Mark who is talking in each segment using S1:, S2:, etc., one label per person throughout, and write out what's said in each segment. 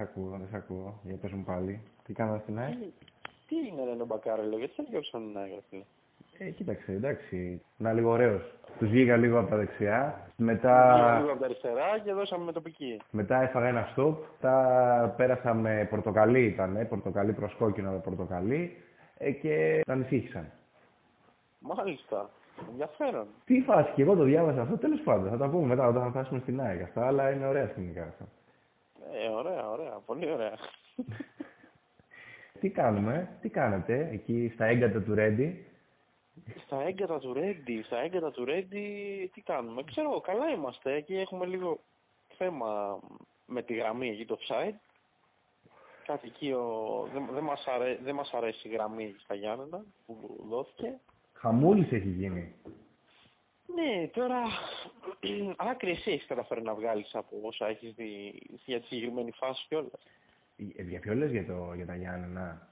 S1: σε ακούω, δεν σε ακούω. Για πες μου πάλι. Τι κάνανε στην ΑΕΚ;
S2: Τι είναι ρε Μπακάρελο, γιατί σε διώξαν την ΑΕΚ, φίλε;
S1: Ε, κοίταξε, εντάξει. Να λίγο ωραίος. Τους βγήκα λίγο από τα δεξιά.
S2: Λίγο
S1: Μετά,
S2: από τα αριστερά και δώσαμε με τοπική.
S1: μετά έφαγα ένα στόπ. Τα πέρασα με πορτοκαλί ήταν. Πορτοκαλί προς κόκκινο με πορτοκαλί. Ε, και τα ανησύχησαν.
S2: Μάλιστα. Ενδιαφέρον.
S1: Τι φάση, και εγώ το διάβασα αυτό. Τέλος πάντων, θα τα πούμε μετά όταν θα φτάσουμε στην ΑΕΚ αυτά. Αλλά είναι ωραία σκηνικά αυτά.
S2: Ε, ωραία, ωραία. Πολύ ωραία.
S1: Τι κάνουμε, τι κάνετε εκεί στα έγκατα του Ρέντι;
S2: Στα έγκατα του Ρέντι, στα έγκατα του Ρέντι, τι κάνουμε. Ξέρω εγώ, καλά είμαστε και έχουμε λίγο θέμα με τη γραμμή εκεί το offside. Κάτι εκεί ο... δεν, δεν, μας αρέ... δεν μας αρέσει η γραμμή εκεί στα Γιάννενα που δόθηκε.
S1: Χαμούλης έχει γίνει.
S2: Ναι, τώρα άκρη εσύ έχεις καταφέρει να βγάλεις από όσα έχεις δει για τη συγκεκριμένη φάση κιόλας.
S1: Ε, Για ποιο λες για, το, για τα Γιάννενα;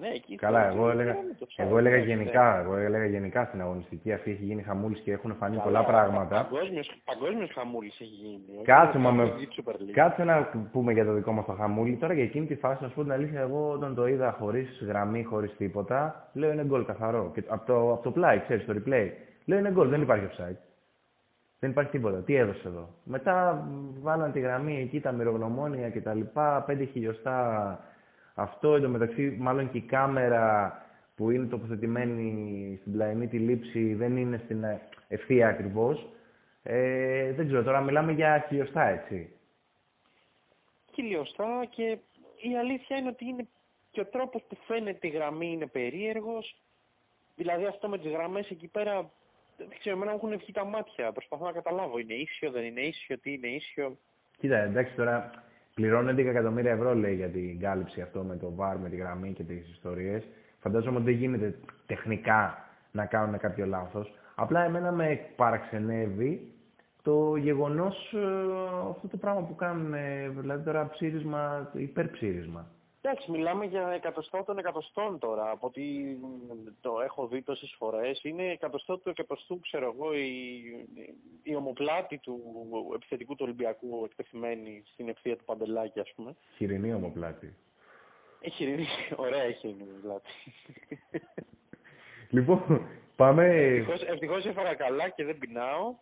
S2: Ναι, εκεί
S1: Καλά,
S2: το-
S1: εγώ
S2: το-
S1: έλεγα,
S2: το- το-
S1: εγώ έλεγα
S2: ναι.
S1: γενικά, εγώ έλεγα γενικά στην αγωνιστική αυτή έχει γίνει χαμούλης και έχουν φανεί
S2: Καλά,
S1: πολλά πράγματα.
S2: Παγκόσμιος, παγκόσμιος χαμούλης έχει γίνει.
S1: Κάτσε,
S2: Όχι
S1: μα,
S2: μόνο
S1: με-
S2: η Super League.
S1: Κάτσε να πούμε για το δικό μας το χαμούλη. Τώρα για εκείνη τη φάση, να σου πω την αλήθεια, εγώ όταν το είδα χωρίς γραμμή, χωρίς τίποτα, λέω είναι γκολ καθαρό. Και από το, από το πλάι, ξέρεις, το replay. Λέω είναι γκολ, δεν υπάρχει offside. Δεν υπάρχει τίποτα. Τι έδωσε εδώ. Μετά μ, βάλαν τη γραμμή εκεί, τα μυρογνωμόνια και τα λοιπά, πέντε χιλιοστά αυτό. Εν τω μεταξύ, μάλλον και η κάμερα που είναι τοποθετημένη στην πλαϊνή τη λήψη δεν είναι στην ε, ευθεία ακριβώς. Ε, δεν ξέρω, τώρα μιλάμε για χιλιοστά, έτσι.
S2: χιλιοστά και η αλήθεια είναι ότι είναι και ο τρόπος που φαίνεται η γραμμή είναι περίεργος. Δηλαδή αυτό με τις γραμμές εκεί πέρα, δεν ξέρω, εμένα μου έχουν βγει τα μάτια. Προσπαθώ να καταλάβω, είναι ίσιο, δεν είναι ίσιο, τι είναι ίσιο.
S1: Κοίτα, εντάξει τώρα πληρώνουν 11 εκατομμύρια ευρώ λέει για την κάλυψη αυτό με το VAR, με τη γραμμή και τις ιστορίες. Φαντάζομαι ότι δεν γίνεται τεχνικά να κάνουν κάποιο λάθος. Απλά εμένα με παραξενεύει το γεγονός ε, αυτό το πράγμα που κάνουν, ε, δηλαδή τώρα ψήρισμα, υπερψήρισμα.
S2: Εντάξει, μιλάμε για εκατοστό των εκατοστών τώρα. Από ό,τι το έχω δει τόσες φορές, είναι εκατοστό του εκατοστού, ξέρω εγώ, η, η ομοπλάτη του επιθετικού του Ολυμπιακού εκτεθειμένη στην ευθεία του Παντελάκη, ας πούμε.
S1: Χοιρινή ομοπλάτη.
S2: Έχει ρινή, ωραία έχει ρινή ομοπλάτη.
S1: Λοιπόν, πάμε...
S2: Ευτυχώς, ευτυχώς έφερα καλά και δεν πεινάω.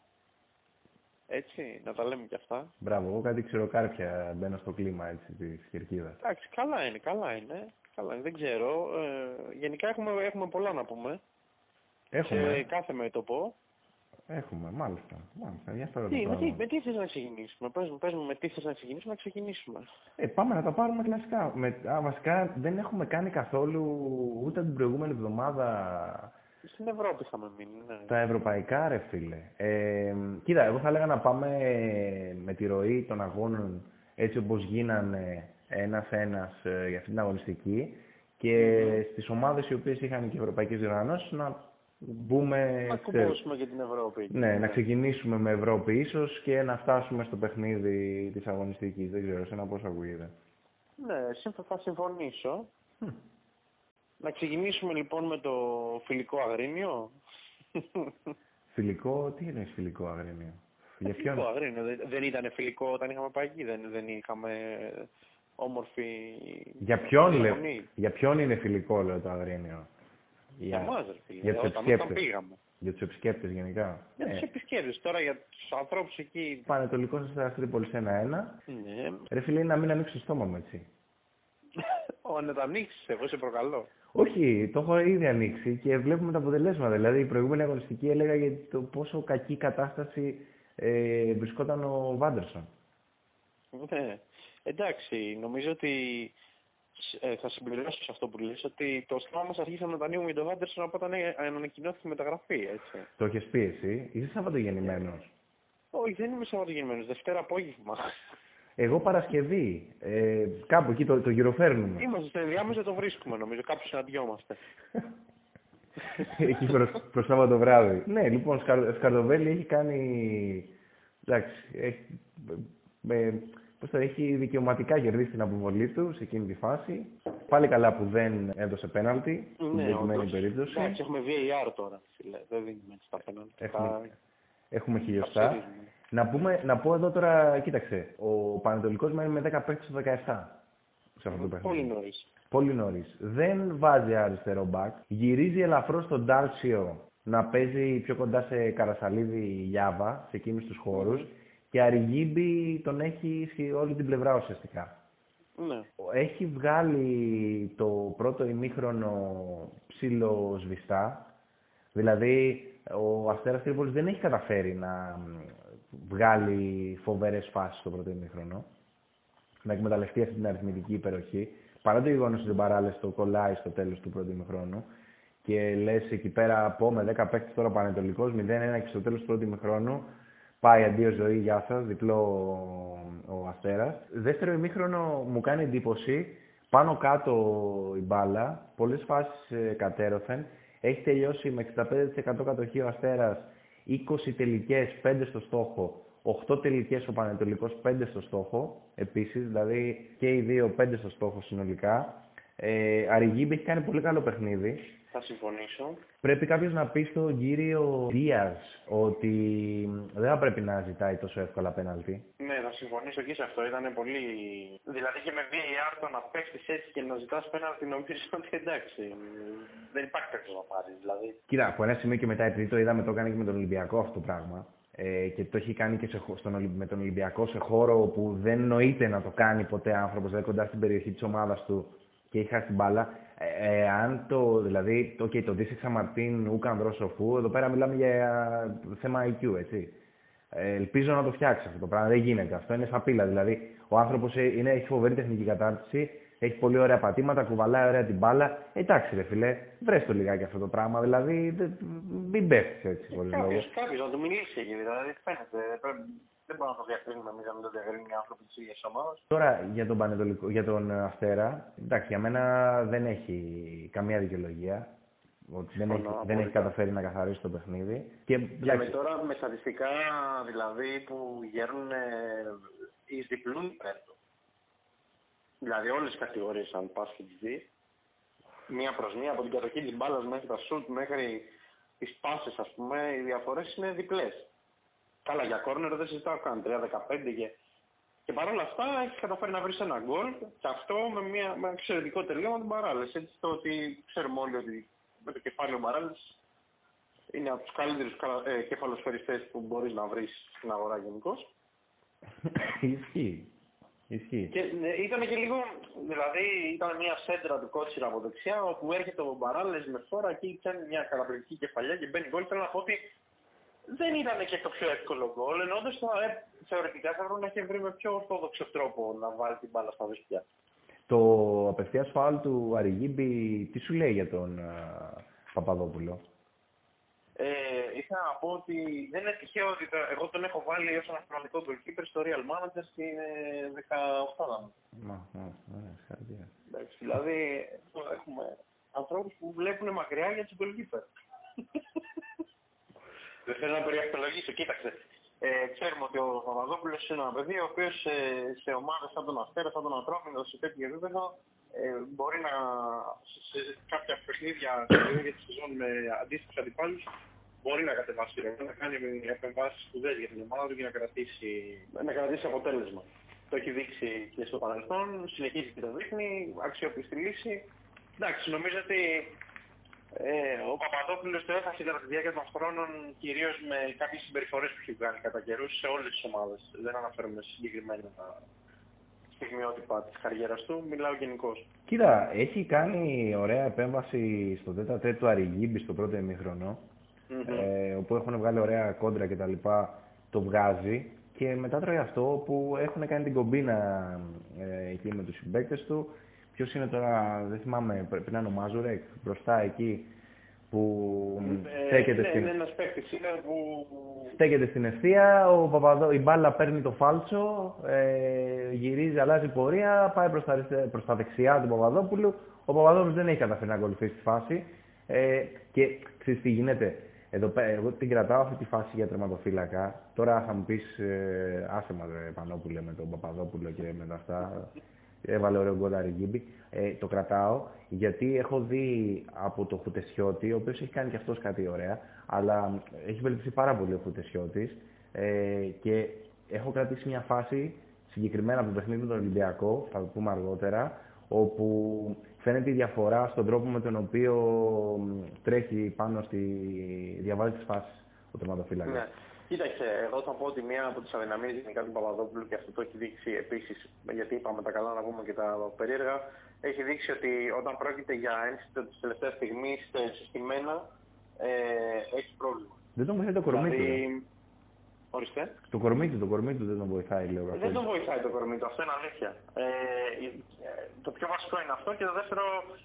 S2: Έτσι, να τα λέμε κι αυτά.
S1: Μπράβο, εγώ κάτι ξεροκάρπια μπαίνω στο κλίμα έτσι, της κερκίδας.
S2: Εντάξει, καλά είναι, καλά είναι. Καλά είναι, δεν ξέρω. Ε, γενικά έχουμε, έχουμε πολλά να πούμε.
S1: Έχουμε,
S2: Σε κάθε μέτωπο.
S1: έχουμε, μάλιστα. Μάλιστα, ενδιαφέρον
S2: Τι,
S1: το
S2: με,
S1: πράγμα.
S2: τι, με τι θες να ξεκινήσουμε. Πες, μου- πες μου με τι θες να ξεκινήσουμε, να ξεκινήσουμε.
S1: Ε, πάμε να τα πάρουμε κλασικά. Με, α, βασικά δεν έχουμε κάνει καθόλου ούτε την προηγούμενη εβδομάδα
S2: Στην Ευρώπη είχαμε μείνει, ναι.
S1: τα ευρωπαϊκά, ρε φίλε. Ε, κοίτα, εγώ θα έλεγα να πάμε με τη ροή των αγώνων έτσι όπως γίνανε ένας-ένας ε, για αυτή την αγωνιστική και στις ομάδες οι οποίες είχαν και ευρωπαϊκές διοργανώσεις να μπούμε...
S2: Να
S1: ξέρεις,
S2: κουμπώσουμε και την Ευρώπη.
S1: ναι, να ξεκινήσουμε με Ευρώπη ίσως και να φτάσουμε στο παιχνίδι της αγωνιστικής. Δεν ξέρω, σε ένα πώς ακούγεται.
S2: Ναι, σύμφω- θα συμφωνήσω.
S1: Hm.
S2: Να ξεκινήσουμε λοιπόν με το φιλικό αγρίνιο.
S1: Φιλικό, τι είναι φιλικό αγρίνιο; Για ποιον;
S2: Φιλικό αγρίνιο. Δεν, δεν ήταν φιλικό όταν είχαμε πάει εκεί. Δεν, δεν είχαμε όμορφη
S1: Για ποιον, λέω,
S2: διαμονή.
S1: για ποιον είναι φιλικό, λέω το αγρίνιο;
S2: Για εμάς, ρε φίλε.
S1: για τους
S2: όταν, όταν
S1: επισκέπτες.
S2: πήγαμε.
S1: Για τους επισκέπτες γενικά;
S2: Για
S1: Ναι.
S2: τους επισκέπτες. Τώρα για τους ανθρώπους εκεί...
S1: Πανετολικό σας Τρίπολης 1-1.
S2: Ναι.
S1: Ρε φίλε, είναι να μην ανοίξει το στόμα μου έτσι.
S2: Ω, να τα ανοίξεις, εγώ σε προκαλώ.
S1: Όχι, το έχω ήδη ανοίξει και βλέπουμε τα αποτελέσματα. Δηλαδή, η προηγούμενη αγωνιστική έλεγα για το πόσο κακή κατάσταση ε, βρισκόταν ο Βάντερσον.
S2: Ναι. Εντάξει, νομίζω ότι ε, θα συμπληρώσω σε αυτό που λες ότι το στόμα μας αρχίσαμε να τα ανοίγουμε για τον Βάντερσον από όταν ε, ανακοινώθηκε η μεταγραφή, έτσι.
S1: Το έχεις πει εσύ; Είσαι Σαββατογεννημένος;
S2: Όχι, δεν είμαι Σαββατογεννημένος, Δευτέρα απόγευμα.
S1: Εγώ Παρασκευή. Ε, κάπου εκεί το, το γυροφέρνουμε.
S2: Είμαστε στο ενδιάμεσο, το βρίσκουμε νομίζω, κάπου συναντιόμαστε.
S1: εκεί προς, προς Σάββατο βράδυ. Ναι, λοιπόν, Σκαρ, Σκαρδοβέλη έχει κάνει... Εντάξει, έχει, με, πώς το, έχει δικαιωματικά κερδίσει την αποβολή τους σε εκείνη τη φάση. Πάλι καλά που δεν έδωσε πέναλτι στην προκειμένη
S2: όντως.
S1: περίπτωση.
S2: Εντάξει, έχουμε VAR τώρα, φίλε. Δεν δίνουμε έτσι τα πέναλτι.
S1: Έχουμε-
S2: Τα-
S1: Έχουμε
S2: τα
S1: χιλιοστά.
S2: Ψηρίζουμε.
S1: Να, πούμε, να πω εδώ τώρα, κοίταξε, ο Πανετολικός μένει με 10 παίκτες στο 17 σε αυτό το παιχνίδι.
S2: Πολύ νωρίς.
S1: Πολύ νωρίς. Δεν βάζει αριστερό μπακ. Γυρίζει ελαφρώς στον Ντάλσιο να παίζει πιο κοντά σε Καρασαλίδη Γιάβα, σε εκείνους τους χώρους. Και Αριγίμπη τον έχει σε όλη την πλευρά ουσιαστικά.
S2: Ναι.
S1: Έχει βγάλει το πρώτο ημίχρονο ψήλο σβηστά. Δηλαδή, ο Αστέρας Τρίπολης δεν έχει καταφέρει να βγάλει φοβερές φάσεις στο πρώτο ημίχρονο. Να εκμεταλλευτεί αυτή την αριθμητική υπεροχή. Παρά το γεγονός ότι ο Μπαράλες το κολλάει στο τέλος του πρώτου ημιχρόνου και λες εκεί πέρα από με 10 παίκτες τώρα πανετολικός 0-1 και στο τέλος του πρώτου ημιχρόνου πάει αντίο ζωή, γεια σας, διπλό ο, ο Αστέρας. Δεύτερο ημίχρονο μου κάνει εντύπωση πάνω κάτω η μπάλα, πολλές φάσεις ε, κατέρωθεν. Έχει τελειώσει με 65% κατοχή ο Αστέρας, 20 τελικές, 5 στο στόχο. 8 τελικές ο Πανετολικός, 5 στο στόχο επίσης, δηλαδή και οι δύο 5 στο στόχο συνολικά. Ε, Αριγίμπη έχει κάνει πολύ καλό παιχνίδι.
S2: Θα συμφωνήσω.
S1: Πρέπει κάποιος να πει στον κύριο Δίας ότι δεν θα πρέπει να ζητάει τόσο εύκολα πέναλτι.
S2: Ναι, θα συμφωνήσω και σε αυτό. Ήταν πολύ. Δηλαδή και με VAR το να παίξει έτσι και να ζητάς πέναλτι, νομίζω ότι εντάξει. Δεν υπάρχει κάποιο να πάρεις. Δηλαδή.
S1: Κοίτα, από ένα σημείο και μετά, επειδή το είδαμε, το έκανε και με τον Ολυμπιακό αυτό το πράγμα ε, και το έχει κάνει και σε, στον, με τον Ολυμπιακό σε χώρο που δεν νοείται να το κάνει ποτέ άνθρωπος, δηλαδή κοντά στην περιοχή της ομάδας του και έχει χάσει την μπάλα. Ε, ε, αν το, δηλαδή, το, okay, το δεις Μαρτίν Ούκανδρο Σοφού, εδώ πέρα μιλάμε για θέμα IQ, έτσι. Ε, ελπίζω να το φτιάξεις αυτό το πράγμα. Δεν γίνεται. Αυτό είναι σαπίλα. Δηλαδή, ο άνθρωπος ε, έχει φοβερή τεχνική κατάρτιση, έχει πολύ ωραία πατήματα, κουβαλάει ωραία την μπάλα. Εντάξει, ρε φιλέ, βρες το λιγάκι αυτό το πράγμα. Δηλαδή, μην πέφτεις έτσι πολύ
S2: λόγος. Κάποιος να του μιλήσει εκεί, δηλαδή φαίνεται. Δεν μπορούμε να το διακρίνουμε εμείς, να μην το διακρίνουμε οι άνθρωποι της ίδιας ομάδας.
S1: Τώρα για τον, Πανετολικό, για τον Αστέρα, εντάξει, για μένα δεν έχει καμία δικαιολογία. Ότι δεν, έχει, δεν έχει καταφέρει να καθαρίσει το παιχνίδι.
S2: Και Λέμε τώρα με στατιστικά δηλαδή που γέρνουν ει διπλούν υπέρ δηλαδή όλες τις κατηγορίες, αν πας και τις δεις, μία προς μία από την κατοχή της μπάλας μέχρι τα σουτ μέχρι τις πάσει, ας πούμε, οι διαφορές είναι διπλές. Καλά, για κόρνερ δεν συζητάω καν. 3-15 και. Και παρόλα αυτά έχει καταφέρει να βρει ένα γκολ και αυτό με, μια, με εξαιρετικό τελείωμα του Μπαράλες. Έτσι το ότι ξέρουμε όλοι ότι με το κεφάλαιο Μπαράλες είναι από τους καλύτερους ε, κεφαλοσφαιριστές που μπορείς να βρεις στην αγορά γενικώς.
S1: Ισχύει. Ισχύει.
S2: Και ναι, ήταν και λίγο, δηλαδή ήταν μια σέντρα του κότσιρα από δεξιά, όπου έρχεται ο Μπαράλες με φόρα και πιάνει μια καταπληκτική κεφαλιά και μπαίνει γκολ. Θέλω να πω ότι δεν ήταν και το πιο εύκολο γκολ, ενώ ε, θεωρητικά θα έπρεπε να έχει βρει με πιο ορθόδοξο τρόπο να βάλει την μπάλα στα δεξιά.
S1: Το απευθείας φάουλ του Αριγίμπη, τι σου λέει για τον uh, Παπαδόπουλο;
S2: Ε, ήθελα να πω ότι δεν είναι τυχαίο ότι το, εγώ τον έχω βάλει ως αστυνομικό goalkeeper στο Real Manager και είναι 18
S1: Μα, μα, μα,
S2: Εντάξει, δηλαδή έχουμε ανθρώπους που βλέπουν μακριά για τους goalkeeper. δεν θέλω να περιεχτολογήσω. Κοίταξε, ε, ξέρουμε ότι ο Παπαδόπουλος είναι ένα παιδί ο οποίος ε, σε ομάδες σαν τον Αστέρα, σαν τον Ανθρώπινο, σε τέτοιο επίπεδο ε, μπορεί να σε κάποια παιχνίδια της σεζόν με αντίστοιχους αντιπάλους μπορεί να κατεβάσει να κάνει επεμβάσεις σπουδαίε για την ομάδα του και να κρατήσει, να κρατήσει αποτέλεσμα. Το έχει δείξει και στο παρελθόν, συνεχίζει και το δείχνει, αξιοποιεί τη λύση. Εντάξει, νομίζω ότι ε, ο Παπαδόπουλος το έχασε κατά τη διάρκεια των χρόνων κυρίως με κάποιες συμπεριφορές που έχει βγάλει κατά καιρούς σε όλες τις ομάδες. Δεν αναφέρομαι συγκεκριμένα στιγμιότυπα της καριέρας του, μιλάω γενικώς.
S1: Κοίτα, έχει κάνει ωραία επέμβαση στο τέτα του Αριγίμπη στο πρώτο ημίχρονο ε, όπου έχουν βγάλει ωραία κόντρα κτλ. Το βγάζει και μετά τρώει αυτό που έχουν κάνει την κομπίνα ε, εκεί με τους συμπαίκτες του. Ποιος είναι τώρα, δεν θυμάμαι, πρέπει να είναι ο Μάζουρεκ, μπροστά εκεί που
S2: ε, στέκεται, ναι, στην... Είναι ένας παίκτης, είναι που...
S1: στέκεται στην ευθεία, ο Παπαδό... η μπάλα παίρνει το φάλτσο, ε, γυρίζει, αλλάζει πορεία, πάει προς τα, προς τα δεξιά του Παπαδόπουλου. Ο Παπαδόπουλος δεν έχει καταφέρει να ακολουθήσει τη φάση. Ε, και ξέρεις τι γίνεται, εδώ πέρα, εγώ την κρατάω αυτή τη φάση για τερματοφύλακα. Τώρα θα μου πεις, ε, άσε μας Πανόπουλε με τον Παπαδόπουλο και με τα αυτά. Έβαλε ωραίο γκολάρι Γκίμπι. Ε, το κρατάω γιατί έχω δει από το Χουτεσιώτη, ο οποίος έχει κάνει και αυτός κάτι ωραία, αλλά έχει βελτιωθεί πάρα πολύ ο Χουτεσιώτης. Ε, και έχω κρατήσει μια φάση συγκεκριμένα από το παιχνίδι με τον Ολυμπιακό, θα το πούμε αργότερα, όπου φαίνεται η διαφορά στον τρόπο με τον οποίο τρέχει πάνω στη διαβάζει τις φάσεις ο τερματοφύλακας.
S2: Ναι. Κοίταξε, εγώ θα πω ότι μία από τις αδυναμίες γενικά του Παπαδόπουλου και αυτό το έχει δείξει επίσης, γιατί είπαμε τα καλά να πούμε και τα περίεργα, έχει δείξει ότι όταν πρόκειται για ένστιτο της τελευταίας στιγμής συστημένα ε, έχει πρόβλημα.
S1: Δεν τον βοηθάει το κορμί δηλαδή,
S2: του. Ορίστε.
S1: Το κορμί του, το κορμί του δεν τον βοηθάει, λέω.
S2: Δεν τον βοηθάει το κορμί του, αυτό είναι αλήθεια. Ε, το πιο βασικό είναι αυτό και το δεύτερο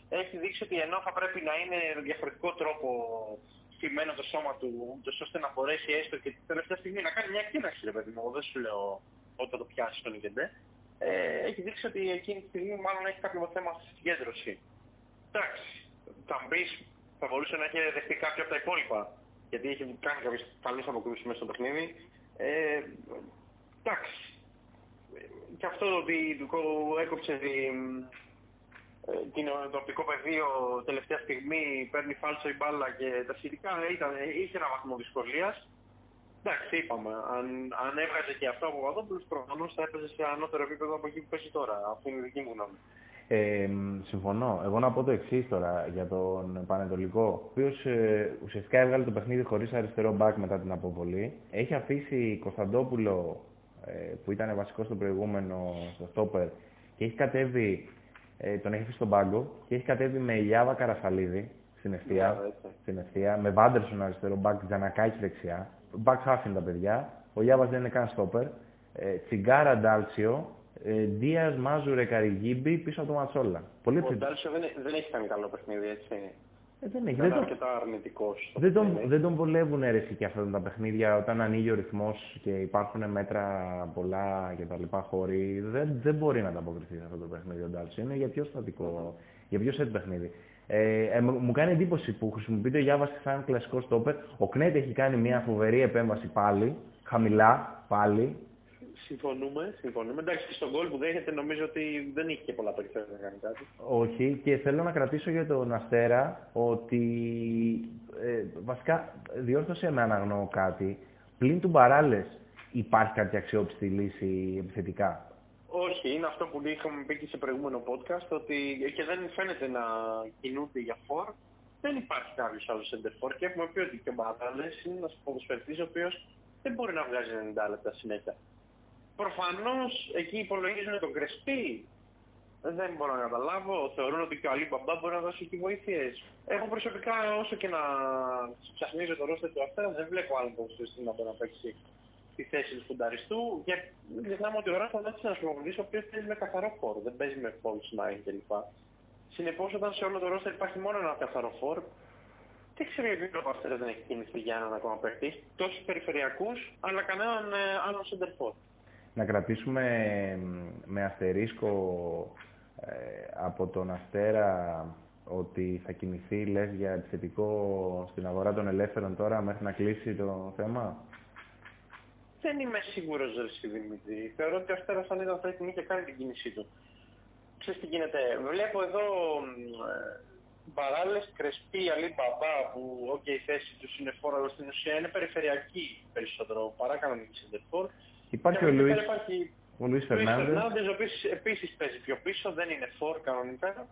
S2: έχει δείξει ότι ενώ θα πρέπει να είναι διαφορετικό τρόπο στημένο το σώμα του, ώστε να μπορέσει έστω και την τελευταία στιγμή να κάνει μια κίνηση, ρε παιδί μου. Εγώ δεν σου λέω όταν το πιάσει τον Ιγεντέ. Ε, έχει δείξει ότι εκείνη τη στιγμή μάλλον έχει κάποιο θέμα στη συγκέντρωση. Εντάξει, θα μπεις, θα μπορούσε να έχει δεχτεί κάποιο από τα υπόλοιπα. Γιατί έχει κάνει κάποιες καλές αποκρούσεις μέσα στο παιχνίδι. Ε, εντάξει. Και αυτό ότι έκοψε ε, το οπτικό πεδίο τελευταία στιγμή, παίρνει φάλσο η μπάλα και τα σχετικά ήταν, είχε ένα βαθμό δυσκολίας. Εντάξει, είπαμε. Αν, αν έβγαζε και αυτό από Παπαδόπουλο, προφανώς θα έπαιζε σε ανώτερο επίπεδο από εκεί που παίζει τώρα. Αυτή είναι η δική μου γνώμη.
S1: Ε, συμφωνώ. Εγώ να πω το εξής τώρα για τον Πανετολικό, ο οποίος ε, ουσιαστικά έβγαλε το παιχνίδι χωρίς αριστερό μπακ μετά την αποβολή. Έχει αφήσει Κωνσταντόπουλο, ε, που ήταν βασικός στο προηγούμενο στο στόπερ, και έχει κατέβει ε, τον έχει αφήσει στον πάγκο και έχει κατέβει με Ηλιάβα Καραφαλίδη στην ευθεία, στην ευθεία με Βάντερσον αριστερό, μπακ Τζανακάκη δεξιά. Μπακς χάφιν τα παιδιά. Ο Λιάβα δεν είναι καν στόπερ. Ε, τσιγκάρα Ντάλσιο, ε, Δίας Μάζουρε Καριγίμπη πίσω από το Ματσόλα.
S2: Πολύ ο Ντάλσιο δεν, δεν έχει κάνει καλό παιχνίδι, έτσι.
S1: Ε, δεν έχει.
S2: Δεν, αρκετά αρνητικός.
S1: Δεν τον, δεν τον βολεύουν αίρεση και αυτά τα παιχνίδια όταν ανοίγει ο ρυθμός και υπάρχουν μέτρα πολλά και τα λοιπά χωρί. Δεν, δεν μπορεί να ανταποκριθεί σε αυτό το παιχνίδι ο Ντάλσι. Είναι για πιο στατικό, για πιο σετ παιχνίδι. Ε, ε, μου κάνει εντύπωση που χρησιμοποιείται ο Γιάβας σαν κλασικός στόπερ. Ο Κνέτ έχει κάνει μια φοβερή επέμβαση πάλι, χαμηλά πάλι,
S2: Συμφωνούμε, συμφωνούμε. Εντάξει, στον κόλ που δέχεται νομίζω ότι δεν είχε και πολλά περιθώρια να κάνει κάτι.
S1: Όχι, και θέλω να κρατήσω για τον Αστέρα ότι ε, βασικά διόρθωσε με αναγνώ κάτι. Πλην του Μπαράλες υπάρχει κάποια αξιόπιστη λύση επιθετικά;
S2: Όχι, είναι αυτό που είχαμε πει και σε προηγούμενο podcast, ότι και δεν φαίνεται να κινούνται για φόρ. Δεν υπάρχει κάποιος άλλος center και έχουμε πει ότι και ο Μπαράλες είναι ένας ποδοσφαιριστής ο οποίος δεν μπορεί να βγάζει 90 λεπτά συνέχεια. Προφανώς εκεί υπολογίζουν τον Κρεσπί. Δεν μπορώ να καταλάβω. Θεωρούν ότι και ο Αλή Μπαμπά μπορεί να δώσει και βοήθειες. Εγώ προσωπικά, όσο και να ψαχνίζω το ρόστερ του Αστέρα, δεν βλέπω άλλο ποδοσφαιριστή να μπορεί να παίξει τη θέση του φουνταριστού. Και δεν ξεχνάμε ότι ο Ράφα δεν είναι ένα προπονητή ο οποίος παίζει με καθαρό φόρο. Δεν παίζει με false nine κλπ. Συνεπώς, όταν σε όλο το ρόστερ υπάρχει μόνο ένα καθαρό φόρο, δεν ξέρω γιατί ο Αστέρα δεν έχει κίνηση για έναν ακόμα παίχτη. Τόσους περιφερειακούς, αλλά κανέναν ε, άλλο center
S1: να κρατήσουμε με αστερίσκο ε, από τον Αστέρα ότι θα κινηθεί, λες, για επιθετικό στην αγορά των ελεύθερων τώρα μέχρι να κλείσει το θέμα;
S2: Δεν είμαι σίγουρος, Ζερσί Δημητρή. Θεωρώ ότι ο Αστέρας αν ήταν θα έχει και κάνει την κίνησή του. Ξέρεις τι γίνεται. Βλέπω εδώ ε, Κρεσπί, Αλή Μπαμπά, που okay, η θέση τους είναι φόρα, αλλά στην ουσία είναι περιφερειακή περισσότερο παρά κανονική σεντερφόρ.
S1: Υπάρχει ο Λουίς, ο Λουίς
S2: Φερνάνδες. ο οποίος επίσης παίζει πιο πίσω, δεν είναι φορ κανονικά.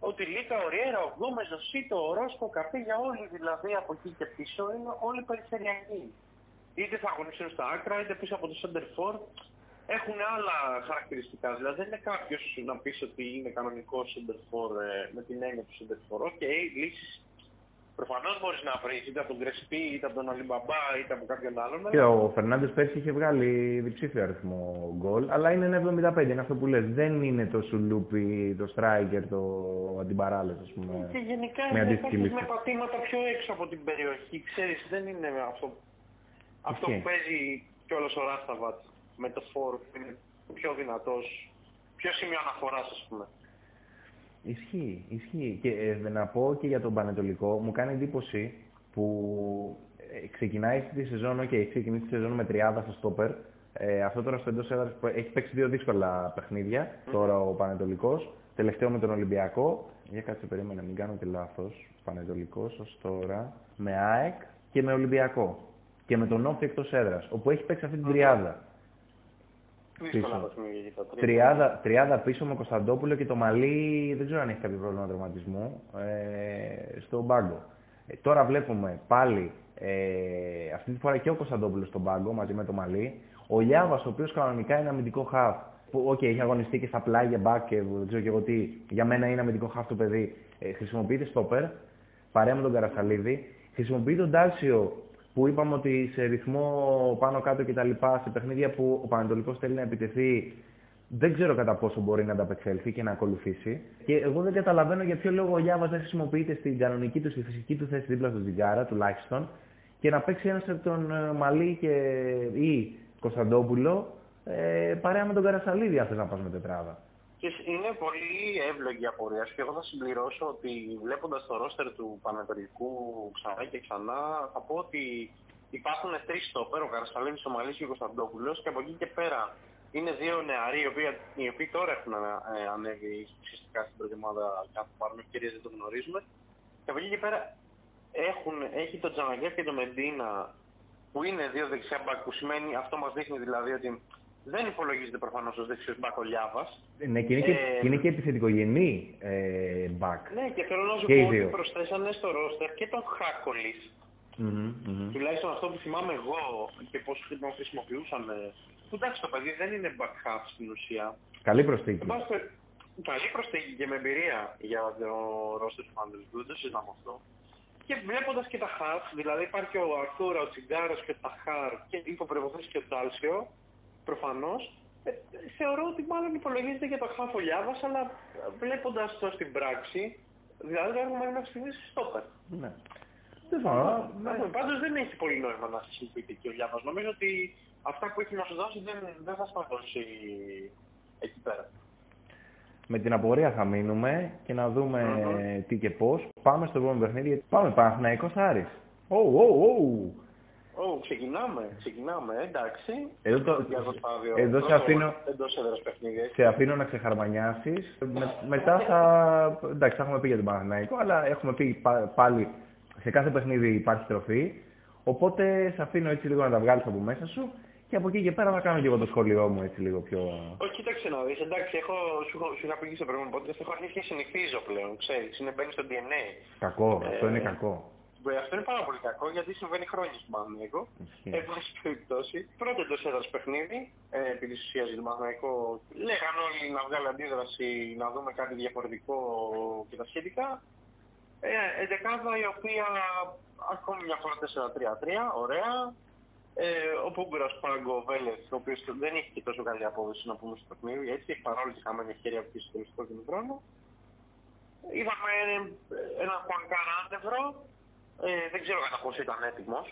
S2: Ο Τιλίκα, ο Ριέρα, ο Γκόμες, ο Σίτο, ο Ρόσκο, ο για όλοι δηλαδή από εκεί και πίσω είναι όλοι περιφερειακοί. Είτε θα αγωνιστούν στα άκρα, είτε πίσω από το σέντερ φορ. Έχουν άλλα χαρακτηριστικά. Δηλαδή δεν είναι κάποιος να πεις ότι είναι κανονικός σέντερ φορ ε, με την έννοια του σέντερ φορ. Ok, okay, λύσεις Προφανώς μπορείς να βρεις είτε από τον Κρεσπί, είτε από τον Αλιμπαμπά, είτε από κάποιον άλλον.
S1: Και ο Φερνάντες πέρσι είχε βγάλει διψήφιο αριθμό γκολ, αλλά είναι 75, είναι αυτό που λες. Δεν είναι το σουλούπι, το striker, το αντιπαράλληλο, ας πούμε.
S2: Και γενικά είναι με πατήματα πιο έξω από την περιοχή. Ξέρεις, δεν είναι αυτό, αυτό που παίζει κιόλα ο Ράσταβατ με το φόρ που είναι πιο δυνατός. Πιο σημείο αναφοράς, ας πούμε.
S1: Ισχύει, ισχύει. Και ε, να πω και για τον Πανετολικό, μου κάνει εντύπωση που ε, ξεκινάει τη σεζόν, okay, έχει ξεκινήσει τη σεζόν με τριάδα στο στόπερ. Ε, αυτό τώρα στο εντός έδρας έχει παίξει δύο δύσκολα παιχνίδια. Τώρα ο Πανετολικός. Τελευταίο με τον Ολυμπιακό. Για κάτσε περίμενα, μην κάνω και λάθος. Πανετολικός ως τώρα με ΑΕΚ και με Ολυμπιακό. και με τον Όφη εκτός έδρας, όπου έχει παίξει αυτή την τριάδα.
S2: Δύσκολα
S1: Πίσω.
S2: παιχνίδια για τα τρία.
S1: Τριάδα, τριάδα πίσω με Κωνσταντόπουλο και το Μαλί δεν ξέρω αν έχει κάποιο πρόβλημα τραυματισμού ε, στον πάγκο. Ε, τώρα βλέπουμε πάλι ε, αυτή τη φορά και ο Κωνσταντόπουλος στον πάγκο μαζί με το Μαλί. Ο Λιάβας, ο οποίος κανονικά είναι αμυντικό χαφ, που οκ, έχει αγωνιστεί και στα πλάγια μπακ και δεν ξέρω και εγώ τι, για μένα είναι αμυντικό χαφ το παιδί. Ε, χρησιμοποιείται στόπερ, παρέα με τον Καρασαλίδη. Χρησιμοποιεί τον Τάσιο που είπαμε ότι σε ρυθμό πάνω κάτω κτλ. σε παιχνίδια που ο Παναιτωλικός θέλει να επιτεθεί δεν ξέρω κατά πόσο μπορεί να ανταπεξέλθει και να ακολουθήσει. Και εγώ δεν καταλαβαίνω για ποιο λόγο ο Λιάβας δεν χρησιμοποιείται στην κανονική του, στη φυσική του θέση δίπλα στον Τζιγκάρα τουλάχιστον και να παίξει ένας από τον ε, Μαλή και... ή Κωνσταντόπουλο ε, παρέα με τον Καρασαλίδη, αν θες να πας με τετράδα.
S2: Και είναι πολύ εύλογη η απορία σου και εγώ θα συμπληρώσω ότι βλέποντας το ρόστερ του Πανετολικού ξανά και ξανά, θα πω ότι υπάρχουν τρεις στόπερ, ο Καρασαλίδης, ο Μαλής και ο Κωνσταντόπουλος, και από εκεί και πέρα είναι δύο νεαροί οι οποίοι, οι οποίοι τώρα έχουν ε, ανέβει ουσιαστικά στην πρώτη ομάδα κάπου πάρουν ευκαιρίε, δεν το γνωρίζουμε. Και από εκεί και πέρα έχουν, έχει τον Τζαναγκέφ και τον Μεντίνα που είναι δύο δεξιά μπακ, που σημαίνει αυτό μας δείχνει δηλαδή ότι δεν υπολογίζεται προφανώς ω δεξιό μπακ ο Λιάβας.
S1: Ναι, και είναι και,
S2: Ε,
S1: και, είναι και επιθετικογενή ε, back.
S2: Ναι, και θέλω να σου
S1: Και οι
S2: πω ότι
S1: δύο.
S2: προσθέσανε στο ρόστερ και τον Χάκολης.
S1: Μμμ, μμμ.
S2: Τουλάχιστον αυτό που θυμάμαι εγώ και πώς τον χρησιμοποιούσαν. ε, Που εντάξει, το παιδί δεν είναι back half στην ουσία.
S1: Καλή προσθήκη.
S2: Εν πάση πeri- Καλή προσθήκη και με εμπειρία για το ρόστερ του Πανδελικού, δεν το συζητάμε αυτό. Και βλέποντας και τα half, δηλαδή υπάρχει ο Αρθούρα, ο Τσιγκάρος και ο Ταχάρ και υπό προποθέσει και ο Τάλσιο, προφανώς. Ε, θεωρώ ότι μάλλον υπολογίζεται για το half ο Λιάβας, αλλά βλέποντας το στην πράξη, δηλαδή δεν έχουμε μέχρι στιγμής στόπερ.
S1: Ναι. Δεν φάω.
S2: Ναι. Πάντως δεν έχει πολύ νόημα να χρησιμοποιείται και ο Λιάβας. Νομίζω ότι αυτά που έχει να σου δώσει δεν, δεν θα στα δώσει εκεί πέρα.
S1: Με την απορία θα μείνουμε και να δούμε
S2: Μμμ.
S1: τι και πώς. Πάμε στο επόμενο παιχνίδι. γιατί Πάμε Παναθηναϊκός Άρης. Ω, ω, ω.
S2: Ω, ξεκινάμε, ξεκινάμε, εντάξει.
S1: Εδώ, το,
S2: Ολυμπιακό στάδιο.
S1: εδώ σε
S2: Πρώτο
S1: αφήνω,
S2: Εντός έδρας παιχνίδι. έτσι.
S1: σε αφήνω να ξεχαρμανιάσεις. Με, μετά θα... Εντάξει, θα έχουμε πει για τον Παναθηναϊκό, αλλά έχουμε πει πα- πάλι σε κάθε παιχνίδι υπάρχει τροφή. Οπότε σε αφήνω έτσι λίγο να τα βγάλεις από μέσα σου και από εκεί και πέρα θα κάνω και εγώ το σχόλιο μου έτσι λίγο πιο...
S2: Όχι, κοίταξε να δεις, εντάξει, έχω, σου, έχω- σου είχα πει και στο προηγούμενο podcast, έχω αρχίσει και συνηθίζω πλέον, ξέρεις, είναι μπαίνει στο DNA.
S1: Κακό, αυτό
S2: Ε,
S1: είναι κακό.
S2: Ε, Αυτό είναι πάρα πολύ κακό γιατί συμβαίνει χρόνια στον Παναγενικό.
S1: Ισχύει.
S2: Εν πάση περιπτώσει, πρώτο εντό έδρας παιχνίδι, ε, επί τη ουσία για τον Παναγενικό, λέγαν όλοι να βγάλει αντίδραση, να δούμε κάτι διαφορετικό και τα σχετικά. Ε, εντεκάδα η οποία ακόμη μια φορά 4-3-3, ωραία. Ε, ο Πούγκουρα Πάγκο Βέλεθ, ο οποίος δεν έχει και τόσο καλή απόδοση να πούμε στο παιχνίδι, έτσι, παρόλο τη χαμένη ευκαιρία που είχε στο τελευταίο και χρόνο. Είδαμε ένα Χουανκάρ άνευρο, ε, δεν ξέρω κατά πόσο ήταν έτοιμος.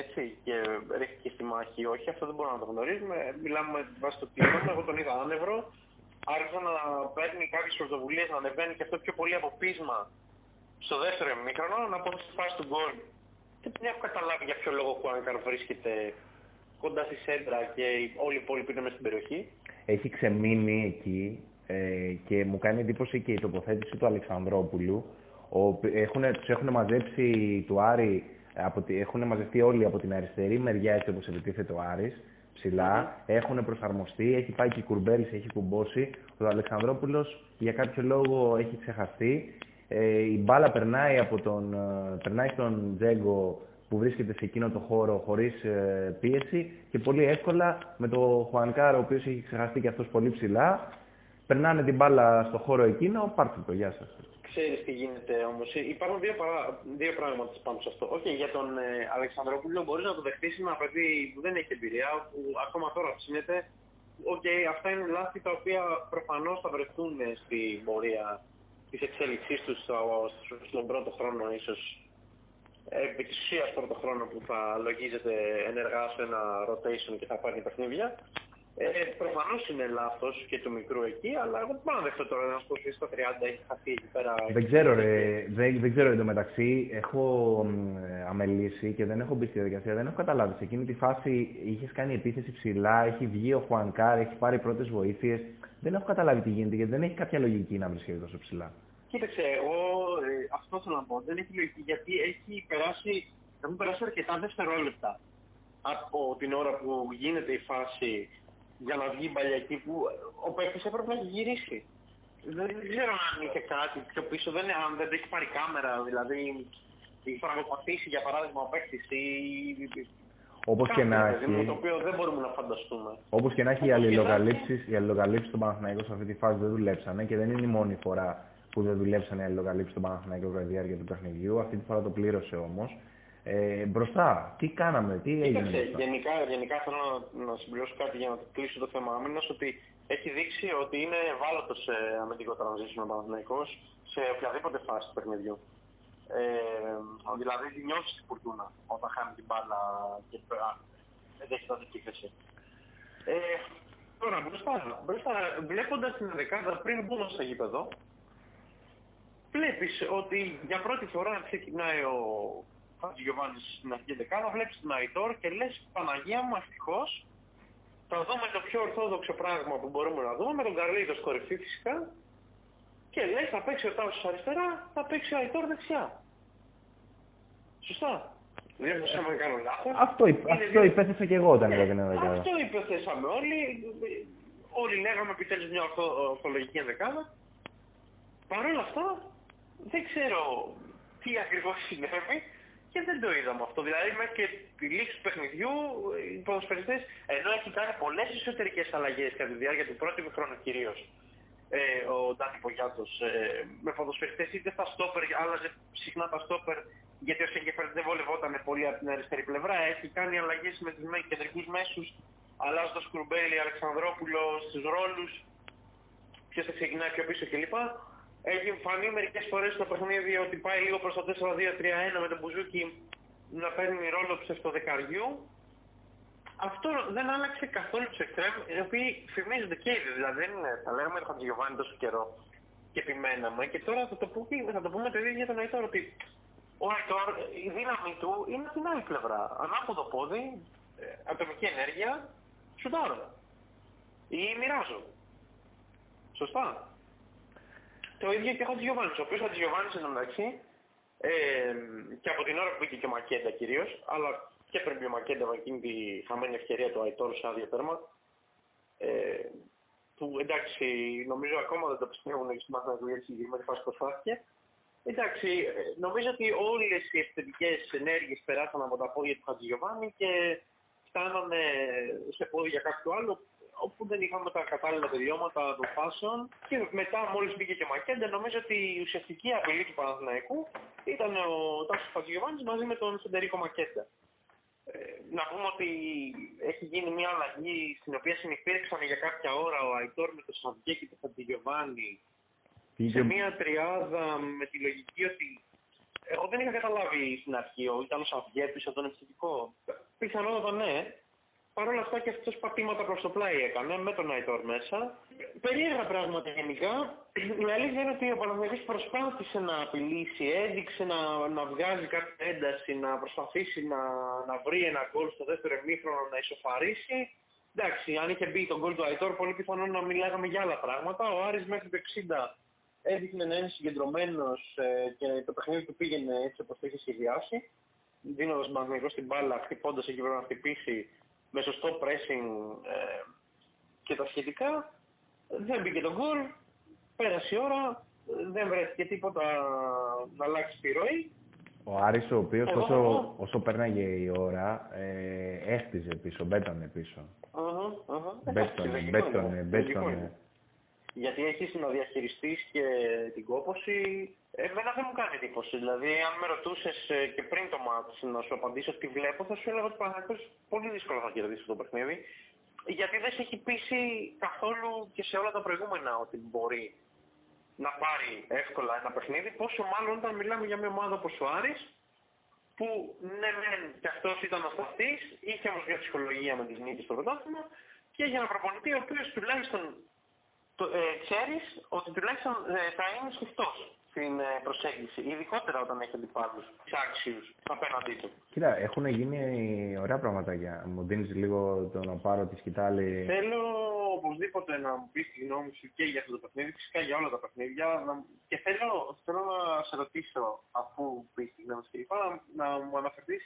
S2: Έτσι, και ρίχθηκε στη μάχη ή όχι, αυτό δεν μπορούμε να το γνωρίζουμε. Μιλάμε με βάση το πλήρω. Εγώ τον είδα άνευρο. Άρχισε να παίρνει κάποιες πρωτοβουλίες, να ανεβαίνει και αυτό πιο πολύ από πείσμα στο δεύτερο ημίχρονο, να πω στη φάση του γκολ. Και δεν έχω καταλάβει για ποιο λόγο ο Χουάνκαρ βρίσκεται κοντά στη σέντρα και όλοι οι υπόλοιποι είναι μέσα στην περιοχή.
S1: έχει ξεμείνει εκεί ε, και μου κάνει εντύπωση και η τοποθέτηση του Αλεξανδρόπουλου. Ο, έχουν, τους έχουν μαζέψει του Άρη, από, τη- έχουν μαζευτεί όλοι από την αριστερή μεριά έτσι όπως επιτίθεται ο Άρης, ψηλά, έχουν προσαρμοστεί, έχει πάει και η Κουρμπέλης, έχει κουμπώσει. Ο Αλεξανδρόπουλος για κάποιο λόγο έχει ξεχαστεί. Ε, η μπάλα περνάει, από τον, ε, περνάει στον Τζέγκο που βρίσκεται σε εκείνο το χώρο χωρίς ε, πίεση και πολύ εύκολα με το Χουανκάρο ο οποίος έχει ξεχαστεί και αυτός πολύ ψηλά περνάνε την μπάλα στο χώρο εκείνο, πάρτε το, γεια σας.
S2: Ξέρεις τι γίνεται όμως. Υπάρχουν δύο, παρά... δύο πράγματα πάνω σε αυτό. Όχι, για τον ε, Αλεξανδρόπουλο μπορείς να το δεχτείς είναι ένα παιδί που δεν έχει εμπειρία, που ακόμα τώρα ψήνεται. Οκ, αυτά είναι λάθη τα οποία προφανώς θα βρεθούν στην πορεία της εξέλιξής τους στο- στο- στον πρώτο χρόνο ίσως. Επί της ουσίας πρώτο χρόνο που θα λογίζεται ενεργά σε ένα rotation και θα πάρει παιχνίδια. Ε, Προφανώς είναι λάθος και του μικρού εκεί, αλλά εγώ δεν μπορώ να δεχτώ τώρα ένα που στο 30 έχει χαθεί εκεί πέρα.
S1: Δεν ξέρω, ρε, δεν, δεν ξέρω εντωμεταξύ, έχω μ, ε, αμελήσει και δεν έχω μπει στη διαδικασία, δεν έχω καταλάβει. Σε εκείνη τη φάση είχες κάνει επίθεση ψηλά, έχει βγει ο Χουανκάρ, έχει πάρει πρώτες βοήθειες. Δεν έχω καταλάβει τι γίνεται γιατί δεν έχει κάποια λογική να βρίσκεται τόσο ψηλά.
S2: Κοίταξε, εγώ ε, αυτό θέλω να πω. Δεν έχει λογική γιατί έχει περάσει, έχουν περάσει αρκετά δευτερόλεπτα. από την ώρα που γίνεται η φάση για να βγει μπαλιακή που ο παίκτης έπρεπε να έχει γυρίσει. Δεν ξέρω αν είχε κάτι πιο πίσω, δεν, αν δεν το έχει πάρει κάμερα, δηλαδή η φραγοπαθήσει για παράδειγμα ο παίκτης ή
S1: Όπως και να
S2: έχει.
S1: έχει.
S2: Το οποίο δεν μπορούμε να φανταστούμε.
S1: Όπως και να έχει, οι
S2: Όπως και να
S1: αλληλοκαλύψει οι αλληλοκαλύψεις στον Παναθηναϊκό σε αυτή τη φάση δεν δουλέψανε και δεν είναι η μόνη φορά που δεν δουλέψαν οι αλληλοκαλύψει στον Παναθηναϊκό κατά τη διάρκεια του παιχνιδιού. Αυτή τη φορά το πλήρωσε όμως. Ε, μπροστά, τι κάναμε, τι έγινε
S2: Κοίταξε,
S1: μπροστά;
S2: γενικά, γενικά θέλω να, να συμπληρώσω κάτι για να κλείσω το θέμα άμυνας ότι έχει δείξει ότι είναι ευάλωτος σε αμυντικό transition ο Παναθηναϊκός σε οποιαδήποτε φάση του παιχνιδιού. Ε, δηλαδή τη νιώθεις την κουρτούνα όταν χάνει την μπάλα και α, δεν έχεις τότε επίθεση. Ε, τώρα μπροστά, μπροστά βλέποντας την δεκάδα πριν μπούμε στο γήπεδο, βλέπεις ότι για πρώτη φορά ξεκινάει ο Χατζηγιοβάνη στην αρχή δεκάδας, βλέπεις την Αϊτόρ και λες Παναγία μου ευτυχώς θα δούμε το πιο ορθόδοξο πράγμα που μπορούμε να δούμε με τον Καρλίτο κορυφή φυσικά και λες θα παίξει ο Τάσος αριστερά, θα παίξει ο Αϊτόρ δεξιά. Σωστά. Δεν ξέρω αν κάνω λάθος.
S1: Αυτό, υπ-
S2: Είναι
S1: αυτό
S2: δύο-
S1: υπέθεσα και εγώ όταν είδα την ενδεκάδα.
S2: αυτό υποθέσαμε όλοι. Όλοι λέγαμε επιτέλους μια ορθο, ορθολογική ενδεκάδα. Παρ' όλα αυτά, δεν ξέρω τι ακριβώς συνέβη και δεν το είδαμε αυτό. Δηλαδή, μέχρι και τη λήξη του παιχνιδιού, οι ποδοσφαιριστές, ενώ έχει κάνει πολλές εσωτερικές αλλαγές κατά τη διάρκεια του πρώτου χρόνου κυρίως, ε, ο Ντάνι Πογιάτος, ε, με ποδοσφαιριστές είτε στα στόπερ, άλλαζε συχνά τα στόπερ, γιατί ο Σέγκεφερτ δεν βολευόταν πολύ από την αριστερή πλευρά. Έχει κάνει αλλαγές με τους μέ- κεντρικούς μέσους, αλλάζοντας Κουρμπέλη, Αλεξανδρόπουλο στους ρόλους, ποιος θα ξεκινάει πιο πίσω κλπ. Έχει φανεί μερικές φορές στο παιχνίδι ότι πάει λίγο προς το 4-2-3-1 με τον Μπουζούκι να παίρνει ρόλο ψευτοδεκαριού. Αυτό δεν άλλαξε καθόλου τους εξτρέμ, οι οποίοι φημίζονται και ήδη. Δηλαδή δεν είναι, τα λέγαμε τον Χατζηγιοβάνη τόσο καιρό και επιμέναμε. Και τώρα θα το, πούμε, θα το πούμε το ίδιο για τον Αϊτόρ, ότι ο Αϊτόρ, η δύναμη του είναι στην άλλη πλευρά. Ανάποδο πόδι, ε, ατομική ενέργεια, σουτάρω. Ή μοιράζω. Σωστά. Το ίδιο και ο Χατζηγιοβάνη. Ο οποίος Χατζηγιοβάνη εν τω μεταξύ ε, και από την ώρα που μπήκε και ο Μακέντα κυρίως, αλλά και πριν μπει ο Μακέντα με εκείνη τη χαμένη ευκαιρία του Αϊτόρ σε άδειο τέρμα. Ε, που εντάξει, νομίζω ακόμα δεν το πιστεύουν οι συμμαθητέ για τη συγκεκριμένη φάση που προσπάθηκε. Εντάξει, ε, νομίζω ότι όλες οι επιθετικέ ενέργειες περάσαν από τα πόδια του Χατζηγιοβάνη και φτάνανε σε πόδια κάποιου άλλου όπου δεν είχαμε τα κατάλληλα τελειώματα των φάσεων και μετά μόλις μπήκε και ο Μακέντε νομίζω ότι η ουσιαστική απειλή του Παναθηναϊκού ήταν ο Τάσος Παγκογιοβάνης μαζί με τον Φεντερίκο Μακέντε. Ε, να πούμε ότι έχει γίνει μια αλλαγή στην οποία συνεπήρξαν για κάποια ώρα ο Αϊτόρ με τον Σαββιέ και τον Φαντιγιοβάνη σε
S1: Είχε-
S2: μια τριάδα με τη λογική ότι εγώ δεν είχα καταλάβει στην αρχή, ο ήταν ο Σαββιέ πίσω από τον επιθετικό. Πιθανότατα ναι. Παρ' όλα αυτά και αυτός πατήματα προς το πλάι έκανε με τον Αϊτόρ μέσα. Περίεργα πράγματα γενικά. Η αλήθεια είναι ότι ο Παναθηναϊκός προσπάθησε να απειλήσει, έδειξε να, να βγάζει κάποια ένταση, να προσπαθήσει να, να βρει ένα γκολ στο δεύτερο εμίχρονο να ισοφαρίσει. Εντάξει, αν είχε μπει το γκολ του Αϊτόρ, πολύ πιθανό να μιλάγαμε για άλλα πράγματα. Ο Άρης μέχρι το 60 έδειχνε να είναι συγκεντρωμένος και το παιχνίδι του πήγαινε έτσι όπως το είχε σχεδιάσει. Δίνοντας Παναθηναϊκός στην μπάλα, χτυπώντας εκεί πρέπει να χτυπήσει με σωστό pressing ε, και τα σχετικά. Δεν μπήκε το γκολ, πέρασε η ώρα, δεν βρέθηκε τίποτα να αλλάξει τη ροή.
S1: Ο Άρης ο οποίος
S2: Εγώ
S1: όσο,
S2: έχω.
S1: όσο πέρναγε η ώρα ε, έχτιζε πίσω, μπέτανε πίσω.
S2: Αχα, αχα. Εντάξει,
S1: Μπέτωνε,
S2: λογικό
S1: μπέτωνε,
S2: είναι,
S1: μπέτωνε.
S2: Λογικό είναι. Γιατί έχεις να διαχειριστείς και την κόπωση. Εμένα δεν μου κάνει εντύπωση. Δηλαδή, αν με ρωτούσες και πριν το μάτς να σου απαντήσω τι βλέπω, θα σου έλεγα ότι ο Παναγιώτης πολύ δύσκολο θα κερδίσει αυτό το παιχνίδι. Γιατί δεν σε έχει πείσει καθόλου και σε όλα τα προηγούμενα ότι μπορεί να πάρει εύκολα ένα παιχνίδι. Πόσο μάλλον όταν μιλάμε για μια ομάδα όπως ο Άρης, που ναι, μεν και αυτός ήταν ο σταθής, είχε όμως μια ψυχολογία με τις νίκες στο πρωτάθλημα και έχει ένα προπονητή ο οποίος τουλάχιστον το, ε, ξέρεις ότι τουλάχιστον ε, θα είναι σφιχτό στην ε, προσέγγιση, ειδικότερα όταν έχεις αντιπάλους άξιου απέναντί του.
S1: Κοίτα, έχουν γίνει ωραία πραγματάκια. Μου δίνεις λίγο το να πάρω τη σκητάλη.
S2: Θέλω οπωσδήποτε να μου πεις τη γνώμη σου και για αυτό το παιχνίδι, φυσικά για όλα τα παιχνίδια. Να- Και θέλω, θέλω να σε ρωτήσω, αφού πεις τη γνώμη σου κλπ., να, να μου αναφερθείς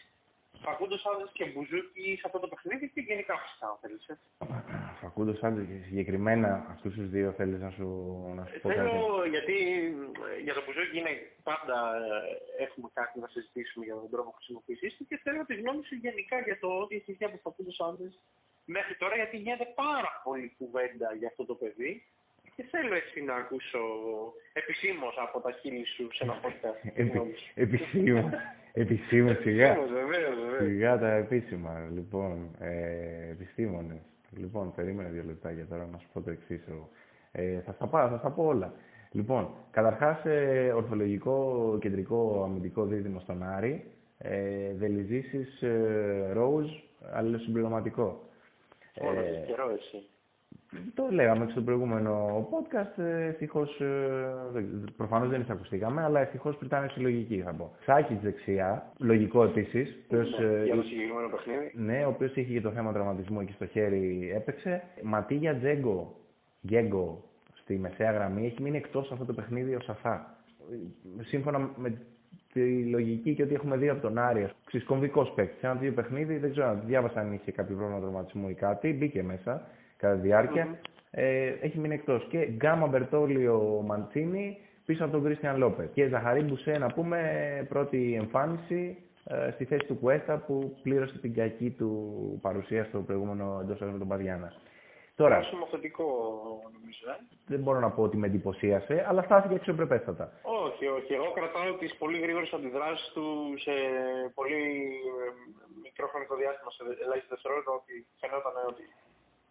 S2: Φακούντος Άντζε και Μπουζούκι σε αυτό το παιχνίδι και γενικά φυσικά, αν θέλεις.
S1: Φακούντος Άντζε και συγκεκριμένα αυτούς τους δύο θέλεις να σου, να σου πω κάτι;
S2: Θέλω, γιατί ε, για το Μπουζούκι είναι πάντα ε, έχουμε κάτι να συζητήσουμε για τον τρόπο χρησιμοποίησής του και θέλω τη γνώμη σου γενικά για το ότι έχει δει από Φακούντο Άντζε μέχρι τώρα, γιατί γίνεται πάρα πολύ κουβέντα για αυτό το παιδί και θέλω έτσι να ακούσω επισήμως από τα χείλη σου σε ένα podcast.
S1: Επισήμως. Επισήμω, σιγά.
S2: Βεβαίως,
S1: Σιγά τα επίσημα. Λοιπόν, ε, επιστήμονες. Λοιπόν, περίμενε δύο λεπτά για τώρα να σου πω το εξής. Ε, θα στα πάω, θα στα πω όλα. Λοιπόν, καταρχάς, ε, ορθολογικό κεντρικό αμυντικό δίδυμο στον Άρη. Ε, Δελιζήσει ε, Ρόουζ, αλληλοσυμπληρωματικό.
S2: Μόνο ε, καιρός εσύ.
S1: Το λέγαμε και στο προηγούμενο podcast. Ευτυχώς, ε, προφανώς δεν εισακουστήκαμε, αλλά ευτυχώς ήταν συλλογική θα πω. Σάκης δεξιά, λογικό επίσης.
S2: Ναι, ε, για το συγκεκριμένο παιχνίδι.
S1: Ναι, ο οποίος είχε και το θέμα τραυματισμού εκεί στο χέρι έπαιξε. Ματίγια Τζέγκο, Γκέγκο στη μεσαία γραμμή έχει μείνει εκτός αυτό το παιχνίδι ο Σαφά. Σύμφωνα με τη λογική και ότι έχουμε δει από τον Άρη, ξυσκομβικό παίκτη. Σε ένα δύο παιχνίδι, δεν ξέρω, διάβασα αν είχε κάποιο πρόβλημα τραυματισμού ή κάτι, μπήκε μέσα κατά τη διάρκεια. Ε, έχει μείνει εκτός. Και Γκάμα Μπερτόλιο Μαντσίνη πίσω από τον Κρίστιαν Λόπες. Και Ζαχαρή Μπουσέ, να πούμε, πρώτη εμφάνιση ε, στη θέση του Κουέστα που πλήρωσε την κακή του παρουσία στο προηγούμενο εντός με τον Παδιάνα.
S2: Τώρα, συμμορφωτικό νομίζω. Ε.
S1: Δεν μπορώ να πω ότι με εντυπωσίασε, αλλά στάθηκε αξιοπρεπέστατα.
S2: Όχι, όχι. Εγώ κρατάω τις πολύ γρήγορες αντιδράσεις του σε πολύ ε, μικρό χρονικό διάστημα, σε ελάχιστα δευτερόλεπτα, ότι φαινόταν ότι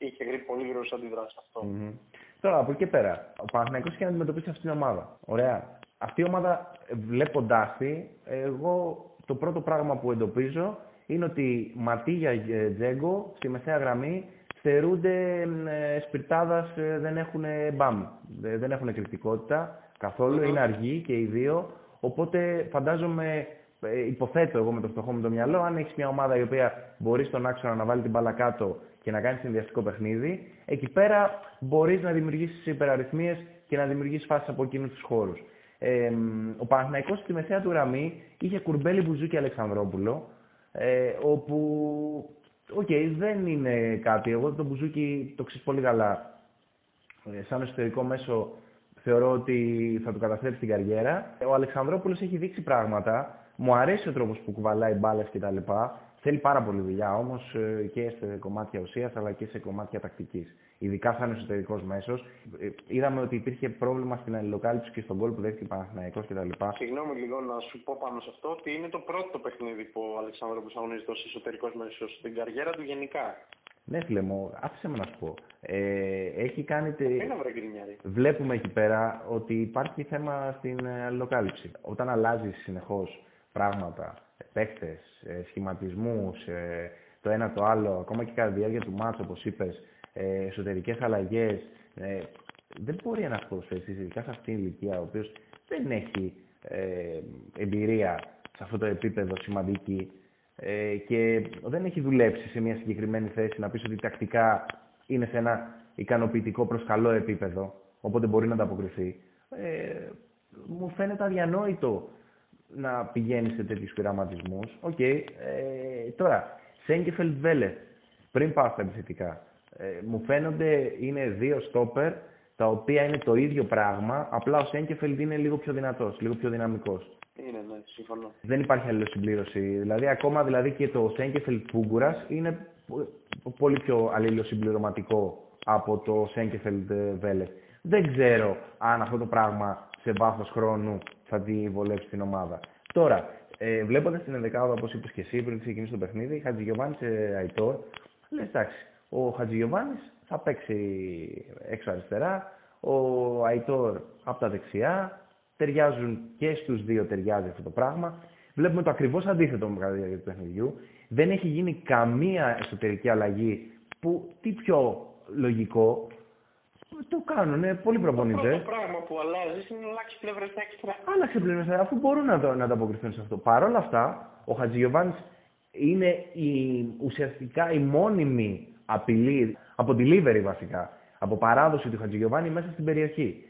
S2: είχε γρήγορα πολύ γρήγορε αντιδράσει αυτό. Mm-hmm.
S1: Τώρα από εκεί και πέρα, ο Παναθηναϊκός είχε να αντιμετωπίσει αυτή την ομάδα. Ωραία. Αυτή η ομάδα, βλέποντάς τη, εγώ το πρώτο πράγμα που εντοπίζω είναι ότι Ματίγια Τζέγκο στη μεσαία γραμμή στερούνται ε, σπιρτάδας, ε, δεν έχουν μπαμ. Δεν έχουν εκρηκτικότητα καθόλου, είναι αργοί και οι δύο. Οπότε φαντάζομαι, ε, υποθέτω εγώ με το φτωχό μου το μυαλό, αν έχεις μια ομάδα η οποία μπορείς στον άξονα να βάλει την μπάλα κάτω και να κάνεις συνδυαστικό παιχνίδι, εκεί πέρα μπορείς να δημιουργήσεις υπεραριθμίες και να δημιουργήσεις φάσεις από εκείνους τους χώρους. Ε, ο Παναθηναϊκός στη μεσαία του γραμμή είχε Κουρμπέλη, Μπουζούκη, Αλεξανδρόπουλο, ε, όπου, OK, okay, δεν είναι κάτι. Εγώ το Μπουζούκη το ξέρεις πολύ καλά. Ε, σαν εσωτερικό μέσο θεωρώ ότι θα του καταστρέψει την καριέρα. Ο Αλεξανδρόπουλος έχει δείξει πράγματα. Μου αρέσει ο τρόπος που κουβαλάει μπάλες κτλ. Θέλει πάρα πολύ δουλειά όμως ε, και σε κομμάτια ουσίας αλλά και σε κομμάτια τακτικής. Ειδικά σαν εσωτερικός μέσος. Ε, είδαμε ότι υπήρχε πρόβλημα στην αλληλοκάλυψη και στον κόλ που δέχτηκε Παναθηναϊκός κτλ.
S2: Συγγνώμη λίγο να σου πω πάνω σε αυτό ότι είναι το πρώτο παιχνίδι που ο Αλεξάνδρου αγωνίζεται ως εσωτερικός μέσος στην καριέρα του γενικά.
S1: Ναι, φίλε μου, άφησε με να σου πω. Ε, έχει κάνει. Τε...
S2: βρε,
S1: Βλέπουμε εκεί πέρα ότι υπάρχει θέμα στην αλληλοκάλυψη. Όταν αλλάζει συνεχώς πράγματα παίκτες, ε, σχηματισμούς, ε, το ένα το άλλο, ακόμα και κατά τη διάρκεια του μάτσου, όπως είπες, ε, εσωτερικές αλλαγές, δεν μπορεί ένας ποδοσφαιριστής, ειδικά σε αυτήν την ηλικία, ο οποίος δεν έχει εμπειρία σε αυτό το επίπεδο σημαντική και δεν έχει δουλέψει σε μια συγκεκριμένη θέση να πεις ότι τακτικά είναι σε ένα ικανοποιητικό προς καλό επίπεδο, οπότε μπορεί να ανταποκριθεί. Ε, μου φαίνεται αδιανόητο να πηγαίνει σε τέτοιους πειραματισμούς. OK. Okay. Ε, τώρα, Σέγκεφελτ Βέλεθ, πριν πάω στα επιθετικά, ε, μου φαίνονται είναι δύο στόπερ τα οποία είναι το ίδιο πράγμα, απλά ο Σέγκεφελτ είναι λίγο πιο δυνατός, λίγο πιο δυναμικός.
S2: Είναι, ναι, συμφωνώ.
S1: Δεν υπάρχει αλληλοσυμπλήρωση. Δηλαδή, ακόμα δηλαδή και το Σέγκεφελτ Πούγκουρα είναι πολύ πιο αλληλοσυμπληρωματικό από το Σέγκεφελτ Βέλεθ. Δεν ξέρω αν αυτό το πράγμα σε βάθος χρόνου θα τη βολέψει την ομάδα. Τώρα, ε, βλέποντας την ενδεκάδα, όπως είπες και εσύ πριν ξεκινήσει το παιχνίδι, Χατζηγιοβάνης σε Αϊτόρ, λες εντάξει, ο Χατζηγιοβάνης θα παίξει έξω αριστερά, ο Αϊτόρ από τα δεξιά, ταιριάζουν και στους δύο ταιριάζει αυτό το πράγμα. Βλέπουμε το ακριβώς αντίθετο με κατά διάρκεια του παιχνιδιού. Δεν έχει γίνει καμία εσωτερική αλλαγή που τι πιο λογικό το κάνουν πολλοί προπονητές.
S2: Το πράγμα που αλλάζεις είναι να αλλάξεις πλευρές έξτρα.
S1: Άλλαξε πλευρές αφού μπορούν να, το, να ανταποκριθούν σε αυτό. Παρ' όλα αυτά, ο Χατζηγιοβάνης είναι η, ουσιαστικά η μόνιμη απειλή, από delivery βασικά, από παράδοση του Χατζηγιοβάνη μέσα στην περιοχή.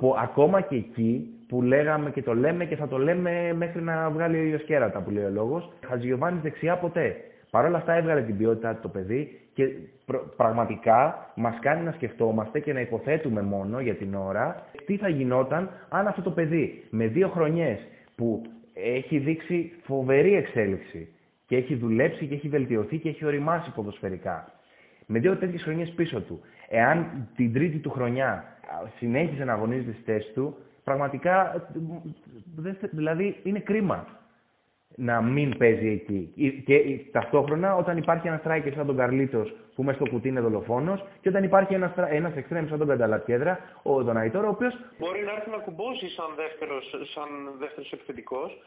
S1: Που, ακόμα και εκεί που λέγαμε και το λέμε και θα το λέμε μέχρι να βγάλει ο ήλιο κέρατα που λέει ο λόγος. Χατζηγιοβάνης δεξιά ποτέ. Παρ' όλα αυτά έβγαλε την ποιότητά του το παιδί και πραγματικά μας κάνει να σκεφτόμαστε και να υποθέτουμε μόνο για την ώρα τι θα γινόταν αν αυτό το παιδί με δύο χρονιές που έχει δείξει φοβερή εξέλιξη και έχει δουλέψει και έχει βελτιωθεί και έχει οριμάσει ποδοσφαιρικά. Με δύο τέτοιες χρονιές πίσω του, εάν την τρίτη του χρονιά συνέχιζε να αγωνίζεται στη θέση του, πραγματικά δηλαδή είναι κρίμα να μην παίζει εκεί. Και ταυτόχρονα όταν υπάρχει ένας striker σαν τον Καρλίτος που μέσα στο κουτί είναι δολοφόνος και όταν υπάρχει ένας ένας εξτρέμ σαν τον Κανταλαπιέδρα, ο Δοναϊτόρα, ο οποίος.
S2: Μπορεί να έρθει να κουμπώσει σαν δεύτερος σαν δεύτερος επιθετικός,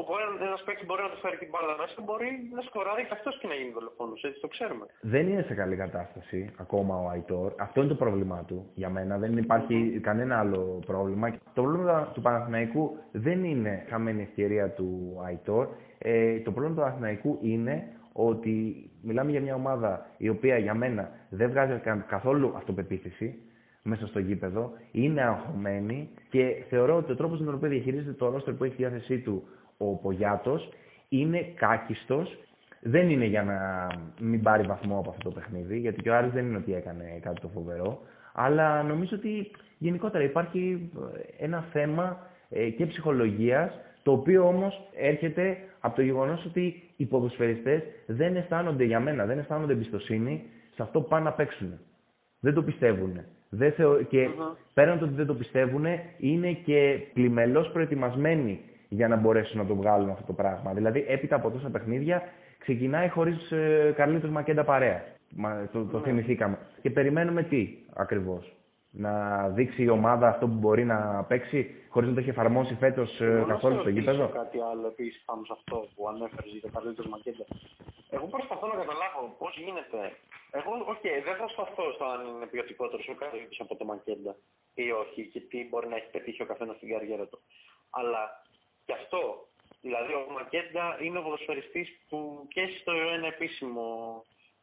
S2: Οπότε ένας παίκτης μπορεί να του φέρει την μπάλα μέσα, μπορεί να σκοράρει και αυτός και να γίνει δολοφόνος. Έτσι το ξέρουμε.
S1: Δεν είναι σε καλή κατάσταση ακόμα ο Αϊτόρ. Αυτό είναι το πρόβλημά του για μένα. Δεν υπάρχει κανένα άλλο πρόβλημα. Το πρόβλημα του Παναθηναϊκού δεν είναι χαμένη ευκαιρία του Αϊτόρ. Ε, το πρόβλημα του Παναθηναϊκού είναι ότι μιλάμε για μια ομάδα η οποία για μένα δεν βγάζει καθόλου αυτοπεποίθηση μέσα στο γήπεδο, είναι αγχωμένη και θεωρώ ότι ο τρόπος με τον οποίο διαχειρίζεται το ρόστερ που έχει στη διάθεσή του ο Πογιάτος είναι κάκιστος. Δεν είναι για να μην πάρει βαθμό από αυτό το παιχνίδι, γιατί και ο Άρης δεν είναι ότι έκανε κάτι το φοβερό. Αλλά νομίζω ότι γενικότερα υπάρχει ένα θέμα ε, και ψυχολογίας, το οποίο όμως έρχεται από το γεγονός ότι οι ποδοσφαιριστές δεν αισθάνονται για μένα, δεν αισθάνονται εμπιστοσύνη σε αυτό που πάνε να παίξουν. Δεν το πιστεύουν. Δεν θεω... Και πέραν το ότι δεν το πιστεύουν, είναι και πλημελώς προετοιμασμένοι για να μπορέσουν να το βγάλουν αυτό το πράγμα. Δηλαδή, έπειτα από τόσα παιχνίδια, ξεκινάει χωρίς ε, Καρλίτο Μακέντα παρέα. Μα, το, το ναι. θυμηθήκαμε. Και περιμένουμε τι ακριβώς. Να δείξει η ομάδα αυτό που μπορεί να παίξει χωρίς να το έχει εφαρμόσει φέτος ε, καθόλου στο γήπεδο;
S2: κάτι άλλο επίσης πάνω σε αυτό που ανέφερες για το Καρλίτο Μακέντα. Εγώ προσπαθώ να καταλάβω πώς γίνεται. Εγώ, OK, okay, δεν θα σταθώ στο αν είναι ποιοτικότερο ο Καρλίτο από το Μακέντα ή όχι και τι μπορεί να έχει πετύχει ο καθένας στην καριέρα του. Αλλά και αυτό. Δηλαδή ο Μακέντα είναι ο ποδοσφαιριστής που και στο ένα επίσημο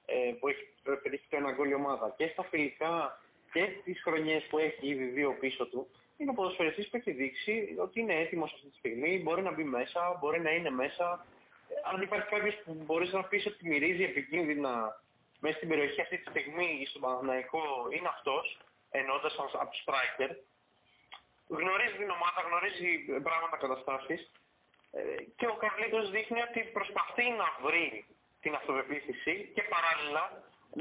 S2: ε, που έχει πετύχει το ένα γκολ ομάδα και στα φιλικά και τις χρονιές που έχει ήδη δύο πίσω του είναι ο ποδοσφαιριστής που έχει δείξει ότι είναι έτοιμος αυτή τη στιγμή, μπορεί να μπει μέσα, μπορεί να είναι μέσα. Αν υπάρχει κάποιος που μπορείς να πεις ότι μυρίζει επικίνδυνα μέσα στην περιοχή αυτή τη στιγμή στον Παναθηναϊκό είναι αυτός, εννοώντα από του striker, γνωρίζει την ομάδα, γνωρίζει πράγματα, καταστάσεις. Ε, και ο Καρλίτος δείχνει ότι προσπαθεί να βρει την αυτοπεποίθηση και παράλληλα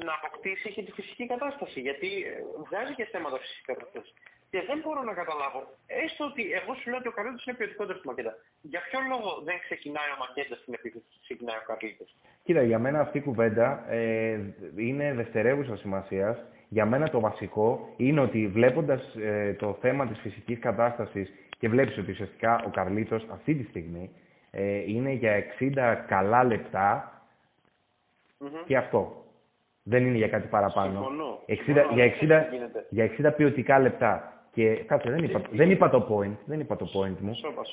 S2: να αποκτήσει και τη φυσική κατάσταση. Γιατί ε, βγάζει και θέματα φυσική κατάσταση. Και δεν μπορώ να καταλάβω, έστω ότι εγώ σου λέω ότι ο Καρλίτος είναι ποιοτικότερο στη Μακέτα. Για ποιο λόγο δεν ξεκινάει ο Μακέτας στην επίθεση, ξεκινάει ο Καρλίτος;
S1: Κοίτα, για μένα αυτή η κουβέντα ε, είναι δευτερεύουσα σημασίας για μένα το βασικό είναι ότι βλέποντας ε, το θέμα της φυσικής κατάστασης και βλέπεις ότι ουσιαστικά ο Καρλίτος αυτή τη στιγμή ε, είναι για 60 καλά λεπτά και αυτό. Δεν είναι για κάτι παραπάνω. 60, για, 60, για 60 ποιοτικά λεπτά. Και κάτσε, δεν είπα, δεν είπα το point, δεν είπα το point μου.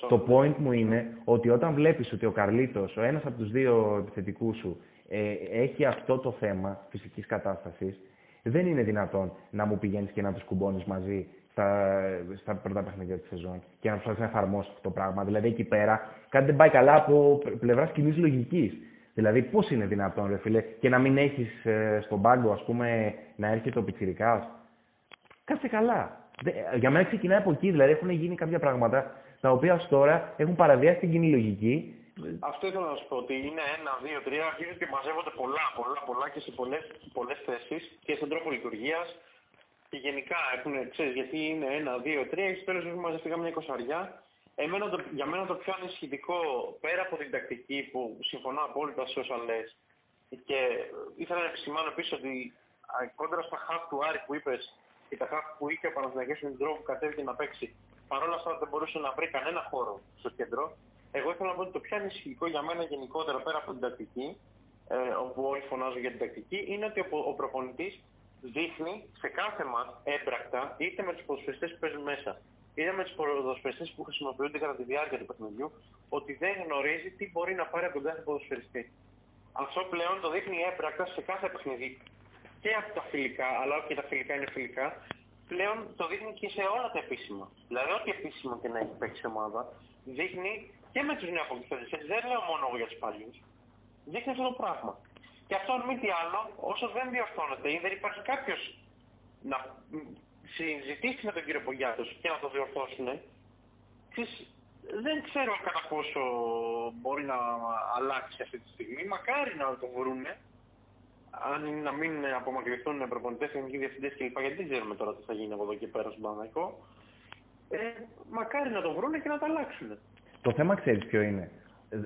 S1: Το point μου είναι ότι όταν βλέπεις ότι ο Καρλίτος, ο ένας από τους δύο επιθετικούς σου, ε, έχει αυτό το θέμα φυσικής κατάστασης, δεν είναι δυνατόν να μου πηγαίνεις και να τους κουμπώνεις μαζί στα, στα πρώτα παιχνίδια της σεζόν και να προσπαθεί να εφαρμόσεις αυτό το πράγμα. Δηλαδή εκεί πέρα κάτι δεν πάει καλά από πλευράς κοινής λογικής. Δηλαδή, πώς είναι δυνατόν, ρε φίλε, και να μην έχεις ε, στον πάγκο, ας πούμε, να έρχεται ο πιτσυρικά. Κάτσε καλά. Για μένα ξεκινάει από εκεί. Δηλαδή, έχουν γίνει κάποια πράγματα τα οποία ως τώρα έχουν παραβιάσει την κοινή λογική
S2: αυτό ήθελα να σου πω ότι είναι ένα, δύο, τρία, αρχίζουν και μαζεύονται πολλά, πολλά, πολλά και σε πολλές, πολλές θέσεις και στον τρόπο λειτουργίας και γενικά έχουν, ξέρεις, γιατί είναι ένα, δύο, τρία, έχεις τέλος που μαζευτεί μια εικοσαριά. Εμένα το, για μένα το πιο ανησυχητικό, πέρα από την τακτική που συμφωνώ απόλυτα σε όσα λες, και ήθελα να επισημάνω επίσης ότι κόντρα στα χαφ του Άρη που είπες και τα χαφ που είχε ο Παναθηναϊκός με τον τρόπο που κατέβηκε να παίξει, παρόλα αυτά δεν μπορούσε να βρει κανένα χώρο στο κέντρο. Εγώ ήθελα να πω ότι το πιο ανησυχητικό για μένα γενικότερα πέρα από την τακτική, ε, όπου όλοι φωνάζουν για την τακτική, είναι ότι ο, ο προπονητής δείχνει σε κάθε μα έμπρακτα, είτε με τους ποδοσφαιριστές που παίζουν μέσα, είτε με τους ποδοσφαιριστές που χρησιμοποιούνται κατά τη διάρκεια του παιχνιδιού, ότι δεν γνωρίζει τι μπορεί να πάρει από τον κάθε ποδοσφαιριστή. Αυτό πλέον το δείχνει έμπρακτα σε κάθε παιχνίδι και από τα φιλικά, αλλά όχι και τα φιλικά είναι φιλικά, πλέον το δείχνει και σε όλα τα επίσημα. Δηλαδή, ό,τι επίσημο και να έχει παίξει η ομάδα, δείχνει και με τους νεοαποκτητέ. Δεν λέω μόνο για τους παλιούς. Δείχνεις αυτό το πράγμα. Και αυτό, αν μη τι άλλο, όσο δεν διορθώνεται ή δεν υπάρχει κάποιος να συζητήσει με τον κύριο Πογιάτο και να το διορθώσουν, δεν ξέρω κατά πόσο μπορεί να αλλάξει αυτή τη στιγμή. Μακάρι να το βρούνε. Αν να μην απομακρυνθούν προπονητές, εθνικοί διευθυντές κλπ. Γιατί δεν ξέρουμε τώρα τι θα γίνει από εδώ και πέρα στον Παναγικό. Ε, μακάρι να το βρούνε και να το αλλάξουν.
S1: Το θέμα ξέρεις ποιο είναι.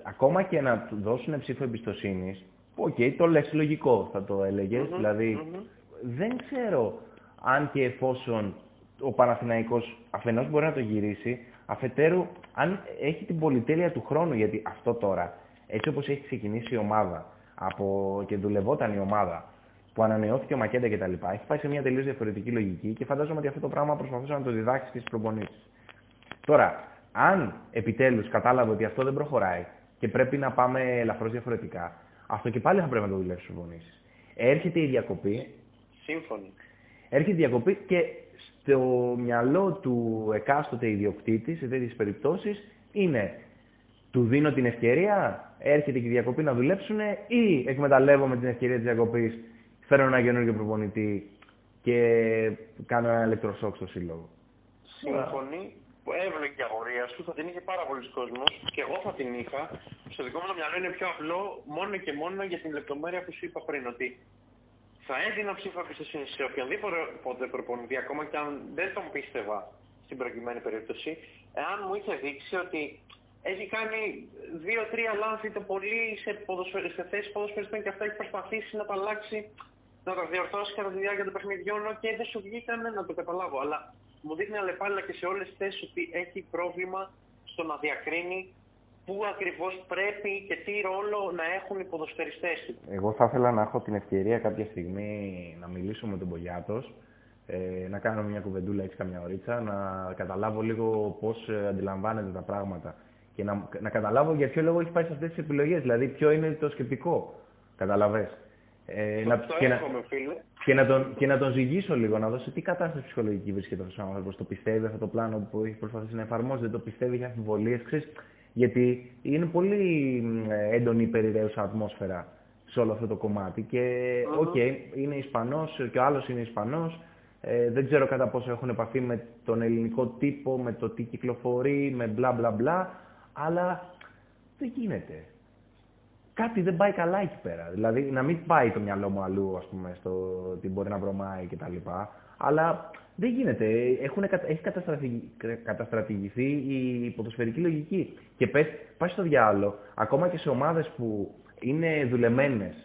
S1: Ακόμα και να του δώσουν ψήφο εμπιστοσύνης, OK, okay, το λες λογικό θα το έλεγες. Mm-hmm, δηλαδή, mm-hmm. δεν ξέρω αν και εφόσον ο Παναθηναϊκός αφενός μπορεί να το γυρίσει, αφετέρου αν έχει την πολυτέλεια του χρόνου, γιατί αυτό τώρα, έτσι όπως έχει ξεκινήσει η ομάδα από, και δουλευόταν η ομάδα, που ανανεώθηκε ο Μακέντα κτλ. Έχει πάει σε μια τελείως διαφορετική λογική και φαντάζομαι ότι αυτό το πράγμα προσπαθούσε να το διδάξει στις προπονήσεις. Τώρα, αν επιτέλους κατάλαβε ότι αυτό δεν προχωράει και πρέπει να πάμε ελαφρώς διαφορετικά, αυτό και πάλι θα πρέπει να το δουλέψει στι προπονήσει. Έρχεται η διακοπή.
S2: Σύμφωνοι.
S1: Έρχεται η διακοπή και στο μυαλό του εκάστοτε ιδιοκτήτη σε τέτοιες περιπτώσεις είναι του δίνω την ευκαιρία, έρχεται και η διακοπή να δουλέψουν ή εκμεταλλεύομαι την ευκαιρία της διακοπής, φέρνω ένα καινούργιο προπονητή και κάνω ένα ηλεκτροσόκ στο σύλλογο.
S2: Σύμφωνοι, έβλεπε η αγορίας σου, θα την είχε πάρα πολλοί κόσμος και εγώ θα την είχα. Στο δικό μου το μυαλό είναι πιο απλό μόνο και μόνο για την λεπτομέρεια που σου είπα πριν. Ότι θα έδινα ψήφο εμπιστοσύνη σε οποιονδήποτε προπονητή, ακόμα και αν δεν τον πίστευα στην προκειμένη περίπτωση, εάν μου είχε δείξει ότι έχει κάνει δύο-τρία λάθη το πολύ σε, σε θέσεις ποδοσφαιριστών και αυτά έχει προσπαθήσει να τα αλλάξει, να τα διορθώσει κατά τη διάρκεια των παιχνιδιών και δεν σου βγήκαν να το καταλάβω. Αλλά μου δείχνει αλλεπάλληλα και σε όλες τις θέσεις ότι έχει πρόβλημα στο να διακρίνει πού ακριβώς πρέπει και τι ρόλο να έχουν οι ποδοσφαιριστές του.
S1: Εγώ θα ήθελα να έχω την ευκαιρία κάποια στιγμή να μιλήσω με τον Πογιάτο, ε, να κάνω μια κουβεντούλα έτσι καμιά ωρίτσα, να καταλάβω λίγο πώς ε, αντιλαμβάνεται τα πράγματα και να, να καταλάβω για ποιο λόγο έχει πάει σε αυτές τις επιλογές. Δηλαδή, ποιο είναι το σκεπτικό. Κατάλαβες.
S2: Ε, να,
S1: και,
S2: να, φίλε.
S1: και, να τον, και να τον ζυγίσω λίγο, να δω σε τι κατάσταση ψυχολογική βρίσκεται αυτός ο άνθρωπος. Το πιστεύει αυτό το πλάνο που έχει προσπαθήσει να εφαρμόσει, δεν το πιστεύει, έχει αμφιβολίες. Γιατί είναι πολύ έντονη η περιρρέουσα ατμόσφαιρα σε όλο αυτό το κομμάτι. Και, OK, okay, είναι Ισπανός και ο άλλος είναι Ισπανός. Ε, δεν ξέρω κατά πόσο έχουν επαφή με τον ελληνικό τύπο, με το τι κυκλοφορεί, με μπλα μπλα μπλα. Αλλά δεν γίνεται. Κάτι δεν πάει καλά εκεί πέρα. Δηλαδή να μην πάει το μυαλό μου αλλού, ας πούμε, στο τι μπορεί να βρωμάει κτλ. Αλλά δεν γίνεται. Έχουν, έχει καταστρατηγηθεί η ποδοσφαιρική λογική. Και πες, πας στο διάλογο, ακόμα και σε ομάδες που είναι δουλεμένες,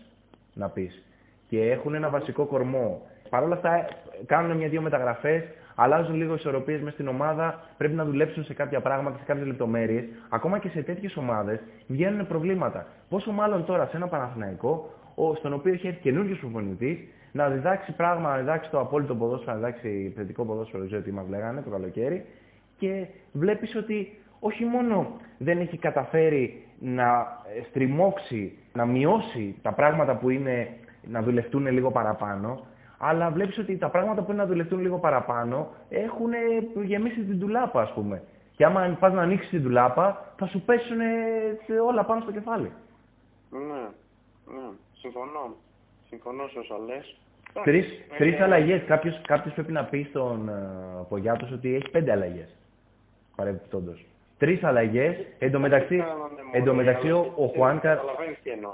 S1: να πεις, και έχουν ένα βασικό κορμό. Παρ' όλα αυτά κάνουν μια-δύο μεταγραφές, αλλάζουν λίγο ισορροπίες μέσα στην ομάδα, πρέπει να δουλέψουν σε κάποια πράγματα, σε κάποιες λεπτομέρειες. Ακόμα και σε τέτοιες ομάδες βγαίνουν προβλήματα. Πόσο μάλλον τώρα σε ένα Παναθηναϊκό, στον οποίο έχει έρθει καινούριο προπονητής, να διδάξει πράγμα, να διδάξει το απόλυτο ποδόσφαιρο, να διδάξει θετικό ποδόσφαιρο, δεν ξέρω τι μας λέγανε το καλοκαίρι. Και βλέπεις ότι όχι μόνο δεν έχει καταφέρει να στριμώξει, να μειώσει τα πράγματα που είναι να δουλευτούν λίγο παραπάνω, αλλά βλέπεις ότι τα πράγματα που είναι να δουλευτούν λίγο παραπάνω έχουν γεμίσει την τουλάπα, ας πούμε. Και άμα πας να ανοίξεις την τουλάπα, θα σου πέσουν όλα πάνω στο κεφάλι.
S2: Ναι, ναι, συμφωνώ. Συμφωνώ σε όσα λες.
S1: Τρεις τρεις αλλαγές. Κάποιος πρέπει να πει στον uh, Πογιάτος ότι έχει πέντε αλλαγές. Παρεμπιπτόντως. Τρεις αλλαγές. Εν τω μεταξύ, μεταξύ ο, ο Χουάνκαρ.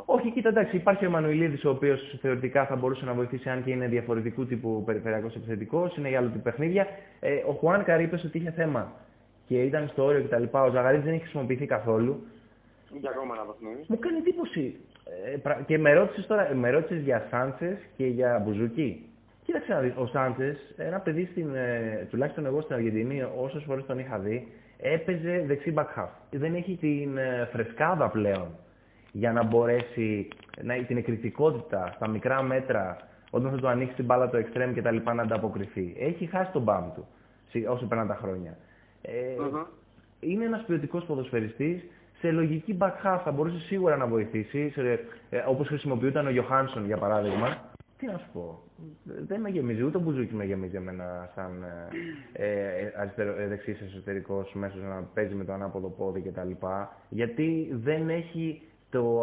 S1: Όχι, κοίτα, εντάξει, υπάρχει ο Εμμανουιλίδη, ο οποίος θεωρητικά θα μπορούσε να βοηθήσει, αν και είναι διαφορετικού τύπου περιφερειακός επιθετικός, είναι για άλλο τύπου παιχνίδια. Ε, ο Χουάνκαρ είπε ότι είχε θέμα και ήταν στο όριο κτλ. Ο Ζαγαρίδης δεν έχει χρησιμοποιηθεί καθόλου.
S2: Για ακόμα ένα παιχνίδι.
S1: Μου κάνει εντύπωση. Ε, και με ρώτησες τώρα, με ρώτησες για Σάντσες και για Μπουζούκι. Κοίταξε να δεις, ο Σάντσες, ένα παιδί στην, ε, τουλάχιστον εγώ στην Αργεντινή, όσες φορές τον είχα δει, έπαιζε δεξί back half. Δεν έχει την ε, φρεσκάδα πλέον για να μπορέσει να, την εκρητικότητα στα μικρά μέτρα όταν θα του ανοίξει την μπάλα το extreme και τα λοιπά να ανταποκριθεί. Έχει χάσει τον μπαμ του όσο περνάνε τα χρόνια. Ε, mm-hmm. Είναι ένας ποιοτικός ποδοσφαιριστής σε λογική back half θα μπορούσε σίγουρα να βοηθήσει, ε, όπως χρησιμοποιούταν ο Γιωχάνσον για παράδειγμα. Τι να σου πω. Δεν με γεμίζει. Ούτε ο Μπουζούκη με γεμίζει εμένα σαν ε, ε, αριστερο, ε, δεξής εσωτερικός μέσος να παίζει με το ανάποδο πόδι κτλ. Γιατί δεν έχει το,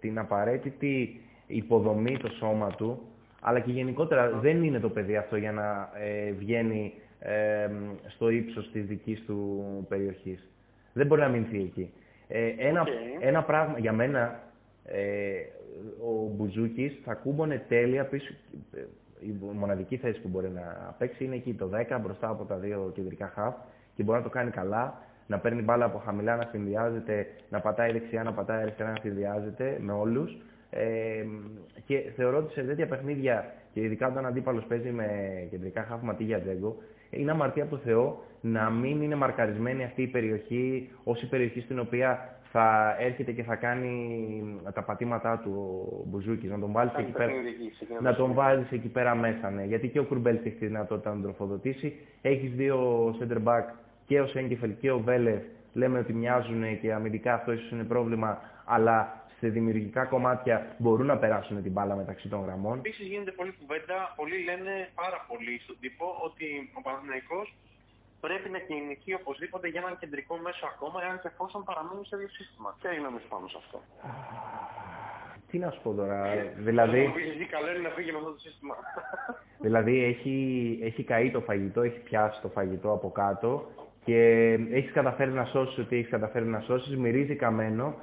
S1: την απαραίτητη υποδομή το σώμα του, αλλά και γενικότερα δεν είναι το παιδί αυτό για να ε, βγαίνει ε, στο ύψος της δικής του περιοχής. Δεν μπορεί να μείνει εκεί. Ε, ένα, ένα πράγμα, για μένα, ε, ο Μπουζούκης θα κούμπονε τέλεια πίσω. Ε, η μοναδική θέση που μπορεί να παίξει είναι εκεί το 10 μπροστά από τα δύο κεντρικά χαφ και μπορεί να το κάνει καλά, να παίρνει μπάλα από χαμηλά, να συνδυάζεται, να πατάει δεξιά, να πατάει αριστερά, να συνδυάζεται με όλους. Ε, και θεωρώ ότι σε τέτοια παιχνίδια και ειδικά όταν ο αντίπαλος παίζει με κεντρικά χάφ ματίγια τζέγκο, είναι αμαρτία από το Θεό να μην είναι μαρκαρισμένη αυτή η περιοχή ως η περιοχή στην οποία θα έρχεται και θα κάνει τα πατήματά του ο Μπουζούκης, να τον βάλεις εκεί πέρα. Να τον βάλει εκεί πέρα μέσα, ναι. Γιατί και ο Κουρμπέλ έχει τη δυνατότητα να τον τροφοδοτήσει. Έχεις δύο center back και ο Σέγκεφελ και ο Βέλεφ. Λέμε ότι μοιάζουν και αμυντικά αυτό ίσως είναι πρόβλημα, αλλά σε δημιουργικά κομμάτια μπορούν να περάσουν την μπάλα μεταξύ των γραμμών.
S2: Επίσης γίνεται πολύ κουβέντα. Πολλοί λένε πάρα πολύ στον τύπο ότι ο Παναθηναϊκός πρέπει να κινηθεί οπωσδήποτε για έναν κεντρικό μέσο ακόμα, εάν και εφόσον παραμείνει σε ίδιο σύστημα. Τι έγινε γνώμη πάνω σε αυτό;
S1: Τι να σου πω τώρα, δηλαδή...
S2: Νομίζεις καλό είναι να φύγει με αυτό το σύστημα.
S1: δηλαδή έχει, έχει καεί το φαγητό, έχει πιάσει το φαγητό από κάτω και έχεις καταφέρει να σώσεις ό,τι έχεις καταφέρει να σώσεις, μυρίζει καμένο,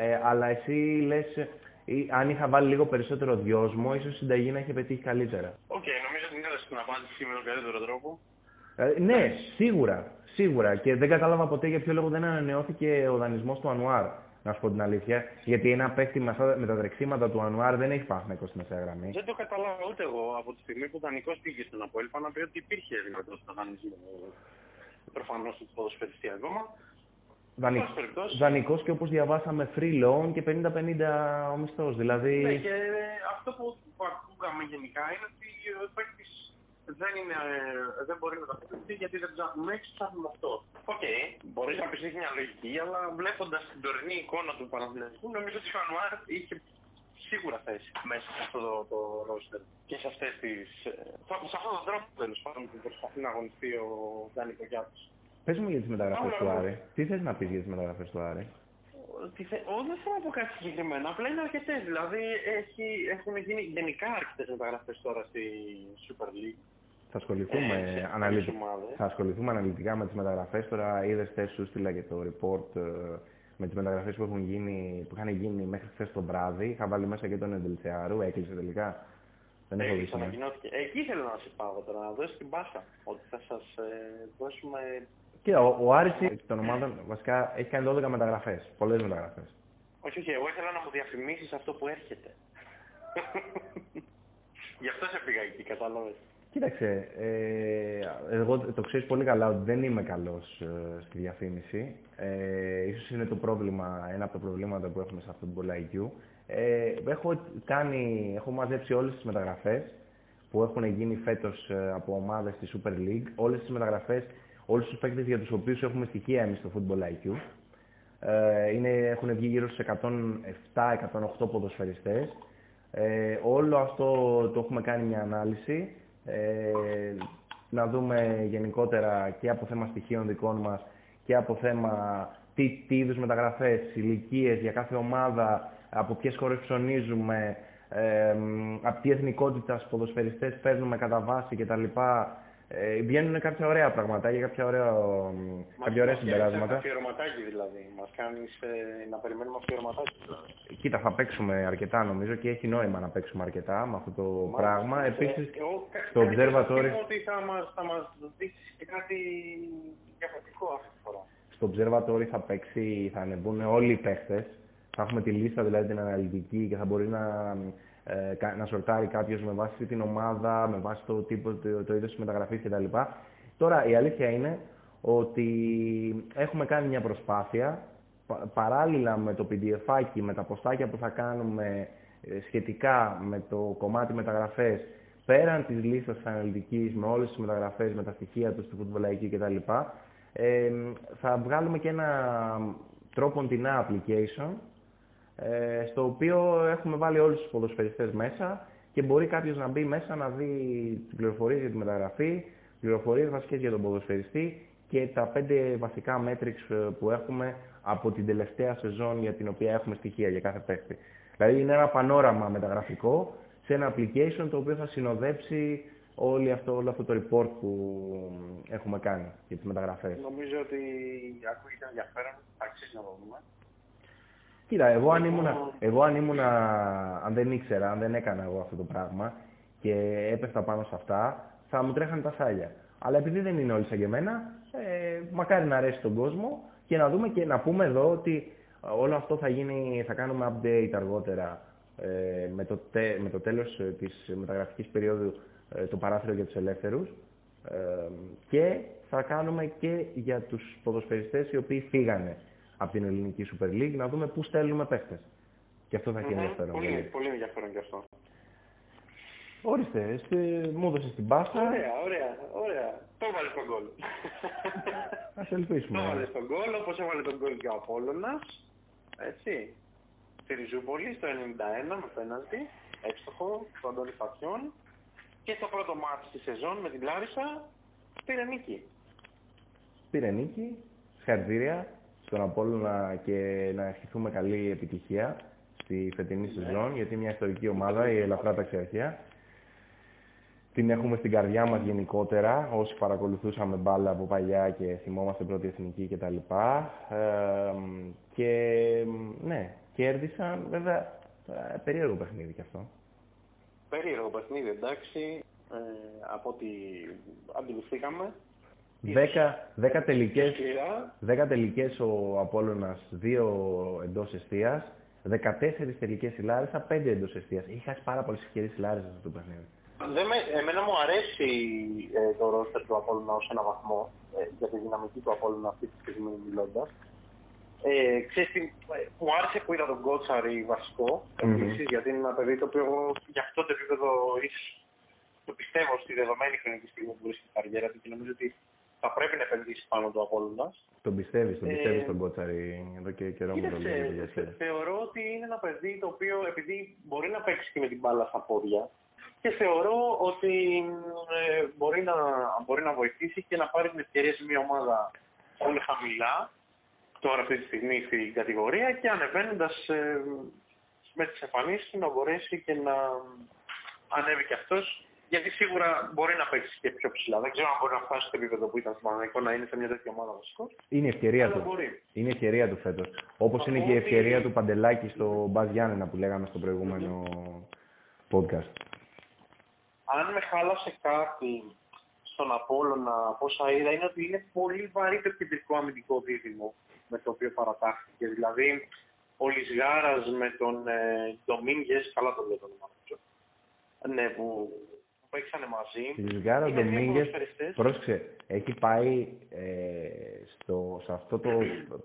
S1: ε, αλλά εσύ λες, αν είχα βάλει λίγο περισσότερο δυόσμο, ίσως η συνταγή να είχε πετύχει καλύτερα.
S2: OK, okay, νομίζω ότι έδωσε την απάντηση με τον καλύτερο τρόπο.
S1: Ε, ναι, σίγουρα. Σίγουρα. Και δεν κατάλαβα ποτέ για ποιο λόγο δεν ανανεώθηκε ο δανεισμός του Ανουάρ. Να σου πω την αλήθεια. Γιατί ένα παίχτη με τα τρεξίματα του Ανουάρ δεν έχει πάθει στη μεσαία γραμμή.
S2: Δεν το κατάλαβα ούτε εγώ από τη στιγμή που ο δανεικό πήγε στον Απόλυπα να πει ότι υπήρχε δυνατότητα δανεισμού. Προφανώς του ποδοσφαιριστής ακόμα.
S1: Δανεικός και όπως διαβάσαμε free loan και 50-50 ο μισθός. Δηλαδή...
S2: Ναι, και αυτό που, ακούγαμε γενικά είναι ότι ο παίκτη δεν, είναι, δεν μπορεί να τα πει γιατί δεν ψάχνουμε έξι, ψάχνουμε αυτό. OK, okay. μπορεί να πει μια λογική, αλλά βλέποντας την τωρινή εικόνα του Παναθηναϊκού, νομίζω ότι ο Ανουάρ είχε σίγουρα θέση μέσα σε αυτό το, το ρόστερ και σε αυτές τις. σε αυτόν τον τρόπο τέλος πάντων που προσπαθεί να αγωνιστεί ο Ντάνι Πογιάτος.
S1: Πες μου για τις μεταγραφές του Άρη. Τι θες να πεις για τις μεταγραφές του Άρη;
S2: Θε... δεν θέλω να πω κάτι συγκεκριμένο. Απλά είναι αρκετές. Δηλαδή έχει, έχουν γίνει γενικά αρκετές μεταγραφές τώρα στη Super League.
S1: Θα ασχοληθούμε,
S2: ε,
S1: αναλυτικά, θα ασχοληθούμε αναλυτικά με τις μεταγραφές. Τώρα είδες χθες σου στείλα και το report ε, με τις μεταγραφές που, έχουν γίνει, που είχαν γίνει μέχρι χθες το βράδυ. Είχα βάλει μέσα και τον Εντελτσεάρου, έκλεισε τελικά.
S2: Δεν έχω δει. Εκεί ήθελα να σα πάω τώρα, να δώσεις την πάσα. Ότι θα σας ε, δώσουμε
S1: και ο, ο Άρης των ομάδων βασικά έχει κάνει 12 μεταγραφές. Πολλές μεταγραφές.
S2: Όχι, όχι. Εγώ ήθελα να μου διαφημίσεις αυτό που έρχεται. Γι' αυτό σε πήγα εκεί, κατάλαβες.
S1: Κοίταξε, ε, εγώ το ξέρεις πολύ καλά ότι δεν είμαι καλός ε, στη διαφήμιση. Ε, ίσως είναι το πρόβλημα, ένα από τα προβλήματα που έχουμε σε αυτό το IQ. Ε, έχω, κάνει, έχω μαζέψει όλες τις μεταγραφές που έχουν γίνει φέτος ε, από ομάδες στη Super League. Όλες τις μεταγραφές όλους τους παίκτες για τους οποίους έχουμε στοιχεία εμείς στο Football IQ. Ε, είναι, έχουν βγει γύρω στους 107-108 ποδοσφαιριστές. Ε, όλο αυτό το έχουμε κάνει μια ανάλυση. Ε, να δούμε γενικότερα και από θέμα στοιχείων δικών μας και από θέμα τι, τι είδους μεταγραφές, ηλικίες για κάθε ομάδα, από ποιες χώρες ψωνίζουμε, ε, από τι εθνικότητας ποδοσφαιριστές παίρνουμε κατά βάση κτλ. Ε, βγαίνουν κάποια ωραία πραγματάκια, κάποια ωραία, κάποια ωραία συμπεράσματα.
S2: Αφιερωματάκι δηλαδή. Μας κάνεις ε, να περιμένουμε αφιερωματάκι δηλαδή.
S1: Κοίτα, θα παίξουμε αρκετά νομίζω και έχει νόημα να παίξουμε αρκετά με αυτό το Μάλιστα. πράγμα. Επίσης,
S2: στο Observatory. ότι θα μας θα μας δείξεις και κάτι διαφορετικό αυτή τη φορά.
S1: Στο Observatory θα παίξει, θα ανεβούν όλοι οι παίχτε. Θα έχουμε τη λίστα δηλαδή την αναλυτική και θα μπορεί να ε, να σορτάρει κάποιος με βάση την ομάδα, με βάση το τύπο, το, το είδος της μεταγραφής κτλ. Τώρα η αλήθεια είναι ότι έχουμε κάνει μια προσπάθεια παράλληλα με το PDF, με τα ποστάκια που θα κάνουμε ε, σχετικά με το κομμάτι μεταγραφές, πέραν της λίστας της αναλυτικής, με όλες τις μεταγραφές, με τα στοιχεία τους, του φουτβολαϊκή κτλ. Ε, θα βγάλουμε και ένα τρόπο την application ε, στο οποίο έχουμε βάλει όλους τους ποδοσφαιριστές μέσα και και μπορεί κάποιος να μπει μέσα να δει τι πληροφορίε για τη μεταγραφή, πληροφορίες βασικές για τον ποδοσφαιριστή και τα πέντε βασικά metrics ε, που έχουμε από την τελευταία σεζόν για την οποία έχουμε στοιχεία για κάθε παίκτη. Δηλαδή είναι ένα πανόραμα μεταγραφικό σε ένα application το οποίο θα συνοδέψει όλο αυτό, όλο αυτό το report που έχουμε κάνει για τις μεταγραφές.
S2: Νομίζω ότι ακούγεται ενδιαφέρον, αξίζει να το δούμε.
S1: Κοίτα, εγώ αν, ήμουν, εγώ αν ήμουν, αν δεν ήξερα, αν δεν έκανα εγώ αυτό το πράγμα και έπεφτα πάνω σε αυτά, θα μου τρέχανε τα σάλια. Αλλά επειδή δεν είναι όλοι σαν και εμένα, ε, μακάρι να αρέσει τον κόσμο και να δούμε και να πούμε εδώ ότι όλο αυτό θα γίνει, θα κάνουμε update αργότερα ε, με, το με το τέλος ε, της μεταγραφικής περίοδου ε, το παράθυρο για τους ελεύθερους ε, και θα κάνουμε και για τους ποδοσφαιριστές οι οποίοι φύγανε από την ελληνική Super League να δούμε πού στέλνουμε παίχτες. Και αυτό θα έχει ενδιαφέρον.
S2: Πολύ, πολύ ενδιαφέρον και αυτό.
S1: Ορίστε, εσύ, μου έδωσες την πάσα.
S2: Ωραία, ωραία, ωραία. Το έβαλες στον γκολ.
S1: Α ελπίσουμε.
S2: Το έβαλες στον γκολ, όπως έβαλε τον γκολ και ο Απόλογα. Έτσι. Στη Ριζούπολη στο 91 με πέναλτι. Εύστοχο του Αντώνη Φατιών. Και στο πρώτο μάτι της σεζόν με την Λάρισα πήρε νίκη.
S1: Πήρε νίκη. Συγχαρητήρια στον Απόλλωνα και να ευχηθούμε καλή επιτυχία στη φετινή ναι. σεζόν, γιατί μια ιστορική ομάδα, η Ελαφρά Ταξιαρχία, την έχουμε στην καρδιά μας γενικότερα, όσοι παρακολουθούσαμε μπάλα από παλιά και θυμόμαστε πρώτη εθνική κτλ. Ε, και ναι, κέρδισαν, βέβαια, ε, περίεργο παιχνίδι κι αυτό.
S2: Περίεργο παιχνίδι, εντάξει, ε, από ό,τι αντιληφθήκαμε.
S1: Δέκα, δέκα, τελικές, δέκα τελικές ο Απόλλωνας, δύο εντός εστίας, 14 τελικές η Λάρισα, πέντε εντός εστίας. Είχε χάσει πάρα πολλές ευκαιρίες η Λάρισα αυτό το παιχνίδι.
S2: Δεν με, εμένα μου αρέσει ε, το ρόστερ του Απόλλωνα ως ένα βαθμό ε, για τη δυναμική του Απόλλωνα αυτή τη στιγμή μιλώντας. Ε, ξέρεις τι, μου άρεσε που είδα τον Κότσαρη βασικό, mm-hmm. γιατί είναι ένα παιδί το οποίο για αυτό το επίπεδο το πιστεύω στη δεδομένη χρονική στιγμή που βρίσκεται η καριέρα του και νομίζω ότι θα πρέπει να επενδύσει πάνω του Απόλλωνα.
S1: Τον πιστεύεις, τον πιστεύεις ε, τον Κότσαρη εδώ και καιρό
S2: με τον Θε, Θεωρώ ότι είναι ένα παιδί το οποίο επειδή μπορεί να παίξει και με την μπάλα στα πόδια, και θεωρώ ότι ε, μπορεί, να, μπορεί να βοηθήσει και να πάρει την ευκαιρία σε μια ομάδα πολύ χαμηλά, τώρα αυτή τη στιγμή στην κατηγορία και ανεβαίνοντας ε, με τις εμφανίσεις να μπορέσει και να ανέβει και αυτός. Γιατί σίγουρα μπορεί να παίξεις και πιο ψηλά. Δεν ξέρω αν μπορεί να φτάσει στο επίπεδο που ήταν στο Παναγικό να είναι σε μια τέτοια ομάδα βασικό.
S1: Είναι η ευκαιρία του.
S2: Μπορεί.
S1: Είναι η ευκαιρία του φέτος. Όπως είναι και η ευκαιρία του Παντελάκη στο Μπαζ Γιάννενα που λέγαμε στο προηγούμενο podcast
S2: αν με χάλασε κάτι στον Απόλλωνα από όσα είδα είναι ότι είναι πολύ βαρύ το κεντρικό αμυντικό δίδυμο με το οποίο παρατάχθηκε. Δηλαδή, ο Λισγάρας με τον ε, Ντομίνγκες, καλά το λέω το όνομα ναι, που, που παίξανε μαζί.
S1: Λισγάρα, Ντομίνγκες, πρόσεξε, έχει πάει ε, στο, σε αυτό το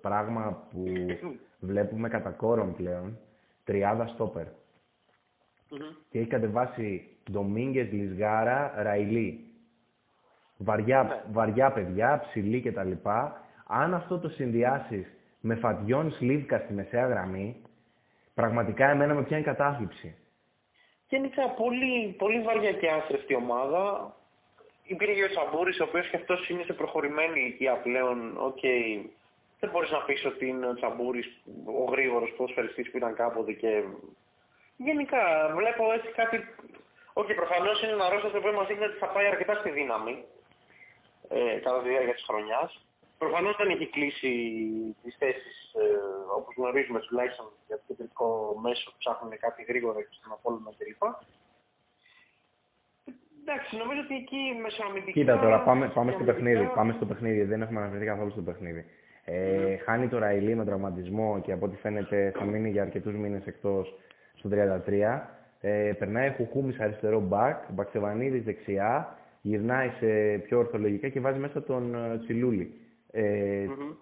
S1: πράγμα που βλέπουμε κατά κόρον πλέον, τριάδα στόπερ. Mm-hmm. Και έχει κατεβάσει Ντομίνγκες, Λισγάρα, Ραϊλί. Βαριά, ναι. βαριά παιδιά, ψηλή κτλ. Αν αυτό το συνδυάσεις με Φατιόν Σλίβκα στη μεσαία γραμμή, πραγματικά εμένα με πιάνει κατάθλιψη.
S2: Γενικά πολύ, πολύ βαριά και άστρεφτη ομάδα. Υπήρχε ο Τσαμπούρη, ο οποίος και αυτός είναι σε προχωρημένη ηλικία πλέον. Okay. Δεν μπορείς να πεις ότι είναι ο Τσαμπούρη ο γρήγορος ποδοσφαιριστής που ήταν κάποτε και. Γενικά βλέπω έτσι κάτι όχι, προφανώς είναι ένα ρόλο το οποίο μας δείχνει ότι θα πάει αρκετά στη δύναμη ε, κατά τη διάρκεια της χρονιάς. Προφανώς δεν έχει κλείσει τις θέσεις ε, όπως γνωρίζουμε τουλάχιστον για το κεντρικό μέσο που ψάχνουν κάτι γρήγορα και στον Απόλυτο κλπ. Εντάξει, νομίζω ότι εκεί μεσοαμυντικά...
S1: Κοίτα τώρα, πάμε, πάμε στο παιχνίδι. Πάμε στο παιχνίδι. Δεν έχουμε αναφερθεί καθόλου στο παιχνίδι. Ε, mm. Χάνει το Ραϊλί με τραυματισμό και από ό,τι φαίνεται θα μείνει για αρκετούς μήνες εκτός στο 33. Ε, περνάει Χουχούμης αριστερό μπακ, Μπαξεβανίδης δεξιά, γυρνάει σε πιο ορθολογικά και βάζει μέσα τον ε, Τσιλούλη. Ε, mm-hmm.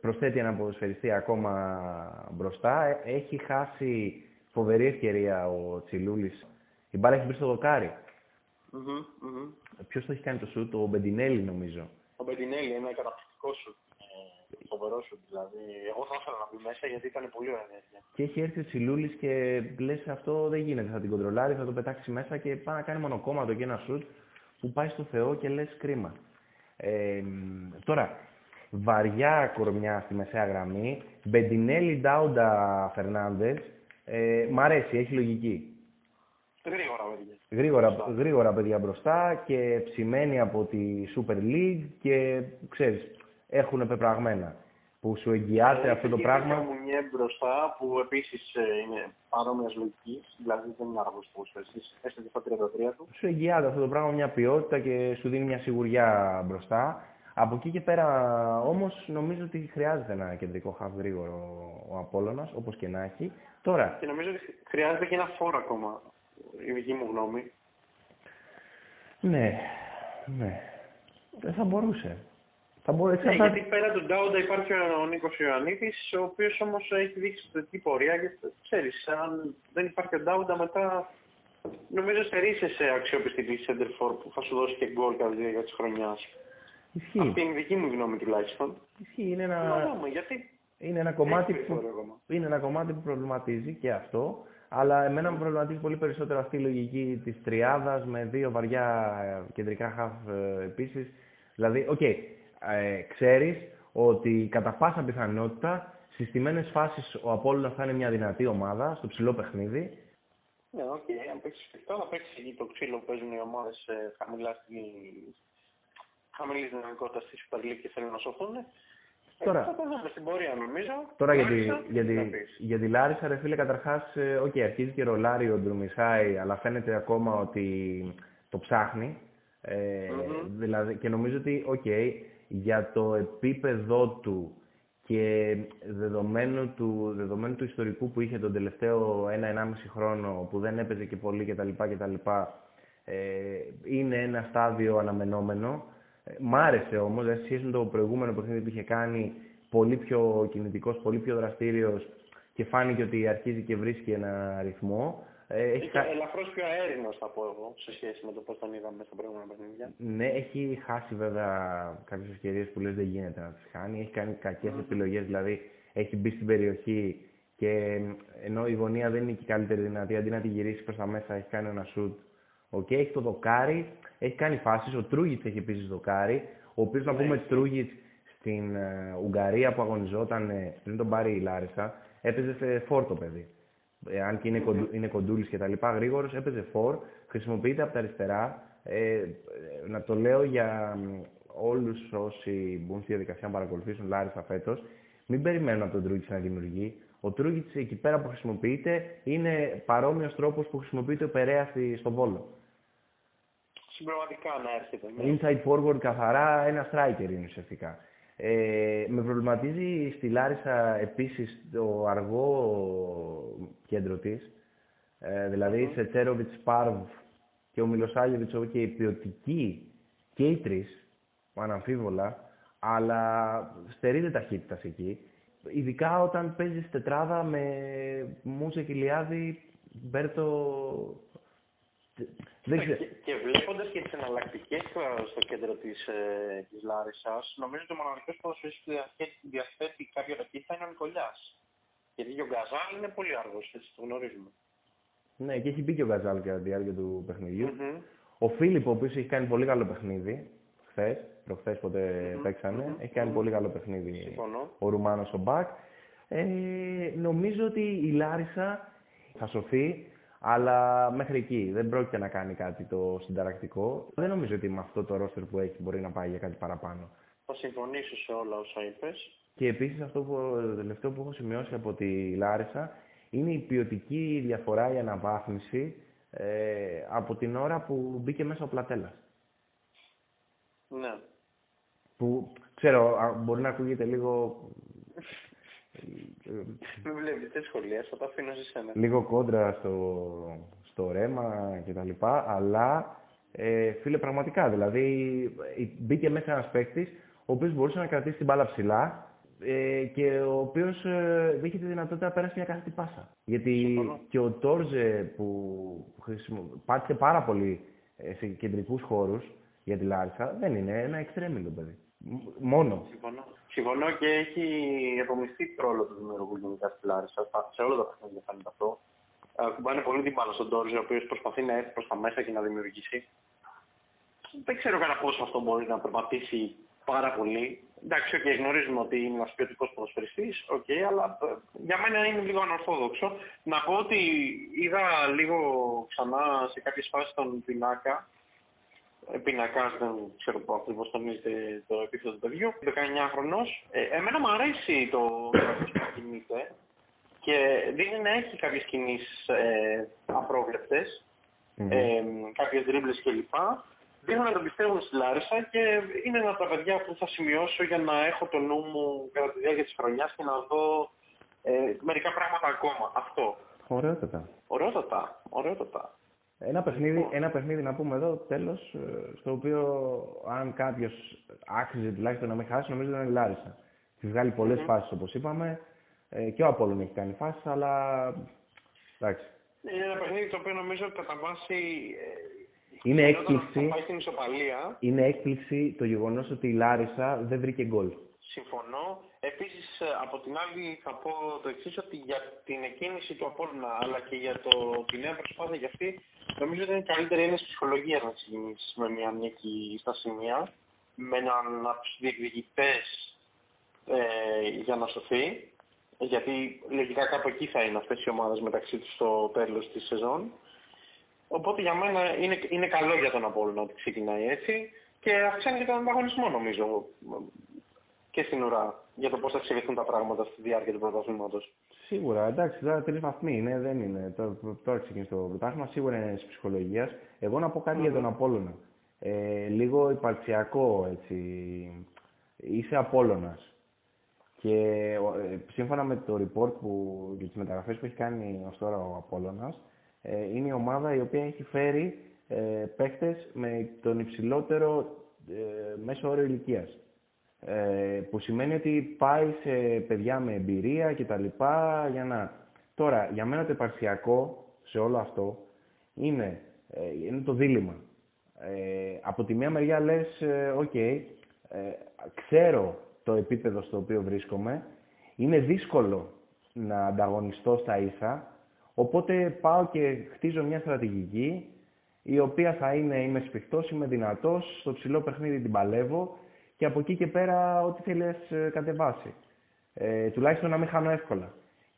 S1: Προσθέτει ένα ποδοσφαιριστή ακόμα μπροστά. Ε, έχει χάσει φοβερή ευκαιρία ο Τσιλούλης. Η μπάλα έχει μπει στο δοκάρι. Mm-hmm. Ποιος το έχει κάνει το σουτ, ο Μπεντινέλη νομίζω.
S2: ο Μπεντινέλη, ένα καταπληκτικό σου. Ε, φοβερό σου δηλαδή. Εγώ θα ήθελα να μπει μέσα γιατί ήταν πολύ ωραία ενέργεια.
S1: Και έχει έρθει ο Τσιλούλης και λες αυτό δεν γίνεται. Θα την κοντρολάρει, θα το πετάξει μέσα και πάει να κάνει μονοκόμματο και ένα σουτ που πάει στο Θεό και λες κρίμα. Ε, τώρα, βαριά κορμιά στη μεσαία γραμμή. Μπεντινέλη Ντάουντα Φερνάνδε. Ε, μ' αρέσει, έχει λογική.
S2: Γρήγορα, παιδιά.
S1: Γρήγορα, γρήγορα παιδιά μπροστά και ψημένοι από τη Super League και ξέρεις, έχουν πεπραγμένα. Που σου εγγυάται
S2: Ε,
S1: αυτό το
S2: και
S1: πράγμα;
S2: Και ο Μουνιέ μπροστά που επίσης είναι παρόμοιας λογική, δηλαδή δεν είναι άργο που έστω και στα 33 του.
S1: Σου εγγυάται αυτό το πράγμα μια ποιότητα και σου δίνει μια σιγουριά μπροστά. Από εκεί και πέρα όμως νομίζω ότι χρειάζεται ένα κεντρικό χαβ γρήγορο ο Απόλλωνας, όπως και να έχει. Τώρα,
S2: Και νομίζω ότι χρειάζεται και ένα φόρο ακόμα, η δική μου γνώμη.
S1: ναι, ναι, δεν θα μπορούσε. Θα μπορούσε
S2: Ναι,
S1: θα-
S2: γιατί πέρα του Ντάουντα υπάρχει ο Νίκος Ιωαννίδης, ο οποίος όμως έχει δείξει θετική πορεία. Και ξέρεις, αν δεν υπάρχει ο Ντάουντα μετά, νομίζω στερείσαι σε αξιοπιστή Σέντερφορ που θα σου δώσει και γκολ κατά τη διάρκεια της χρονιάς.
S1: Ισχύει.
S2: Αυτή είναι η δική μου γνώμη τουλάχιστον.
S1: Ισχύει. Είναι
S2: Να
S1: ένα,
S2: δούμε, γιατί
S1: είναι ένα κομμάτι
S2: έχει
S1: που,
S2: περιθώριο ακόμα.
S1: είναι ένα κομμάτι που προβληματίζει και αυτό. Αλλά εμένα μου προβληματίζει πολύ περισσότερο αυτή η λογική της τριάδας με δύο βαριά ε, κεντρικά χαφ ε, επίσης. Δηλαδή, οκ, ε, ξέρεις ότι κατά πάσα πιθανότητα στις στημένες φάσεις ο Απόλλωνας θα είναι μια δυνατή ομάδα στο ψηλό παιχνίδι.
S2: Ναι, οκ, αν παίξεις σφιχτό, να παίξεις εκεί το ξύλο που παίζουν οι ομάδες χαμηλά στη. Χαμηλής δυναμικότητας στη Super League και θέλουν να σωθούν.
S1: Τώρα-
S2: Ε, θα το δούμε στην πορεία, νομίζω.
S1: Τώρα για τη,
S2: Λάρισα,
S1: για,
S2: τι θα
S1: τη,
S2: πεις.
S1: για τη Λάρισα, ρε φίλε, καταρχάς, ε, οκ, αρχίζει και ρολάρει ο Ντουρμισάι, αλλά φαίνεται ακόμα ότι το ψάχνει. Ε,
S2: Μμμ.
S1: δηλαδή, και νομίζω ότι, οκ, για το επίπεδο του και δεδομένου του, δεδομένου του ιστορικού που είχε τον τελευταίο ένα-ενάμιση χρόνο, που δεν έπαιζε και πολύ κτλ. κτλ ε, είναι ένα στάδιο αναμενόμενο. Ε, Μ' άρεσε όμως, σε σχέση με το προηγούμενο παιχνίδι που είχε κάνει, πολύ πιο κινητικός, πολύ πιο δραστήριος και φάνηκε ότι αρχίζει και βρίσκει ένα ρυθμό. Ε, έχει,
S2: Είχε
S1: χα-
S2: ελαφρώς πιο αέρινο, θα πω εγώ, σε σχέση με το πώς τον είδαμε στα προηγούμενα παιχνίδια.
S1: ναι, έχει χάσει βέβαια κάποιες ευκαιρίες που λες δεν γίνεται να τις χάνει. Έχει κάνει κακές επιλογές, δηλαδή έχει μπει στην περιοχή και ενώ η γωνία δεν είναι και η καλύτερη δυνατή, αντί να τη γυρίσεις προς τα μέσα έχει κάνει ένα σουτ. Οκ, έχει το δοκάρι, έχει κάνει φάσεις, ο Τρούγιτς έχει επίσης δοκάρι, ο οποίος να
S2: Ναι,
S1: πούμε
S2: έχει.
S1: Τρούγιτς στην ε, Ουγγαρία που αγωνιζόταν ε, πριν τον πάρει η Λάρισα, έπαιζε σε φορ το παιδί. Ε, αν και είναι, κοντου, είναι κοντούλης και τα λοιπά, γρήγορος, έπαιζε φορ, χρησιμοποιείται από τα αριστερά. Ε, ε, να το λέω για μ, όλους όσοι μπουν στη διαδικασία να παρακολουθήσουν Λάρισα φέτος, μην περιμένουν από τον Τρούγιτς να δημιουργεί. Ο Τρούγιτς εκεί πέρα που χρησιμοποιείται είναι παρόμοιος τρόπος που χρησιμοποιείται ο Περέας στη- στον Βόλο.
S2: Συμπληρωματικά να έρχεται. ναι.
S1: Inside forward καθαρά ένα striker είναι ουσιαστικά. Ε, με προβληματίζει στη Λάρισα επίσης το αργό κέντρο της. Ε, δηλαδή σε Τσέροβιτς, Πάρβ και ο Μιλοσάγεβιτς και η ποιοτική και οι τρεις, αναμφίβολα, αλλά στερείται ταχύτητα εκεί. Ειδικά όταν παίζεις τετράδα με Μούσα Κιλιάδη, Μπέρτο... Δεν ξέρω.
S2: Και, και βλέποντα και τι εναλλακτικέ στο κέντρο της ε, της Λάρισας, νομίζω ότι ο μοναδικός ποδοσφαιριστής που διαθέτει, διαθέτει κάποια ταχύτητα είναι ο Νικολιάς. Γιατί και ο Γκαζάλ είναι πολύ αργό, έτσι το γνωρίζουμε.
S1: Ναι, και έχει μπει και ο Γκαζάλ κατά τη διάρκεια του παιχνιδιού.
S2: Μμμ.
S1: Ο Φίλιπ, ο οποίος έχει κάνει πολύ καλό παιχνίδι, χθες, προχθές πότε
S2: Μμμ,
S1: παίξανε,
S2: μμμ,
S1: έχει κάνει
S2: μμμ.
S1: πολύ καλό παιχνίδι
S2: Συμφωνώ.
S1: ο Ρουμάνος ο Μπακ. Ε, νομίζω ότι η Λάρισα θα σωθεί, αλλά μέχρι εκεί δεν πρόκειται να κάνει κάτι το συνταρακτικό. Δεν νομίζω ότι με αυτό το ρόστερ που έχει μπορεί να πάει για κάτι παραπάνω.
S2: Θα συμφωνήσω σε όλα όσα είπες.
S1: Και επίσης αυτό που, το τελευταίο που έχω σημειώσει από τη Λάρισα είναι η ποιοτική διαφορά, η αναβάθμιση ε, από την ώρα που μπήκε μέσα ο Πλατέλας.
S2: Ναι.
S1: Που, ξέρω, α, μπορεί να ακούγεται λίγο... ε,
S2: Μην βλέπει τι σχολεία, θα τα αφήνω σε σένα.
S1: λίγο κόντρα στο, στο ρέμα και τα λοιπά, αλλά ε, φίλε πραγματικά, δηλαδή ε, μπήκε μέσα ένας παίκτης ο οποίος μπορούσε να κρατήσει την μπάλα ψηλά ε, και ο οποίος ε, είχε τη δυνατότητα να πέρασε μια κάθετη πάσα. Γιατί
S2: Συμφωνώ.
S1: και ο Τόρζε που χρησιμο... πάτησε πάρα πολύ ε, σε κεντρικούς χώρους για τη Λάρισα δεν είναι ένα εξτρέμιλο παιδί. Μ- Μόνο.
S2: Συμφωνώ. Συμφωνώ και έχει επομιστεί το ρόλο του δημιουργού γενικά στη Λάρισα. Στα- Σε όλα τα παιχνίδια φαίνεται αυτό. Ε, Κουμπάνε πολύ την μπάλα στον Τόρζη, ο οποίος προσπαθεί να έρθει προς τα μέσα και να δημιουργήσει. Δεν ξέρω κατά πόσο αυτό μπορεί να περπατήσει πάρα πολύ. Εντάξει, okay, γνωρίζουμε ότι είναι ένας ποιοτικός ποδοσφαιριστής, okay, αλλά ε, για μένα είναι λίγο ανορθόδοξο. Να πω ότι είδα λίγο ξανά σε κάποιες φάσεις τον Πινάκα. Πινακά, δεν ξέρω πού ακριβώς τονίζεται το επίθετο του παιδιού. 19χρονο. Ε, εμένα μου αρέσει το τρόπο που κινείται και δείχνει να έχει κάποιες κινήσεις ε, απρόβλεπτες
S1: Μμμ.
S2: ε, κάποιες δρίμπλες κλπ. Δείχνουν να τον πιστεύουν στη Λάρισα και είναι ένα από τα παιδιά που θα σημειώσω για να έχω το νου μου κατά τη διάρκεια της χρονιάς και να δω ε, μερικά πράγματα ακόμα. Αυτό.
S1: Ωραιότατα.
S2: Ωραιότατα. Ωραιότατα.
S1: Ένα παιχνίδι, ένα παιχνίδι να πούμε εδώ, τέλος, ε, στο οποίο αν κάποιος άξιζε τουλάχιστον να μην χάσει, νομίζω ήταν η Λάρισα. Έχει βγάλει πολλές
S2: Μμμ.
S1: φάσεις όπως είπαμε ε, και ο Απόλλων έχει κάνει φάσεις, αλλά εντάξει.
S2: Είναι ένα παιχνίδι το οποίο νομίζω ότι κατά βάση ε,
S1: Είναι
S2: φαινόταν ότι
S1: έκπληξη.
S2: Θα πάει στην ισοπαλία.
S1: Είναι έκπληξη το γεγονός ότι η Λάρισα δεν βρήκε γκολ.
S2: Συμφωνώ. Επίσης, από την άλλη, θα πω το εξής, ότι για την εκκίνηση του Απόλλωνα αλλά και για το, τη νέα προσπάθεια για αυτή, νομίζω ότι είναι καλύτερη έννοια ψυχολογίας να ξεκινήσεις με μια νίκη στα σημεία, με έναν από τους διεκδικητές ε, για να σωθεί. Γιατί λογικά κάπου εκεί θα είναι αυτές οι ομάδες μεταξύ τους στο τέλος της σεζόν. Οπότε για μένα είναι, είναι καλό για τον Απόλλωνα ότι ξεκινάει έτσι και αυξάνει και τον ανταγωνισμό νομίζω και στην ουρά για το πώς θα εξελιχθούν τα πράγματα στη διάρκεια του πρωταθλήματος.
S1: Σίγουρα, εντάξει, τώρα τρει βαθμοί είναι, δεν είναι. Τώρα, τώρα ξεκίνησε το πρωτάθλημα, σίγουρα είναι της ψυχολογίας. Εγώ να πω κάτι για τον Απόλλωνα. Ε, λίγο υπαρξιακό, έτσι. Είσαι Απόλλωνας. Και ε, σύμφωνα με το report που, και τις μεταγραφές που έχει κάνει ως τώρα ο Απόλλωνας, ε, είναι η ομάδα η οποία έχει φέρει ε, παίχτες με τον υψηλότερο ε, μέσο όριο ηλικίας. Ε, που σημαίνει ότι πάει σε παιδιά με εμπειρία και τα λοιπά για να... Τώρα, για μένα το επαρξιακό σε όλο αυτό είναι, ε, είναι το δίλημα. Ε, από τη μία μεριά λες, ε, οκ, ε, ξέρω το επίπεδο στο οποίο βρίσκομαι, είναι δύσκολο να ανταγωνιστώ στα ίσα, οπότε πάω και χτίζω μια στρατηγική η οποία θα είναι είμαι σφιχτός, είμαι δυνατός, στο ψηλό παιχνίδι την παλεύω και από εκεί και πέρα ό,τι θέλεις ε, κατεβάσει. Ε, τουλάχιστον να μην χάνω εύκολα.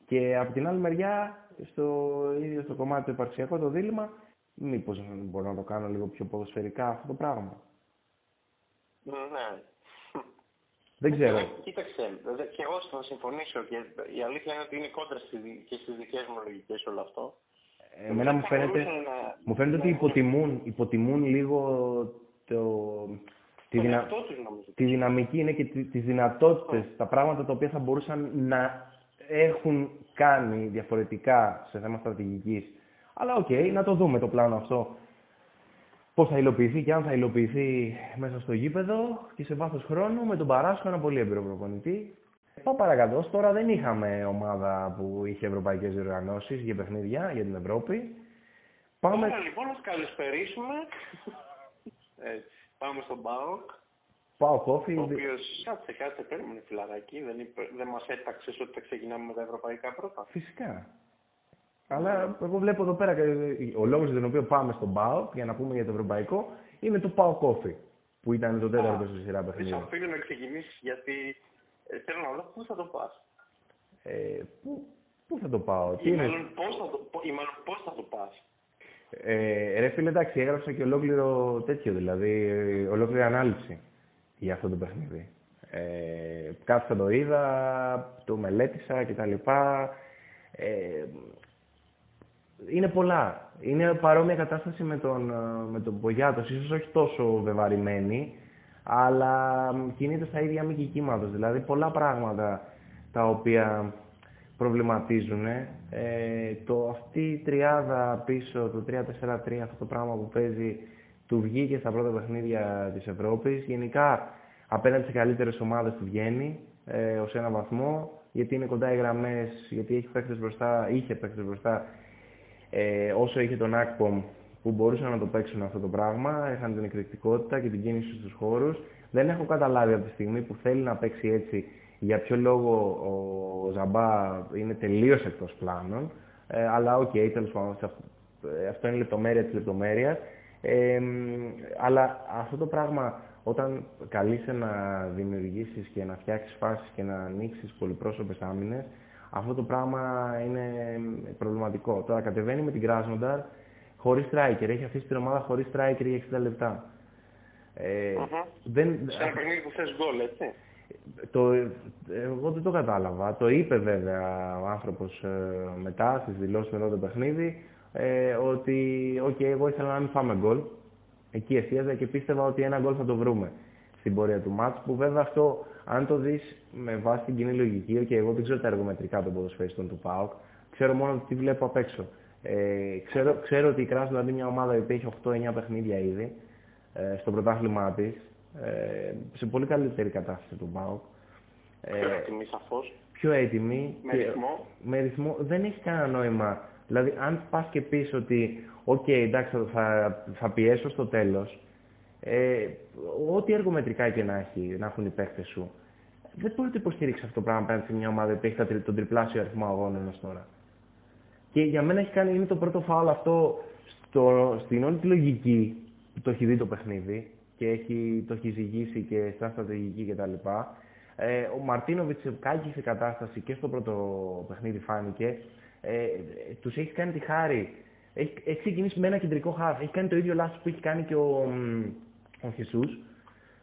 S1: Και από την άλλη μεριά, στο ίδιο στο κομμάτι το υπαρξιακό το δίλημα, μήπως μπορώ να το κάνω λίγο πιο ποδοσφαιρικά αυτό το πράγμα.
S2: Ναι.
S1: Δεν ξέρω.
S2: Ε, Κοίταξε, δε- και εγώ θα συμφωνήσω και η αλήθεια είναι ότι είναι κόντρα στη, δι- και στις δικές μου λογικές όλο αυτό.
S1: Εμένα μου
S2: Θα
S1: φαίνεται,
S2: μπορούσε να-
S1: μου φαίνεται ότι
S2: να-
S1: υποτιμούν, υποτιμούν λίγο το, τη,
S2: τον
S1: δυνα,
S2: εαυτό τους, νομίζω.
S1: τη δυναμική είναι και τι- τις δυνατότητες, τα πράγματα τα οποία θα μπορούσαν να έχουν κάνει διαφορετικά σε θέμα στρατηγικής. Αλλά οκ, να το δούμε το πλάνο αυτό. Πώς θα υλοποιηθεί και αν θα υλοποιηθεί μέσα στο γήπεδο και σε βάθος χρόνου με τον Παράσχο ένα πολύ έμπειρο προπονητή. Πάω παρακάτω. Ως τώρα δεν είχαμε ομάδα που είχε ευρωπαϊκές διοργανώσεις για παιχνίδια για την Ευρώπη. Πάμε...
S2: Τώρα λοιπόν να καλησπερίσουμε. Έτσι. Πάμε στον ΠΑΟΚ,
S1: Πάω κόφι.
S2: ο οποίος κάτσε, κάτσε, παίρνουμε φυλαράκι. Δεν, είπε, δεν μας έταξε ότι θα ξεκινάμε με τα ευρωπαϊκά πρώτα.
S1: Φυσικά. Αλλά εγώ βλέπω εδώ πέρα, και ο λόγος για τον οποίο πάμε στον ΠΑΟ, για να πούμε για το ευρωπαϊκό, είναι το ΠΑΟ Κόφι, που ήταν το τέταρτο στη σειρά
S2: Δεν σε
S1: παιχνίδι.
S2: αφήνω να ξεκινήσεις γιατί ε, θέλω να δω πού θα το πας.
S1: Ε, πού, πού θα το πάω, τι
S2: Ή
S1: είναι;
S2: μάλλον πώς θα το, πο- ή μάλλον πώς θα το πας.
S1: Ε, ρε φίλε, εντάξει, έγραψα και ολόκληρο τέτοιο, δηλαδή, ε, ολόκληρη ανάλυση για αυτό το παιχνίδι. Ε, κάθισα το είδα, το μελέτησα κτλ. Ε, είναι πολλά. Είναι παρόμοια κατάσταση με τον, ε, με τον Πογιάτος, ίσως όχι τόσο βεβαρημένη, αλλά μ, κινείται στα ίδια μήκη κύματος. Δηλαδή πολλά πράγματα τα οποία προβληματίζουν. Ε, το, αυτή η τριάδα πίσω, το 3-4-3, αυτό το πράγμα που παίζει, του βγήκε στα πρώτα παιχνίδια της Ευρώπης. Γενικά, απέναντι σε καλύτερες ομάδες του βγαίνει, ε, ως ένα βαθμό, γιατί είναι κοντά οι γραμμές, γιατί έχει παίκτες μπροστά, είχε παίκτες μπροστά, ε, όσο είχε τον Ακπομ που μπορούσαν να το παίξουν αυτό το πράγμα, είχαν την εκρηκτικότητα και την κίνηση στους χώρους. Δεν έχω καταλάβει από τη στιγμή που θέλει να παίξει έτσι για ποιο λόγο ο Ζαμπά είναι τελείως εκτός πλάνων. Ε, αλλά OK, okay, τέλος πάντων, ε, αυτό είναι λεπτομέρεια της λεπτομέρειας. Ε, αλλά αυτό το πράγμα όταν καλείσαι να δημιουργήσεις και να φτιάξεις φάσεις και να ανοίξεις πολυπρόσωπες άμυνες, αυτό το πράγμα είναι προβληματικό. Τώρα κατεβαίνει με την Κράσνονταρ χωρίς striker. Έχει αφήσει την ομάδα χωρίς striker για 60 λεπτά.
S2: Ε, uh-huh. δεν, Σε ένα παιχνίδι που θες γκολ, έτσι.
S1: Το, εγώ δεν το κατάλαβα. Το είπε βέβαια ο άνθρωπος ε, μετά στις δηλώσεις μετά το παιχνίδι ε, ότι okay, εγώ ήθελα να μην φάμε γκολ Εκεί εστίαζα και πίστευα ότι ένα γκολ θα το βρούμε στην πορεία του μάτς, που βέβαια αυτό, αν το δεις με βάση την κοινή λογική, και εγώ δεν ξέρω τα εργομετρικά των ποδοσφαιριστών του ΠΑΟΚ, ξέρω μόνο τι βλέπω απ' έξω. Ε, ξέρω, ξέρω ότι η Κράσο δηλαδή μια ομάδα που έχει 8-9 παιχνίδια ήδη ε, στο πρωτάθλημά της, ε, σε πολύ καλύτερη κατάσταση του ΠΑΟΚ.
S2: Ε, πιο έτοιμη, σαφώς.
S1: Πιο έτοιμη.
S2: Με ρυθμό.
S1: Με ρυθμό. Δεν έχει κανένα νόημα. Δηλαδή, αν πας και πεις ότι OK, okay, εντάξει, θα, θα πιέσω στο τέλος. Ε, ό,τι εργομετρικά και να, έχει, να έχουν οι παίχτες σου, δεν μπορεί να το υποστηρίξει αυτό το πράγμα απέναντι σε μια ομάδα που έχει τον τριπλάσιο αριθμό αγώνων έως τώρα. Και για μένα έχει κάνει, είναι το πρώτο φάουλ αυτό στο, στην όλη τη λογική που το έχει δει το παιχνίδι και έχει, το έχει ζυγίσει και στα στρατηγική κτλ. Ε, ο Μαρτίνοβιτς σε κάκη κατάσταση και στο πρώτο παιχνίδι φάνηκε. Ε, τους έχει κάνει τη χάρη έχει, έχει ξεκινήσει με ένα κεντρικό χάφ. Έχει κάνει το ίδιο λάθος που έχει κάνει και ο, ο Χεσούς.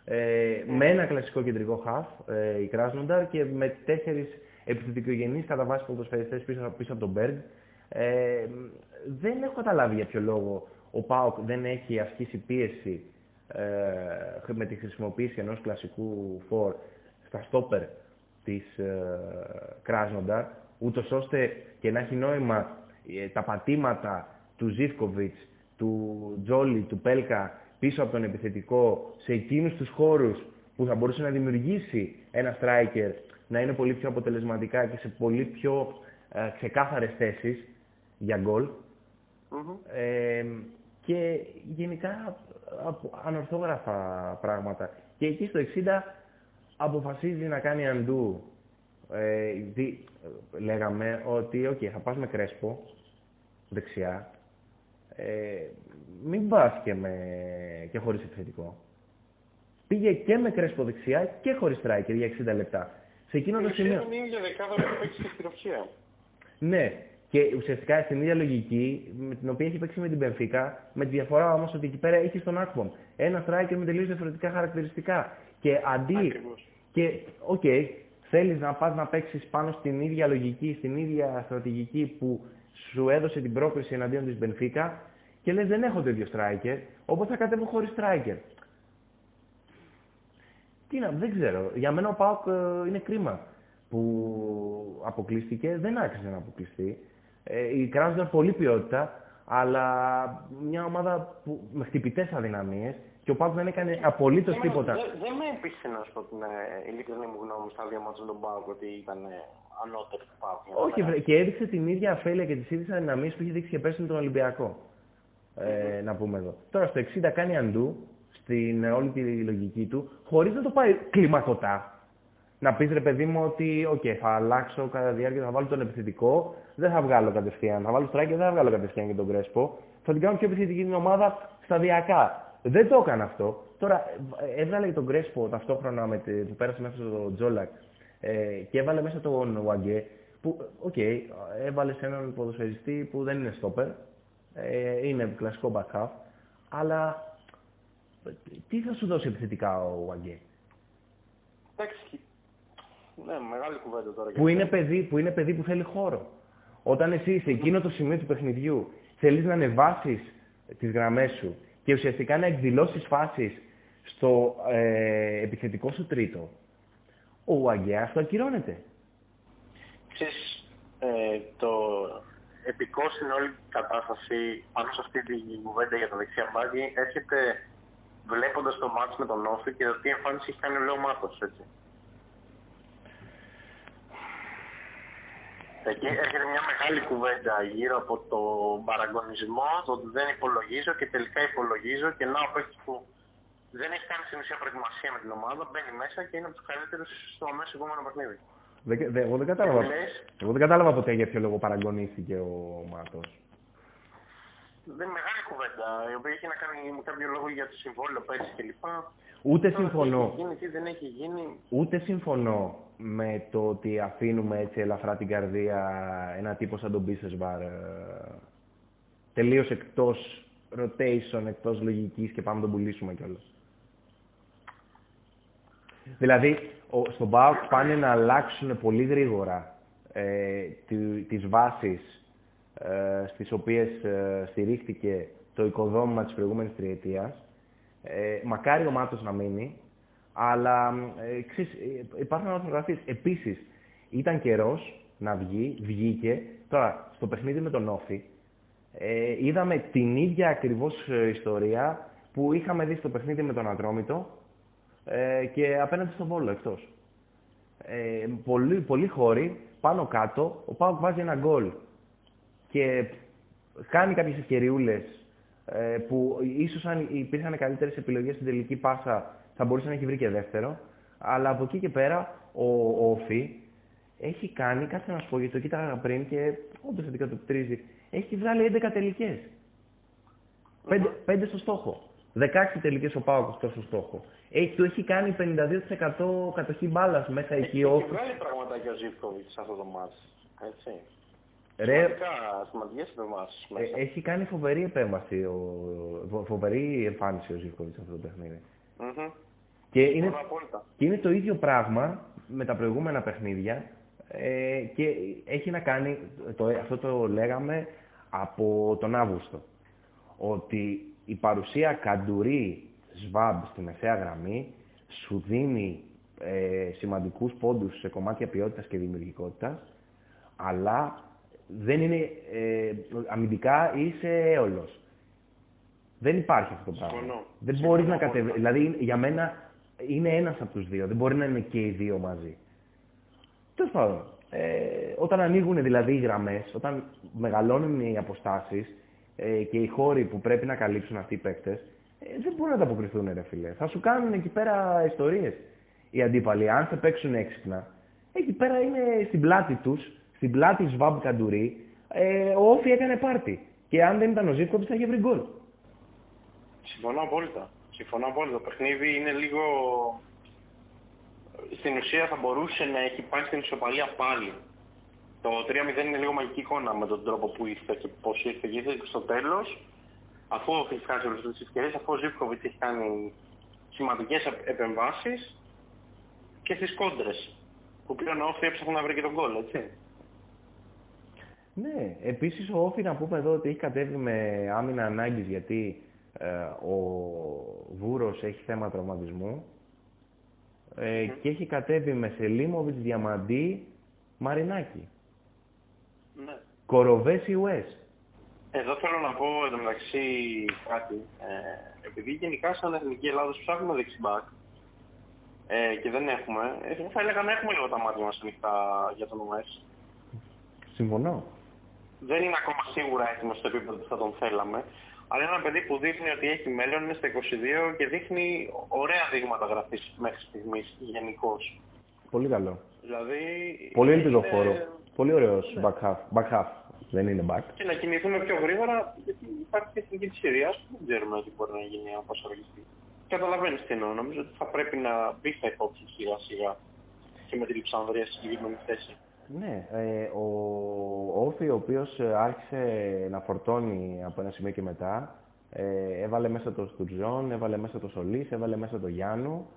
S1: Ε, με ένα κλασικό κεντρικό χάφ, ε, η Κράσνονταρ και με τέσσερις επιθετικογενείς κατά βάση ποδοσφαιριστές πίσω, πίσω από τον Μπέργκ. Ε, δεν έχω καταλάβει για ποιο λόγο ο Πάοκ δεν έχει ασκήσει πίεση ε, με τη χρησιμοποίηση ενός κλασικού φορ στα στόπερ της ε, Κράσνονταρ, ούτως ώστε και να έχει νόημα ε, τα πατήματα του Ζήφκοβιτς, του Τζόλι, του Πέλκα πίσω από τον επιθετικό σε εκείνους τους χώρους που θα μπορούσε να δημιουργήσει ένα striker να είναι πολύ πιο αποτελεσματικά και σε πολύ πιο ε, ξεκάθαρες θέσεις για γκολ. Ε, και γενικά ανορθόγραφα πράγματα. Και εκεί στο 60 αποφασίζει να κάνει αντού. Ε, λέγαμε ότι, okay, θα πας με κρέσπο δεξιά, ε, μην πας και, με... και χωρίς επιθετικό. Πήγε και με Κρέσπο δεξιά και χωρίς striker για 60 λεπτά. Σε εκείνο το σημείο.
S2: Είναι η ίδια ενδεκάδα που παίζεις στη
S1: Ναι, και ουσιαστικά στην ίδια λογική με την οποία έχει παίξει με την Μπενφίκα, με τη διαφορά όμως ότι εκεί πέρα έχει τον Ακπομ. Ένα striker με τελείως διαφορετικά χαρακτηριστικά. Και αντί.
S2: Ακριβώς.
S1: Και, OK, okay, θέλεις να πας να παίξεις πάνω στην ίδια λογική, στην ίδια στρατηγική που σου έδωσε την πρόκριση εναντίον της Μπενφίκα και λες δεν έχω το ίδιο striker, οπότε θα κατέβω χωρίς striker. Τι να, δεν ξέρω. Για μένα ο Πάοκ ε, είναι κρίμα που αποκλείστηκε. Δεν άξιζε να αποκλειστεί. Ε, η Κράζ ήταν πολύ ποιότητα, αλλά μια ομάδα που, με χτυπητές αδυναμίες και ο Πάοκ δεν έκανε απολύτως τίποτα.
S2: Δεν δε με έπεισε να σου πω την ε, ειλικρινή μου γνώμη στα δύο μάτια του Πάοκ ότι ήταν ανώτερο του Πάοκ.
S1: Όχι, και έδειξε την ίδια αφέλεια και τις ίδιες αδυναμίες που είχε δείξει και πέρσι με τον Ολυμπιακό ε, να πούμε εδώ. Τώρα στο 60 κάνει αντού στην όλη τη λογική του, χωρίς να το πάει κλιμακωτά. Να πεις ρε παιδί μου ότι, OK, θα αλλάξω κατά διάρκεια, θα βάλω τον επιθετικό, δεν θα βγάλω κατευθείαν. Θα βάλω striker, δεν θα βγάλω κατευθείαν και τον Κρέσπο. Θα την κάνω πιο επιθετική την ομάδα σταδιακά. Δεν το έκανα αυτό. Τώρα έβγαλε τον Κρέσπο ταυτόχρονα με, που πέρασε μέσα στο Τζόλακ ε, και έβαλε μέσα τον Βαγκέ. Που, OK, okay, έβαλε σε έναν ποδοσφαιριστή που δεν είναι στόπερ, ε, είναι κλασικό μπακ χαφ, αλλά τι θα σου δώσει επιθετικά ο Βαγκέ.
S2: Εντάξει, ναι, μεγάλη κουβέντα τώρα.
S1: Που είναι, παιδί, που είναι παιδί που θέλει χώρο. Όταν εσύ σε εκείνο το σημείο του παιχνιδιού θέλεις να ανεβάσεις τις γραμμές σου και ουσιαστικά να εκδηλώσεις φάσεις στο ε, επιθετικό σου τρίτο, ο Βαγγέ αυτό ακυρώνεται.
S2: Ξέρεις, ε, το, επικό στην όλη κατάσταση πάνω σε αυτή την κουβέντα για τα δεξιά μπάγκη έρχεται βλέποντας το μάτς με τον Όφη και το τι εμφάνιση έχει κάνει ο Λέο Μάρκος, έτσι. Εκεί έρχεται μια μεγάλη κουβέντα γύρω από το παραγωνισμό, το ότι δεν υπολογίζω και τελικά υπολογίζω και να ο που δεν έχει κάνει στην ουσία προετοιμασία με την ομάδα, μπαίνει μέσα και είναι από τους καλύτερους στο αμέσως επόμενο παιχνίδι.
S1: Δεν, δε, εγώ, δεν κατάλαβα, εγώ δεν κατάλαβα ποτέ για ποιο λόγο παραγωνίστηκε ο Μάτος.
S2: Δεν είναι μεγάλη κουβέντα, η οποία έχει να κάνει με κάποιο λόγο για το συμβόλαιο πέρσι κλπ.
S1: Ούτε συμφωνώ.
S2: Τι έχει γίνει, τι δεν έχει γίνει.
S1: Ούτε συμφωνώ με το ότι αφήνουμε έτσι ελαφρά την καρδία ένα τύπο σαν τον Μπίσεσβαρ τελείως εκτός rotation, εκτός λογικής και πάμε να τον πουλήσουμε κιόλας. Δηλαδή, ο, στον ΠΑΟΚ πάνε να αλλάξουν πολύ γρήγορα ε, τις βάσεις ε, στις οποίες ε, στηρίχθηκε το οικοδόμημα της προηγούμενης τριετίας. Ε, μακάρι ο Μάτος να μείνει, αλλά ε, ξέρεις, ε, υπάρχουν αναφωτογραφίες. Επίσης, ήταν καιρός να βγει, βγήκε. Τώρα, στο παιχνίδι με τον Όφη, ε, είδαμε την ίδια ακριβώς ε, ιστορία που είχαμε δει στο παιχνίδι με τον Ατρόμητο ε, και απέναντι στον Βόλο εκτός. Ε, πολύ, πολύ χώροι, πάνω κάτω, ο Πάουκ βάζει ένα γκολ και κάνει κάποιες ευκαιριούλες ε, που ίσως αν υπήρχαν καλύτερες επιλογές στην τελική πάσα θα μπορούσε να έχει βρει και δεύτερο, αλλά από εκεί και πέρα ο, ο Όφη έχει κάνει, κάτι να σου πω, γιατί το κοίταγα πριν και όντως αντικατοπτρίζει, έχει βγάλει 11 τελικές. 5, 5 στο στόχο. 16 τελικές ο Πάοκ στο στόχο. Έχει, του έχει κάνει 52% κατοχή μπάλας μέσα
S2: έχει,
S1: εκεί.
S2: Έχει βγάλει πραγματάκια ο Ζήφκοβιτς σε αυτό το μάτι. Έτσι.
S1: Ρε,
S2: σημαντικές επεμβάσεις
S1: ε,
S2: μέσα.
S1: έχει κάνει φοβερή επέμβαση, ο, φοβερή εμφάνιση ο Ζήφκοβιτς σε αυτό το παιχνίδι.
S2: Mm-hmm.
S1: Και είναι, και είναι το ίδιο πράγμα με τα προηγούμενα παιχνίδια ε, και έχει να κάνει, το, αυτό το λέγαμε από τον Αύγουστο, ότι η παρουσία Καντουρί Σβάμπ στη μεσαία γραμμή σου δίνει ε, σημαντικούς πόντους σε κομμάτια ποιότητας και δημιουργικότητας, αλλά δεν είναι ε, αμυντικά είσαι έολος. Δεν υπάρχει αυτό το πράγμα. Δεν μπορείς να κατεβεί. Δηλαδή για μένα είναι ένας από τους δύο. Δεν μπορεί να είναι και οι δύο μαζί. Τέλος πάντων, ε, όταν ανοίγουν δηλαδή οι γραμμές, όταν μεγαλώνουν οι αποστάσεις ε, και οι χώροι που πρέπει να καλύψουν αυτοί οι παίκτες, ε, δεν μπορούν να τα αποκριθούν, ρε φίλε. Θα σου κάνουν εκεί πέρα ιστορίες οι αντίπαλοι. Αν σε παίξουν έξυπνα, εκεί πέρα είναι στην πλάτη τους, στην πλάτη Σβάμπ Καντουρί, ε, ο Όφη έκανε πάρτι. Και αν δεν ήταν ο Ζήκοβιτ, θα είχε βρει γκολ.
S2: Συμφωνώ απόλυτα. Συμφωνώ απόλυτα. Το παιχνίδι είναι λίγο στην ουσία θα μπορούσε να έχει πάει στην ισοπαλία πάλι. Το 3-0 είναι λίγο μαγική εικόνα με τον τρόπο που ήρθε και πώς ήρθε. Και ήρθε στο τέλος, αφού έχει χάσει όλες τις ευκαιρίες, αφού ο Ζήφκοβιτ έχει κάνει σημαντικές επεμβάσεις και στις κόντρες. Που πλέον ο Όφη έψαχνε να βρει και τον κόλλ, έτσι.
S1: Ναι, επίσης ο Όφη να πούμε εδώ ότι έχει κατέβει με άμυνα ανάγκης γιατί ε, ο Βούρος έχει θέμα τραυματισμού ε, και έχει κατέβει με Σελίμοβιτ, Διαμαντή, Μαρινάκη.
S2: Ναι.
S1: Κοροβές Ιουές.
S2: Εδώ θέλω να πω εντωμεταξύ κάτι. Ε, επειδή γενικά σαν Εθνική Ελλάδα ψάχνουμε δεξιμπάκ ε, και δεν έχουμε, ε, θα έλεγα να έχουμε λίγο τα μάτια μας ανοιχτά για τον ΟΕΣ.
S1: Συμφωνώ.
S2: Δεν είναι ακόμα σίγουρα έτοιμος στο επίπεδο που θα τον θέλαμε. Αλλά είναι ένα παιδί που δείχνει ότι έχει μέλλον, είναι στα 22 και δείχνει ωραία δείγματα γραφής μέχρι στιγμής γενικώς.
S1: Πολύ καλό.
S2: Δηλαδή.
S1: Πολύ ελπιδοφόρο. Είναι... Πολύ ωραίος ναι. back half. Back half. Δεν είναι back.
S2: Και να κινηθούμε πιο γρήγορα, γιατί υπάρχει και εθνική της Συρία που δεν ξέρουμε τι μπορεί να γίνει από ορκιστεί. Καταλαβαίνεις τι εννοώ. Νομίζω ότι θα πρέπει να μπει στα υπόψη σιγά σιγά και με τη Λιψανδρία στη συγκεκριμένη θέση.
S1: Ναι, ε, ο Όφη ο οποίος ε, άρχισε να φορτώνει από ένα σημείο και μετά, ε, έβαλε μέσα το Στουτζόν, έβαλε μέσα το Σολής, έβαλε μέσα το Γιάννου,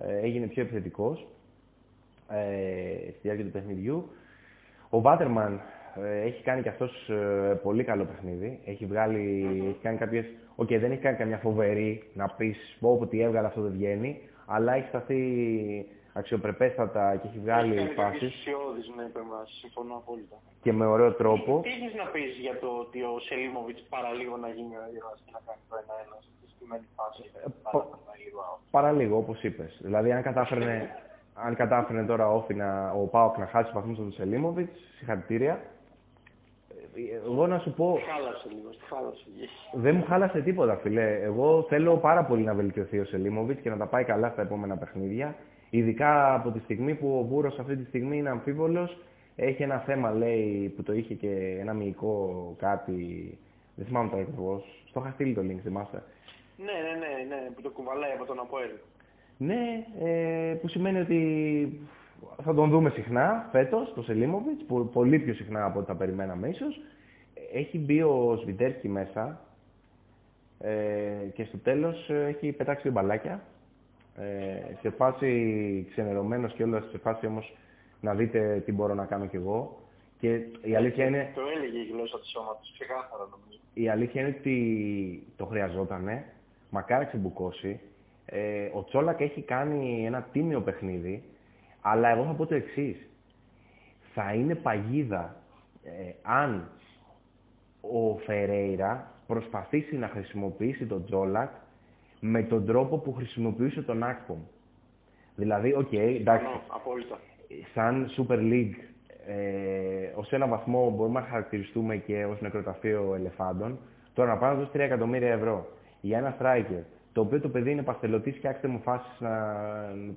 S1: ε, έγινε πιο επιθετικός ε, στη διάρκεια του παιχνιδιού. Ο Βάτερμαν ε, έχει κάνει και αυτός πολύ καλό παιχνίδι. Έχει βγάλει, έχει κάνει κάποιες... Οκ, okay, δεν έχει κάνει καμιά φοβερή να πεις πω ότι έβγαλε αυτό δεν βγαίνει, αλλά έχει σταθεί αξιοπρεπέστατα και έχει βγάλει φάσεις.
S2: Έχει με επεμβάσει, συμφωνώ απόλυτα.
S1: Και με ωραίο τρόπο.
S2: Τι, έχει να πεις για το ότι ο Σελίμοβιτς παραλίγο να γίνει ο ήρωας και να κάνει το 1-1 στη συγκεκριμένη φάση. Ε, πα,
S1: παραλίγο, όπως είπες. Δηλαδή, αν κατάφερνε, αν κατάφερνε τώρα ο ΟΦΗ να, ο ΠΑΟΚ να χάσει βαθμούς από τον Σελίμοβιτς, συγχαρητήρια. εγώ να σου πω,
S2: Χάλασε λίγο, στη χάλασε.
S1: δεν μου χάλασε τίποτα, φιλέ. Εγώ θέλω πάρα πολύ να βελτιωθεί ο Σελίμοβιτς και να τα πάει καλά στα επόμενα παιχνίδια. Ειδικά από τη στιγμή που ο Βούρος αυτή τη στιγμή είναι αμφίβολος. Έχει ένα θέμα, λέει, που το είχε και ένα μυϊκό κάτι. Δεν θυμάμαι το ακριβώς. Στο είχα στείλει το link, θυμάστε.
S2: Ναι, ναι, ναι, ναι, που το κουβαλάει από τον Αποέλ.
S1: Ναι, ε, που σημαίνει ότι θα τον δούμε συχνά φέτος, το Σελίμοβιτς, πολύ πιο συχνά από ό,τι θα περιμέναμε ίσως. Έχει μπει ο Σβιντέρσκι μέσα ε, και στο τέλος έχει πετάξει δύο μπαλάκια. Ε, σε φάση ξενερωμένος και όλας, σε φάση όμως να δείτε τι μπορώ να κάνω κι εγώ. Και η αλήθεια είναι...
S2: Το έλεγε η γλώσσα του σώματος, ξεκάθαρα νομίζω.
S1: Η αλήθεια είναι ότι το χρειαζότανε. Μακάρι ξεμπουκώσει. Ε, ο Τσόλακ έχει κάνει ένα τίμιο παιχνίδι, αλλά εγώ θα πω το εξής. Θα είναι παγίδα ε, αν ο Φερέιρα προσπαθήσει να χρησιμοποιήσει τον Τζόλακ με τον τρόπο που χρησιμοποιούσε τον Ακπομ. Δηλαδή, OK, okay, εντάξει,
S2: Ναι, απόλυτα.
S1: σαν Super League, ε, ως ένα βαθμό μπορούμε να χαρακτηριστούμε και ως νεκροταφείο ελεφάντων. Τώρα να πάω να δώσει 3 εκατομμύρια ευρώ για ένα striker, το οποίο το παιδί είναι παστελωτής, φτιάξτε μου φάσεις να,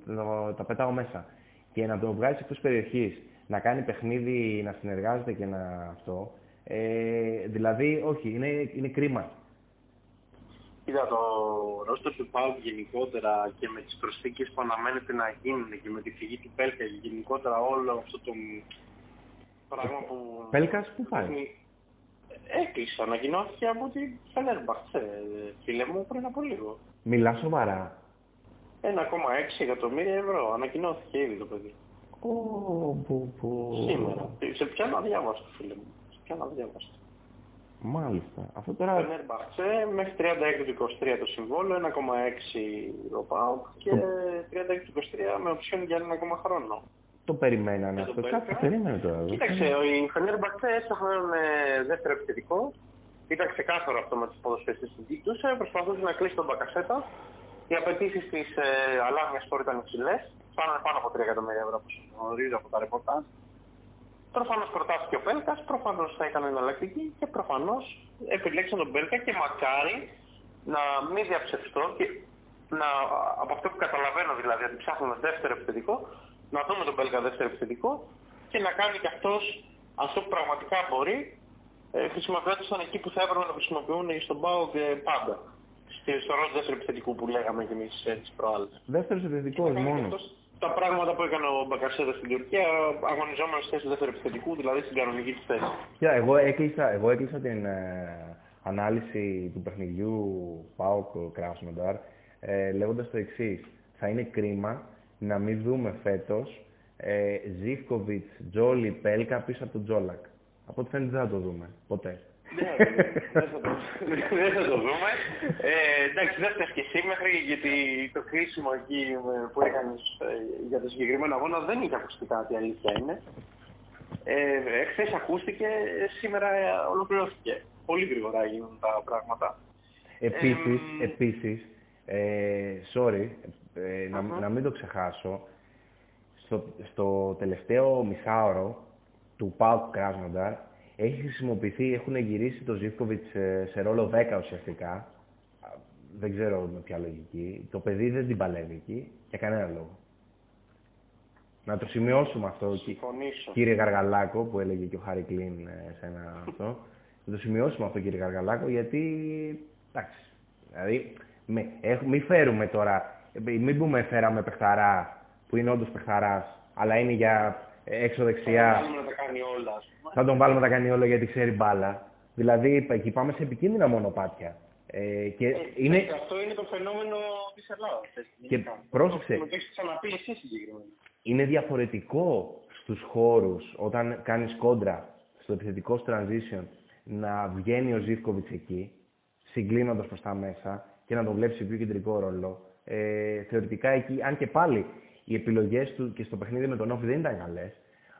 S1: να, τα πετάω μέσα και να τον βγάζει εκτός περιοχής, να κάνει παιχνίδι, να συνεργάζεται και να αυτό. Ε, δηλαδή, όχι, είναι, είναι κρίμα.
S2: Κοίτα, το ρόστο του ΠΑΟΚ γενικότερα και με τις προσθήκες που αναμένεται να γίνουν και με τη φυγή του Πέλκα και γενικότερα όλο αυτό το πράγμα που...
S1: Πέλκας, πού πάει;
S2: Έκλεισε, ανακοινώθηκε από τη Φενέρμπαχτσε, φίλε μου, πριν από λίγο.
S1: Μιλά σοβαρά.
S2: 1,6 εκατομμύρια ευρώ, ανακοινώθηκε ήδη το παιδί.
S1: Ω, που, που...
S2: Σήμερα. Σε ποια να διάβαστο, φίλε μου. Σε ποια να διάβαστο.
S1: Μάλιστα. Αυτό τώρα...
S2: Φενέρμπαχτσε μέχρι 36 του 23 το συμβόλαιο, 1,6 ο ΠΑΟΚ και 36 του 23 με οψιόν για ένα ακόμα χρόνο.
S1: Το περιμένανε
S2: Και το
S1: αυτό.
S2: Πέλκα.
S1: Κάτι περίμενε τώρα. δεν
S2: Κοίταξε, η Φενέρμπαχτσε έψαχναν ε, δεύτερο επιθετικό. Ήταν ξεκάθαρο αυτό με του ποδοσφαιριστέ που ζήτησε. Προσπαθούσε να κλείσει τον Μπακασέτα. Οι απαιτήσεις της ε, Αλάνιας Σπορ ήταν υψηλές. Φτάνανε πάνω από 3 εκατομμύρια ευρώ, όπως γνωρίζω από τα ρεπορτάζ. Προφανώς προτάθηκε ο Πέλκας, προφανώς θα ήταν εναλλακτική και προφανώς επιλέξαν τον Πέλκα και μακάρι να μην διαψευστώ και να, από αυτό που καταλαβαίνω δηλαδή ότι ψάχνουμε δεύτερο επιθετικό, να δούμε τον Πέλκα δεύτερο επιθετικό και να κάνει και αυτός αυτό που πραγματικά μπορεί, ε, χρησιμοποιώντας τον εκεί που θα έπρεπε να χρησιμοποιούν στον Πάο και πάντα. Στη- Στο ρόλο δεύτερου επιθετικού που λέγαμε κι εμεί τι προάλλε.
S1: Δεύτερος επιθετικός μόνος.
S2: Τα πράγματα που έκανε ο Μπακασέτα στην Τουρκία, αγωνιζόμενο στη θέση του δεύτερου επιθετικού, δηλαδή στην κανονική της θέση.
S1: Κοίτα, εγώ έκλεισα, εγώ έκλεισα την ε, ανάλυση του παιχνιδιού ΠΑΟΚ Κράσνονταρ ε, λέγοντας το εξής. Θα είναι κρίμα να μην δούμε φέτος ε, Ζίβκοβιτς, Τζόλι, Πέλκα πίσω από τον Τζόλακ. Από ό,τι φαίνεται δεν θα το δούμε. Ποτέ.
S2: Ναι, δεν θα το- Δεν θα το δούμε. Ε, εντάξει, δεν φταίει και εσύ μέχρι γιατί το κρίσιμο εκεί ε, που έκανες για το συγκεκριμένο αγώνα δεν είχε ακουστεί κάτι, η αλήθεια είναι. Ε, Εχθέ ακούστηκε, σήμερα ε, ολοκληρώθηκε. Πολύ γρήγορα έγιναν τα πράγματα.
S1: Επίσης,
S2: Εμ,
S1: επίσης ε, sorry, ε, να,
S2: Αχα.
S1: να μην το ξεχάσω, στο, στο τελευταίο μισάωρο του ΠΑΟΚ Κράσνονταρ έχει χρησιμοποιηθεί, έχουν γυρίσει το Ζήφκοβιτς σε, σε ρόλο 10 ουσιαστικά. Α, Δεν ξέρω με ποια λογική. Το παιδί δεν την παλεύει εκεί για κανένα λόγο. Να το σημειώσουμε αυτό, κι-
S2: Συμφωνήσω.
S1: κύριε Γαργαλάκο, που έλεγε και ο Χάρη Κλίν ε, σε ένα αυτό. Να το σημειώσουμε αυτό, κύριε Γαργαλάκο, γιατί. Εντάξει. Δηλαδή, μη, έχ- μη φέρουμε τώρα. ε, Μην πούμε φέραμε παιχταρά, που είναι όντως παιχταράς, αλλά είναι για ε, έξω δεξιά.
S2: Θέλουμε να τα κάνει όλα, ας πούμε.
S1: Θα τον βάλουμε να τα κάνει όλα γιατί ξέρει μπάλα. Δηλαδή, εκεί πάμε σε επικίνδυνα μονοπάτια. Ε, και
S2: Ε,
S1: είναι,
S2: και Αυτό είναι το φαινόμενο της Ελλάδας.
S1: Και πρόσεξε.
S2: Το έχεις ξαναπεί εσύ συγκεκριμένα.
S1: είναι διαφορετικό στους χώρους όταν κάνεις κόντρα στο επιθετικό transition να βγαίνει ο Ζήφκοβιτς εκεί συγκλίνοντας προς τα μέσα και να τον βλέπεις σε πιο κεντρικό ρόλο ε, θεωρητικά εκεί, αν και πάλι οι επιλογές του και στο παιχνίδι με τον Όφη δεν ήταν καλές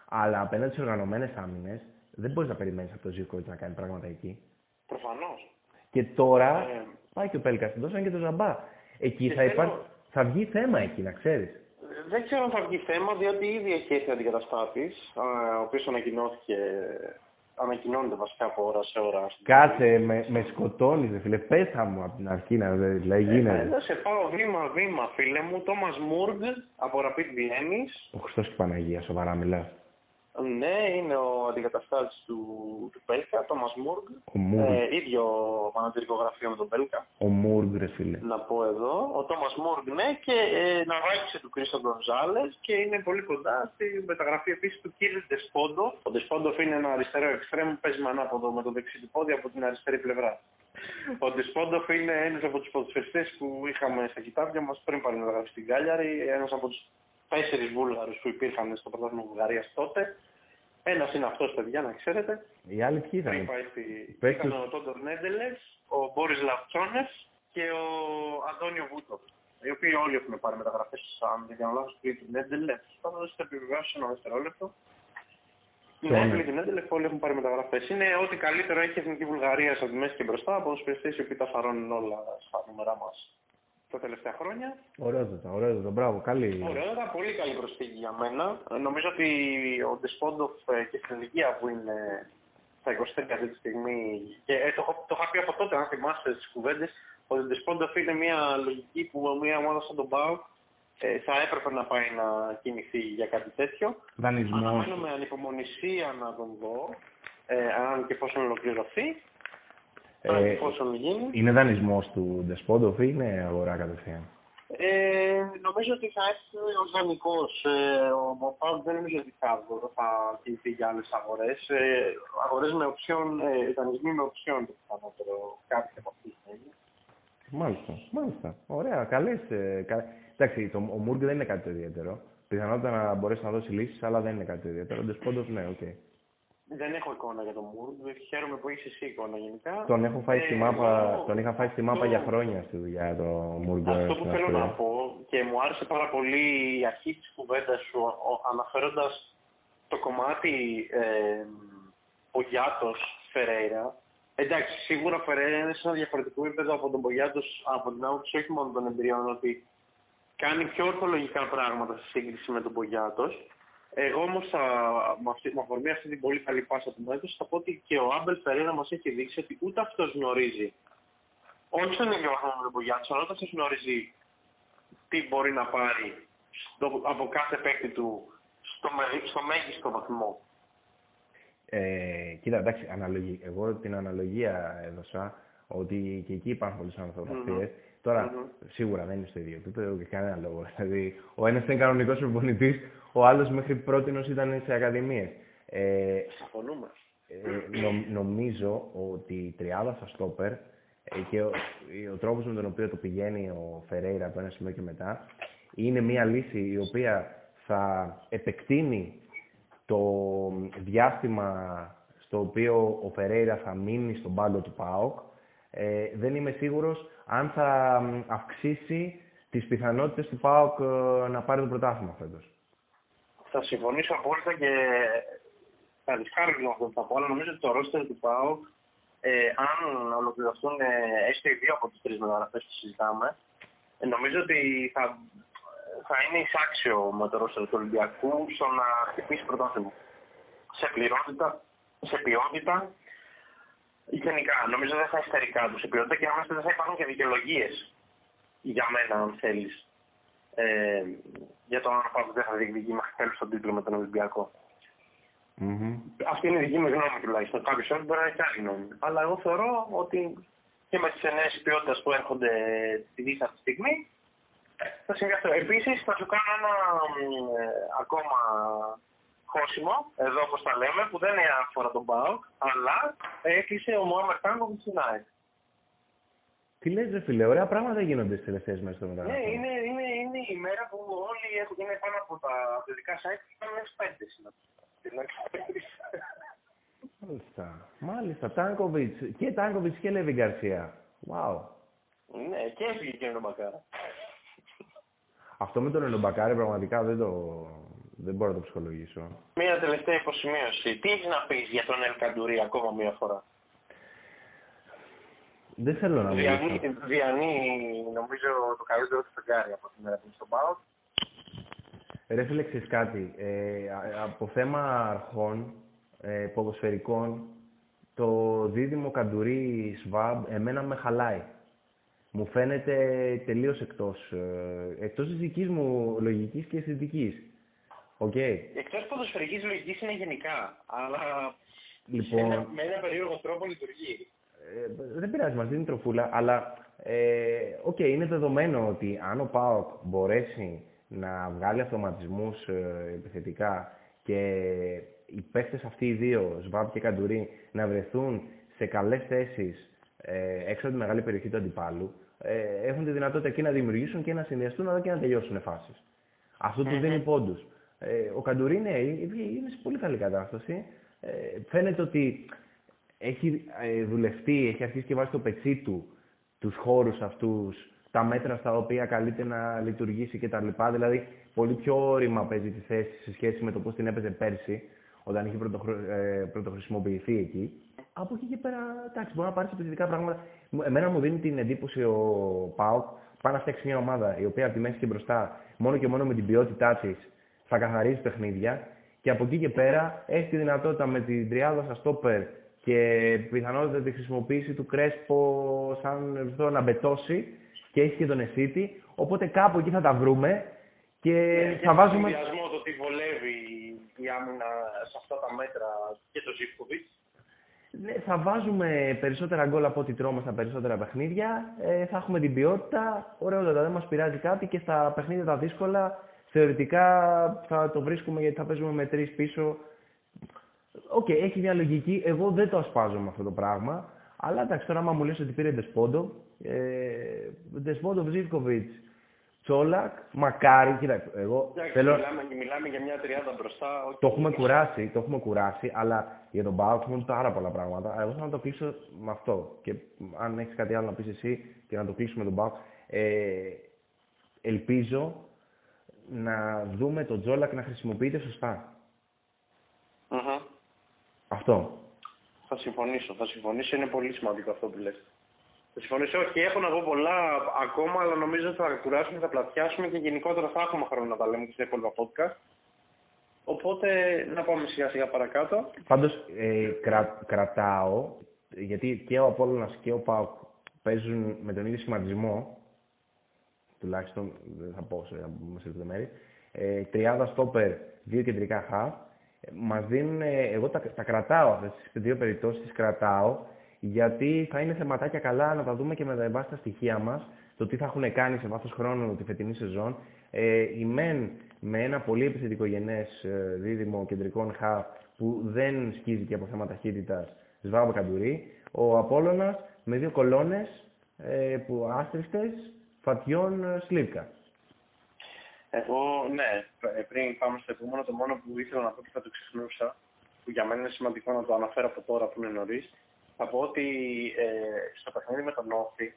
S1: αλλά απέναντι στις οργανωμένες άμυνες δεν μπορείς να περιμένεις από τον Ζήφκοβιτς να κάνει πράγματα εκεί
S2: Προφανώς.
S1: και τώρα
S2: Ε.
S1: πάει και ο Πέλκας, τον δώσαν και τον Ζαμπά εκεί
S2: Και
S1: θα,
S2: θέλω-
S1: υπά... θα βγει θέμα εκεί να ξέρεις
S2: Δεν ξέρω αν θα βγει θέμα, διότι ήδη έχει έρθει αντικαταστάτης, ο οποίος ανακοινώθηκε ανακοινώνεται βασικά από ώρα σε ώρα.
S1: Κάτσε, με, με σκοτώνεις, ρε φίλε. Πέσα μου από την αρχή να δει, δηλαδή γίνεται.
S2: Ε, σε πάω βήμα-βήμα, φίλε μου. Τόμας Μούργκ από Rapid Βιέννης.
S1: Ο Χριστός και η Παναγία, σοβαρά μιλάς.
S2: Ναι, είναι ο αντικαταστάτης του, του Πέλκα, το Μασμούργ.
S1: Ο Μούργκ.
S2: Ε, ίδιο μανατηρικό γραφείο με τον Πέλκα.
S1: Ο Μούργκ, ρε φίλε.
S2: Να πω εδώ. Ο Τόμας Μούργκ, ναι, και ε, ναυάγησε του Κρίστο Γκονζάλες και είναι πολύ κοντά στη μεταγραφή επίσης του Κύριου Ντεσπόντο. Ο Ντεσπόντο είναι ένα αριστερό εξτρέμ, παίζει με ανάποδο με το δεξί του πόδι από την αριστερή πλευρά. Ο Ντεσπόντοφ είναι ένας από τους ποδοσφαιριστές που είχαμε στα κοιτάπια μας πριν πάρει μεταγραφή στην Κάλιαρη. Ένας από τους τέσσερις Βούλγαρους που υπήρχαν στο πρωτάθλημα Βουλγαρίας τότε. Ένας είναι αυτός, παιδιά, να ξέρετε.
S1: Οι άλλοι ποιοι ήταν;
S2: Πριν πάει στη...
S1: Παίκτες;
S2: Ήταν ο Τόντορ Νέντελες, ο Μπόρις Λαυτσόνες και ο Αντώνιο Βούτο. Οι οποίοι όλοι έχουν πάρει μεταγραφές, αν δεν κάνω λάθος, πριν του Νέντελε. Θα δώσετε επιβεβαίωση ένα δευτερόλεπτο. Ναι,
S1: Τόνε.
S2: πριν του Νέντελε όλοι έχουν πάρει μεταγραφές. Είναι ό,τι καλύτερο έχει η Εθνική Βουλγαρία από τη μέση και μπροστά από του παιχτέ οι οποίοι τα φαρώνουν όλα στα νούμερά μας τα τελευταία χρόνια.
S1: Ωραιότατα, ωραιότατα. Μπράβο, καλή.
S2: Ωραία, ήταν πολύ καλή προσθήκη για μένα. Ε, Νομίζω ότι ο Ντεσπόντοφ ε, και στην ηλικία που είναι στα 23 αυτή τη στιγμή. Και ε, το, έχω- το είχα πει από τότε, αν θυμάστε τι κουβέντες, ότι ο Ντεσπόντοφ είναι μια λογική που μια ομάδα σαν τον Πάο ε, θα έπρεπε να πάει να κινηθεί για κάτι τέτοιο.
S1: Δανεισμός.
S2: Αναμένω με ανυπομονησία να τον δω, ε, αν και εφόσον ολοκληρωθεί. Αν και
S1: Ε,
S2: εφόσον γίνει.
S1: είναι δανεισμός του Ντεσπόντοφ ή είναι αγορά κατευθείαν.
S2: Ε, νομίζω ότι θα έρθει ο δανεικός. Ε, ο Μοπάου δεν νομίζω ότι θα, θα κινηθεί για άλλες αγορές. Ε, αγορές με οψιόν, ε, δανεισμοί με οψιόν το πιθανότερο. Κάποιοι από αυτούς θα είναι.
S1: Μάλιστα, μάλιστα. Ωραία, καλές. Ε, κα... Εντάξει, το, ο Μούργκ δεν είναι κάτι το ιδιαίτερο. Πιθανότατα να μπορέσει να δώσει λύσεις, αλλά δεν είναι κάτι το ιδιαίτερο. Ο Ντεσπόντοφ, ναι, οκ.
S2: Δεν έχω εικόνα για τον Μούργκ. Χαίρομαι που έχεις εσύ εικόνα γενικά.
S1: Τον, έχω φάει στη
S2: Ε,
S1: μάπα,
S2: εγώ-
S1: τον είχα φάει στη μάπα
S2: αυτό-
S1: για χρόνια στη δουλειά το Μούργκ.
S2: Αυτό που
S1: στην
S2: θέλω να
S1: Αυστρία.
S2: πω και μου άρεσε πάρα πολύ η αρχή της κουβέντας σου ο- αναφέροντας το κομμάτι ε, Πογιάτος Φερέιρα. Εντάξει, σίγουρα ο Φερέιρα είναι σε ένα διαφορετικό επίπεδο από τον Πογιάτος από την άποψη όχι μόνο των εμπειριών ότι κάνει πιο ορθολογικά πράγματα σε σύγκριση με τον Πογιάτος. Εγώ όμως, με, αυτή- με αφορμή αυτή την πολύ καλή πάσα του Μέτρου, θα πω ότι και ο Άμπελ Φερέιρα μας έχει δείξει ότι ούτε αυτός γνωρίζει όχι στον ίδιο βαθμό με τον Πογιάτο, αλλά όταν σας γνωρίζει τι μπορεί να πάρει στο, από κάθε παίκτη του στο, με- στο μέγιστο βαθμό.
S1: Ε, κοίτα, εντάξει, αναλογή. εγώ την αναλογία έδωσα ότι και εκεί υπάρχουν πολλέ ανθρωπαθίε. Τώρα,
S2: Μμμ.
S1: σίγουρα δεν είναι στο ίδιο επίπεδο και κανένα λόγο. Δηλαδή, ο ένας ήταν κανονικός προπονητής, ο άλλος μέχρι πρώτη ήταν σε ακαδημίες. Ε,
S2: Συμφωνούμε.
S1: ε, νο- νομίζω ότι η τριάδα στα στόπερ ε, και ο, ο τρόπος με τον οποίο το πηγαίνει ο Φερέιρα από ένα σημείο και μετά είναι μια λύση η οποία θα επεκτείνει το διάστημα στο οποίο ο Φερέιρα θα μείνει στον πάγκο του ΠΑΟΚ. Ε, δεν είμαι σίγουρος αν θα μ, αυξήσει τις πιθανότητες του ΠΑΟΚ ε, να πάρει το πρωτάθλημα φέτος.
S2: Θα συμφωνήσω απόλυτα και θα ρισκάρω λίγο αυτό που θα πω, αλλά νομίζω ότι το ρόστερ του ΠΑΟ, ε, αν ολοκληρωθούν ε, έστω οι δύο από τις τρεις μεταγραφές που συζητάμε, ε, νομίζω ότι θα, θα είναι εισάξιο με το ρόστερ του Ολυμπιακού στο να χτυπήσει πρωτάθλημα. Σε πληρότητα, σε ποιότητα, γενικά. Νομίζω δεν θα είναι στερικά τους σε ποιότητα και νομίζω δεν θα υπάρχουν και δικαιολογίες για μένα, αν θέλεις. Ε, για το αν ο Πάοκ δεν θα διεκδικεί μέχρι τέλου τον τίτλο με τον Ολυμπιακό.
S1: Μμμ.
S2: Αυτή είναι η δική μου γνώμη τουλάχιστον. Κάποιος άλλος μπορεί να έχει άλλη γνώμη. Αλλά εγώ θεωρώ ότι και με τις νέε ποιότητες που έρχονται τη δίθα αυτή τη στιγμή θα συμβεί αυτό. Επίσης θα σου κάνω ένα μ, ε, ακόμα χώσιμο, εδώ όπως τα λέμε, που δεν είναι αφορά τον ΠΑΟΚ, αλλά έκλεισε ο Μωάμερ Τάγκο στην ΑΕΚ.
S1: Τι λες ρε φίλε, ωραία πράγματα γίνονται στις τελευταίες μέρες στο
S2: Ναι,
S1: μεταγραφών.
S2: είναι, είναι, είναι η μέρα που όλοι έχουν, είναι πάνω από τα δυτικά site και ήταν μέχρι πέντε συναντήσεις.
S1: Μάλιστα. Μάλιστα. Τάνκοβιτς και Τάνκοβιτς και Λέβι Γκαρσία. Wow.
S2: Ναι, και έφυγε και ο Μπακάρα.
S1: Αυτό με τον Ελομπακάρη πραγματικά δεν το... δεν μπορώ να το ψυχολογήσω.
S2: Μία τελευταία υποσημείωση. Τι έχεις να πεις για τον Ελ Καντουρί ακόμα μία φορά;
S1: Δεν θέλω να
S2: Διανύει,
S1: μιλήσω.
S2: διανύει, νομίζω, το καλύτερο του φεγγάρι από την μέρα που είναι στον ΠΑΟΚ.
S1: Ρε φίλε, ξέρεις κάτι. Ε, α- από θέμα αρχών, ε, ποδοσφαιρικών, το δίδυμο Καντουρί Σβάμπ εμένα με χαλάει. Μου φαίνεται τελείως εκτός, ε, εκτός της δικής μου λογικής και αισθητικής. Οκ.
S2: Εκτός ποδοσφαιρικής λογικής είναι γενικά, αλλά
S1: Λοιπόν,
S2: σε ένα, με ένα περίεργο τρόπο λειτουργεί.
S1: ε, δεν πειράζει, μας δίνει τροφούλα, αλλά ε, οκ, είναι δεδομένο ότι αν ο ΠΑΟΚ μπορέσει να βγάλει αυτοματισμούς ε, επιθετικά και οι παίχτες αυτοί οι δύο, Σβάμπ και Καντουρί, να βρεθούν σε καλές θέσεις ε, έξω από τη μεγάλη περιοχή του αντιπάλου, ε, έχουν τη δυνατότητα εκεί να δημιουργήσουν και να συνδυαστούν αλλά και να τελειώσουν φάσεις. Αυτό του δίνει πόντους. Ε, ο Καντουρί ναι, είναι σε πολύ καλή κατάσταση. Ε, φαίνεται ότι έχει ε, δουλευτεί, έχει αρχίσει και βάζει στο πετσί του τους χώρους αυτούς, τα μέτρα στα οποία καλείται να λειτουργήσει κτλ. Δηλαδή, πολύ πιο όρημα παίζει τη θέση σε σχέση με το πώς την έπαιζε πέρσι, όταν είχε πρωτοχρω- ε, πρωτοχρησιμοποιηθεί εκεί. Από εκεί και πέρα, εντάξει, μπορεί να πάρει επιθετικά πράγματα. Μου- Εμένα μου δίνει την εντύπωση ο Πάοκ πάει να φτιάξει μια ομάδα η οποία από τη μέση και μπροστά, μόνο και μόνο με την ποιότητά της, θα καθαρίζει παιχνίδια και από εκεί και πέρα έχει τη δυνατότητα με την τριάδα στα στόπερ και πιθανότητα τη χρησιμοποίηση του Κρέσπο σαν ρυθμό να μπετώσει και έχει και τον Εσίτη. Οπότε κάπου εκεί θα τα βρούμε και
S2: Ναι,
S1: θα βάζουμε.
S2: συνδυασμό το τι βολεύει η άμυνα σε αυτά τα μέτρα και το Ζήφκοβιτς.
S1: Ναι, θα βάζουμε περισσότερα γκολ από ό,τι τρώμε στα περισσότερα παιχνίδια. Ε, θα έχουμε την ποιότητα. Ωραιότατα, δεν μας πειράζει κάτι και στα παιχνίδια τα δύσκολα θεωρητικά θα το βρίσκουμε γιατί θα παίζουμε με τρεις πίσω. Οκ, έχει μια λογική. Εγώ δεν το ασπάζομαι αυτό το πράγμα. Αλλά εντάξει, τώρα άμα μου λες ότι πήρε Ντεσπόντοφ, ε, Ντεσπόντοφ, Ζίβκοβιτς, Τσόλακ, μακάρι, κοίτα, εγώ
S2: Εντάξει,
S1: θέλω...
S2: μιλάμε, μιλάμε για μια τριάδα μπροστά. οκ.
S1: Το έχουμε κουράσει, το έχουμε κουράσει, αλλά για τον ΠΑΟΚ έχουν πάρα πολλά πράγματα. Εγώ θέλω να το κλείσω με αυτό. Και αν έχεις κάτι άλλο να πεις εσύ και να το κλείσουμε τον ΠΑΟΚ. Ε, ελπίζω να δούμε τον Τζόλακ να χρησιμοποιείται σωστά.
S2: Μμμ.
S1: Αυτό.
S2: Θα συμφωνήσω, θα συμφωνήσω. Είναι πολύ σημαντικό αυτό που λες. Θα συμφωνήσω. Όχι, έχω να πω πολλά ακόμα, αλλά νομίζω ότι θα κουράσουμε, θα πλατιάσουμε και γενικότερα θα έχουμε χρόνο να τα λέμε και στα υπόλοιπα podcast. Οπότε να πάμε σιγά σιγά παρακάτω.
S1: Πάντως, ε, κρα, κρατάω, γιατί και ο Απόλλωνας και ο Πάοκ παίζουν με τον ίδιο σχηματισμό, τουλάχιστον δεν θα πω σε, σε λεπτομέρειες, ε, τριάδα στόπερ, δύο κεντρικά χαφ, ε, μας δίνουν, ε, εγώ τα, τα κρατάω αυτές τις δύο περιπτώσεις, τις κρατάω, γιατί θα είναι θεματάκια καλά να τα δούμε και με τα βάση τα στοιχεία μας, το τι θα έχουν κάνει σε βάθος χρόνου τη φετινή σεζόν. Ε, η ΜΕΝ με ένα πολύ επιθετικογενές ε, δίδυμο κεντρικών χαφ που δεν σκίζει και από θέμα ταχύτητας Σβάμπα Καντουρί. Ο Απόλλωνας με δύο κολόνες ε, που άστριστες φατιών ε, Σλίβκα.
S2: Εγώ, ναι, π- πριν πάμε στο επόμενο, το μόνο που ήθελα να πω και θα το ξεχνούσα, που για μένα είναι σημαντικό να το αναφέρω από τώρα που είναι νωρίς, θα πω ότι ε, στο παιχνίδι με τον Όφη,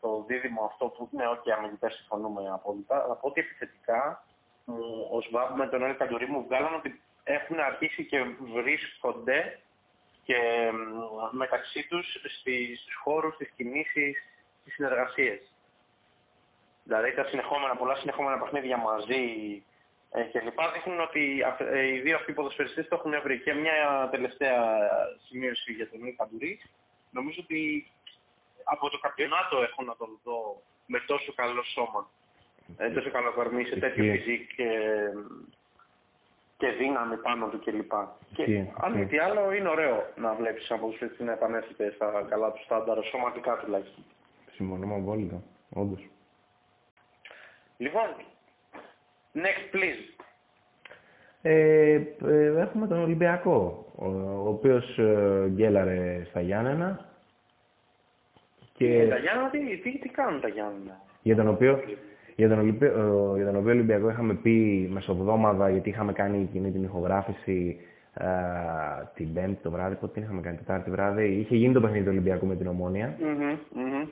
S2: το δίδυμο αυτό που ναι, όχι αμυντικά συμφωνούμε απόλυτα, θα πω ότι επιθετικά μου, ο Σβάμπ με τον Έλ Καντουρί μου βγάλαν ότι έχουν αρχίσει και βρίσκονται και μ, μεταξύ τους στις χώρους, στις κινήσεις, στις συνεργασίες. Δηλαδή τα συνεχόμενα, πολλά συνεχόμενα παιχνίδια μαζί ε, και λοιπά δείχνουν ότι αυ- ε, οι δύο αυτοί ποδοσφαιριστές το έχουν βρει. Και μια τελευταία σημείωση για τον Νίκ Καντουρί. Νομίζω ότι από το καμπιονάτο έχω να τον δω με τόσο καλό σώμα. Ε, τόσο καλό κορμί σε τέτοιο
S1: Ισχύει.
S2: φυσικ και, και δύναμη πάνω του κλπ. Και
S1: Ισχύει,
S2: αν μη
S1: ισχύει.
S2: τι άλλο είναι ωραίο να βλέπεις ένα ποδοσφαιριστή να επανέρχεται στα καλά του στάνταρ, σωματικά τουλάχιστον.
S1: Συμφωνούμε απόλυτα, όντως.
S2: Λοιπόν, next please.
S1: Ε, ε, έχουμε τον Ολυμπιακό, ο, ο οποίος ε, γκέλαρε στα Γιάννενα
S2: Και...
S1: και
S2: τα Γιάννα, τι, τι, τι κάνουν τα Γιάννα.
S1: για τον οποίο για τον, Ολυμπι... ε, για τον οποίο Ολυμπιακό είχαμε πει μεσοβδόμαδα, γιατί είχαμε κάνει εκείνη την ηχογράφηση ε, την Πέμπτη το βράδυ, πότε την είχαμε κάνει, Τετάρτη βράδυ. Είχε γίνει το παιχνίδι του Ολυμπιακού με την Ομόνια.
S2: Μμμ, μμμ.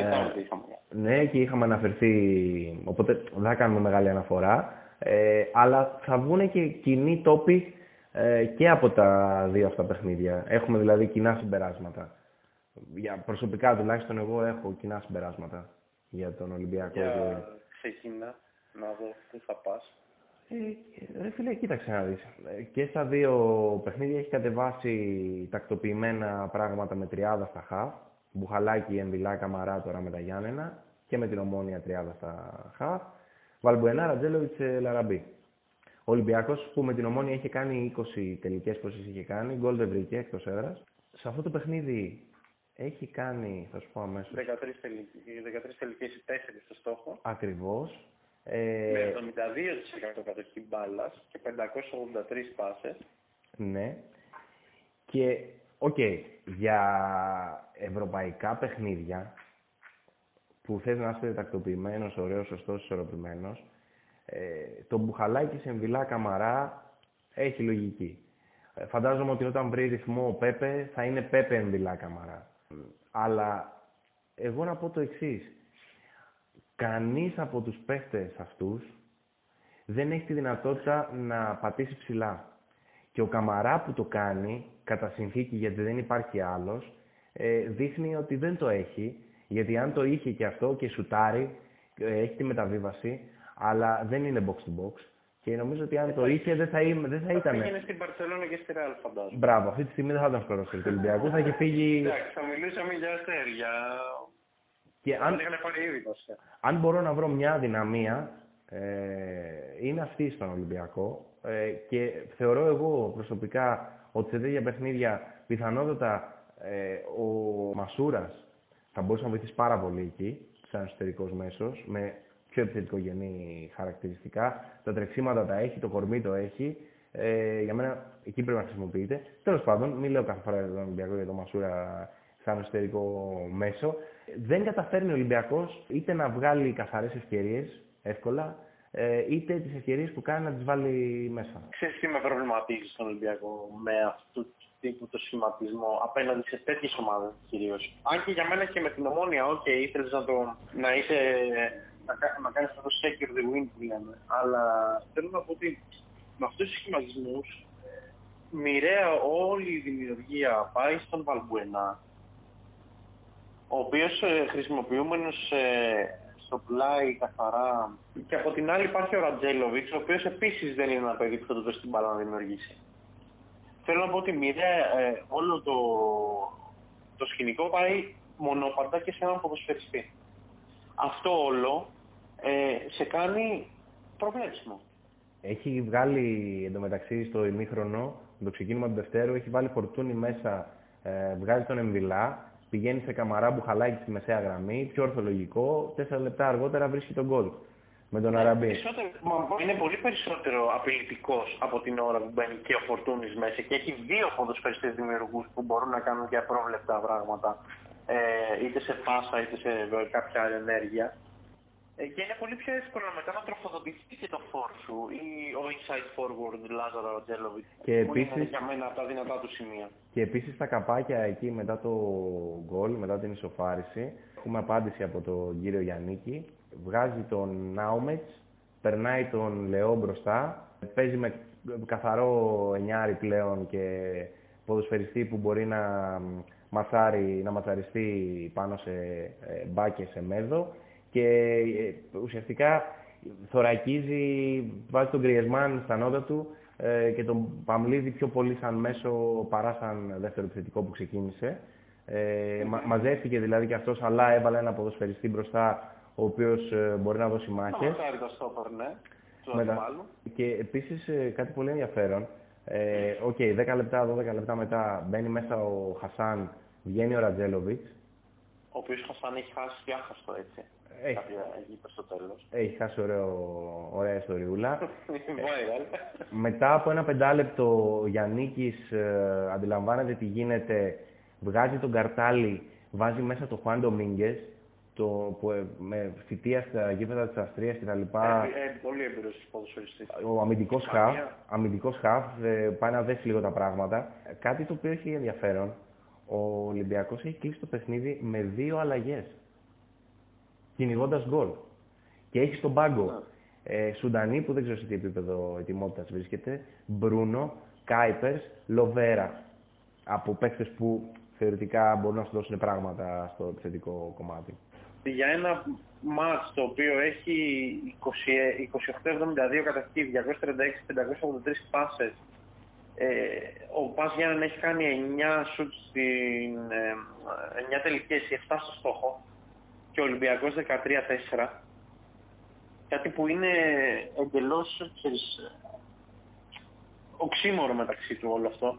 S1: Ε,
S2: Τετάρτη είχαμε.
S1: Ναι, και είχαμε αναφερθεί, οπότε δεν θα κάνουμε μεγάλη αναφορά. Ε, αλλά θα βγουν και κοινοί τόποι ε, και από τα δύο αυτά παιχνίδια. Έχουμε δηλαδή κοινά συμπεράσματα. Για προσωπικά τουλάχιστον εγώ έχω κοινά συμπεράσματα για τον Ολυμπιακό.
S2: Για
S1: και-
S2: ξεκινά να δω πού θα πας.
S1: Ε, ρε φίλε, κοίταξε να δεις. Ε, Και στα δύο παιχνίδια έχει κατεβάσει τακτοποιημένα πράγματα με τριάδα στα χαφ. Μπουχαλάκι, Εμβιλά, Καμαρά τώρα με τα Γιάννενα και με την ομόνια τριάδα στα χαφ. Βαλμπουενά, Ρατζέλοβιτς, ε, Λαραμπή. Ο Ολυμπιακός που με την ομόνια είχε κάνει 20 τελικές πόσες είχε κάνει, γκολ δεν βρήκε εκτός έδρας. Σε αυτό το παιχνίδι έχει κάνει, θα σου πω αμέσως,
S2: 13 τελικές, 13 τελικές ή 4 στο στόχο.
S1: ακριβώς.
S2: Με
S1: Ε,
S2: 72% κατοχή μπάλας και 583 πάσες.
S1: Ναι. Και, οκ, για ευρωπαϊκά παιχνίδια που θες να είσαι τακτοποιημένος, ωραίος, σωστός, ισορροπημένος, ε, το Μπουχαλάκης, Εμβιλά, Καμαρά έχει λογική. Ε, φαντάζομαι ότι όταν βρει ρυθμό ο Πέπε, θα είναι Πέπε εμβυλά καμαρά. Αλλά εγώ να πω το εξής. Κανείς από τους παίχτες αυτούς δεν έχει τη δυνατότητα να πατήσει ψηλά. Και ο Καμαρά που το κάνει, κατά συνθήκη γιατί δεν υπάρχει άλλος, ε, δείχνει ότι δεν το έχει, γιατί αν το είχε και αυτό και σουτάρει, ε, έχει τη μεταβίβαση, αλλά δεν είναι box to box. Και νομίζω ότι αν το είχε δεν θα, είμαι- δεν θα ήταν.
S2: Πήγαινε στην Παρσελόνα και στη Ρεάλ, φαντάζομαι.
S1: Μπράβο, αυτή τη στιγμή δεν θα ήταν σκορός του Ολυμπιακού, θα είχε φύγει.
S2: Εντάξει, θα μιλούσαμε για αστέρια.
S1: Και
S2: Αν
S1: αν,
S2: είχαν πάρει ήδη βασικά.
S1: αν μπορώ να βρω μια δυναμία, ε, είναι αυτή στον Ολυμπιακό. Ε, και θεωρώ εγώ προσωπικά ότι σε τέτοια παιχνίδια πιθανότατα ε, ο Μασούρας θα μπορούσε να βοηθήσει πάρα πολύ εκεί, σαν εσωτερικός μέσος, με πιο επιθετικογενή χαρακτηριστικά. Τα τρεξίματα τα έχει, το κορμί το έχει. Ε, για μένα εκεί πρέπει να χρησιμοποιείται. Τέλος πάντων, μην λέω κάθε φορά για τον Ολυμπιακό για τον Μασούρα σαν εσωτερικό μέσο. Δεν καταφέρνει ο Ολυμπιακός είτε να βγάλει καθαρές ευκαιρίες εύκολα, ε, είτε τις ευκαιρίες που κάνει να τις βάλει μέσα.
S2: Ξέρεις τι με προβληματίζει στον Ολυμπιακό με αυτού του τύπου το σχηματισμό απέναντι σε τέτοιες ομάδες κυρίως; Αν και για μένα και με την ομόνια, οκ, ήθελες να, το, να είσαι, να, κα- να κάνεις αυτό το secure the win που λέμε. Αλλά θέλω να πω ότι με αυτούς τους σχηματισμούς μοιραία όλη η δημιουργία πάει στον Βαλμπουενά ο οποίος ε, χρησιμοποιούμενος ε, στο πλάι καθαρά και από την άλλη υπάρχει ο Ραντζέλοβιτς ο οποίος επίσης δεν είναι ένα παιδί που θα του δώσει την μπάλα να δημιουργήσει. Θέλω να πω ότι μοιραία ε, όλο το, το σκηνικό πάει μονόπαντα και σε έναν ποδοσφαιριστή. Αυτό όλο ε, σε κάνει προβλέψιμο.
S1: Έχει βγάλει εντωμεταξύ στο ημίχρονο, με το ξεκίνημα του Δευτέρου, έχει βάλει φορτούνι μέσα, ε, βγάζει τον Εμβιλά, πηγαίνει σε καμαρά που χαλάει στη μεσαία γραμμή, πιο ορθολογικό, τέσσερα λεπτά αργότερα βρίσκει τον γκολ με τον Αραμπί.
S2: Περισσότερο, μα, είναι πολύ περισσότερο απειλητικός από την ώρα που μπαίνει και ο Φορτούνης μέσα και έχει δύο ποδοσφαιριστές δημιουργούς που μπορούν να κάνουν και απρόβλεπτα πράγματα ε, είτε σε πάσα είτε σε ε, κάποια άλλη ενέργεια. Ε, και είναι πολύ πιο εύκολο μετά να τροφοδοτηθεί και το φόρ σου ή ο inside forward Λάζαρο Ρατζέλοβιτς.
S1: Και
S2: που είναι
S1: επίσης-
S2: για μένα από τα δυνατά του σημεία.
S1: Και επίσης τα καπάκια εκεί μετά το γκολ, μετά την ισοφάριση, έχουμε απάντηση από τον κύριο Γιαννίκη. Βγάζει τον Νάουμετς, περνάει τον Λεό μπροστά, παίζει με καθαρό εννιάρι πλέον και ποδοσφαιριστή που μπορεί να ματσάρει, να ματσαριστεί πάνω σε ε, μπάκες σε μέδο και ε, ουσιαστικά θωρακίζει, βάζει τον Γκριεσμάν στα νότα του ε, και τον Παμλίδη πιο πολύ σαν μέσο παρά σαν δεύτερο επιθετικό που ξεκίνησε. Ε, μα, μαζεύτηκε δηλαδή και αυτός, αλλά έβαλε ένα ποδοσφαιριστή μπροστά, ο οποίος ε, μπορεί να δώσει μάχες.
S2: Μαρκάρει το στόπερ, ναι. Του
S1: Μετά.
S2: αντιπάλου.
S1: Και επίσης ε, κάτι πολύ ενδιαφέρον. Ε, Οκ, 10 λεπτά, 12 λεπτά μετά μπαίνει μέσα ο Χασάν, βγαίνει ο Ραντζέλοβιτς.
S2: Ο οποίος Χασάν έχει χάσει άχαστο έτσι.
S1: Έχει.
S2: Κάποια εκεί προς το τέλος.
S1: Έχει χάσει ωραίο, ωραία ιστοριούλα.
S2: Viral.
S1: Μετά από ένα πεντάλεπτο ο Γιαννίκης ε, αντιλαμβάνεται τι γίνεται, βγάζει τον καρτάλι, βάζει μέσα το Χουάν Ντομίνγκες, το, που ε, με θητεία στα γήπεδα της Αυστρίας και τα λοιπά,
S2: Ε, ε, πολύ έμπειρος ποδοσφαιριστής.
S1: ο αμυντικός χαφ,
S2: Ισπανία.
S1: αμυντικός χαφ ε, πάει να δέσει λίγο τα πράγματα. Ε, Κάτι το οποίο έχει ενδιαφέρον, ο Ολυμπιακός έχει κλείσει το παιχνίδι με δύο αλλαγές, κυνηγώντας γκολ. Και έχει στον πάγκο ε, Σουντανί που δεν ξέρω σε τι επίπεδο ετοιμότητας βρίσκεται, Μπρούνο, Κάιπερς, Λοβέρα. Από παίκτες που θεωρητικά μπορούν να σου δώσουν πράγματα στο επιθετικό κομμάτι.
S2: για ένα μάτς το οποίο έχει 28-72 κατασκευή, 236-583 πάσες, ε, ο Πας Γιάννη έχει κάνει 9 σουτ στην ε, 9 τελικές, 7 στο στόχο και ο Ολυμπιακός 13-4. Κάτι που είναι εντελώς οξύμορο μεταξύ του όλο αυτό.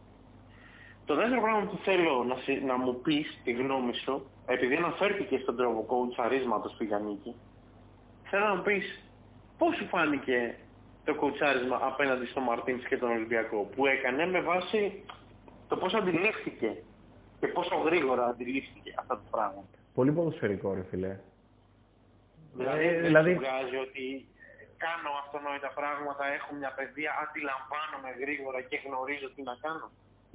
S2: Το δεύτερο πράγμα που θέλω να, να μου πεις τη γνώμη σου, επειδή αναφέρθηκε στον τρόπο κοουτσαρίσματος του Γιάννικη, θέλω να μου πεις πώς σου φάνηκε το κοουτσάρισμα απέναντι στο Μαρτίνς και τον Ολυμπιακό που έκανε με βάση το πώς αντιλήφθηκε και πόσο γρήγορα αντιλήφθηκε αυτά τα πράγματα.
S1: Πολύ ποδοσφαιρικό ρε φίλε.
S2: Δηλαδή, ε, δηλαδή... βγάζει ότι κάνω αυτονόητα πράγματα, έχω μια παιδεία, αντιλαμβάνομαι γρήγορα και γνωρίζω τι να κάνω.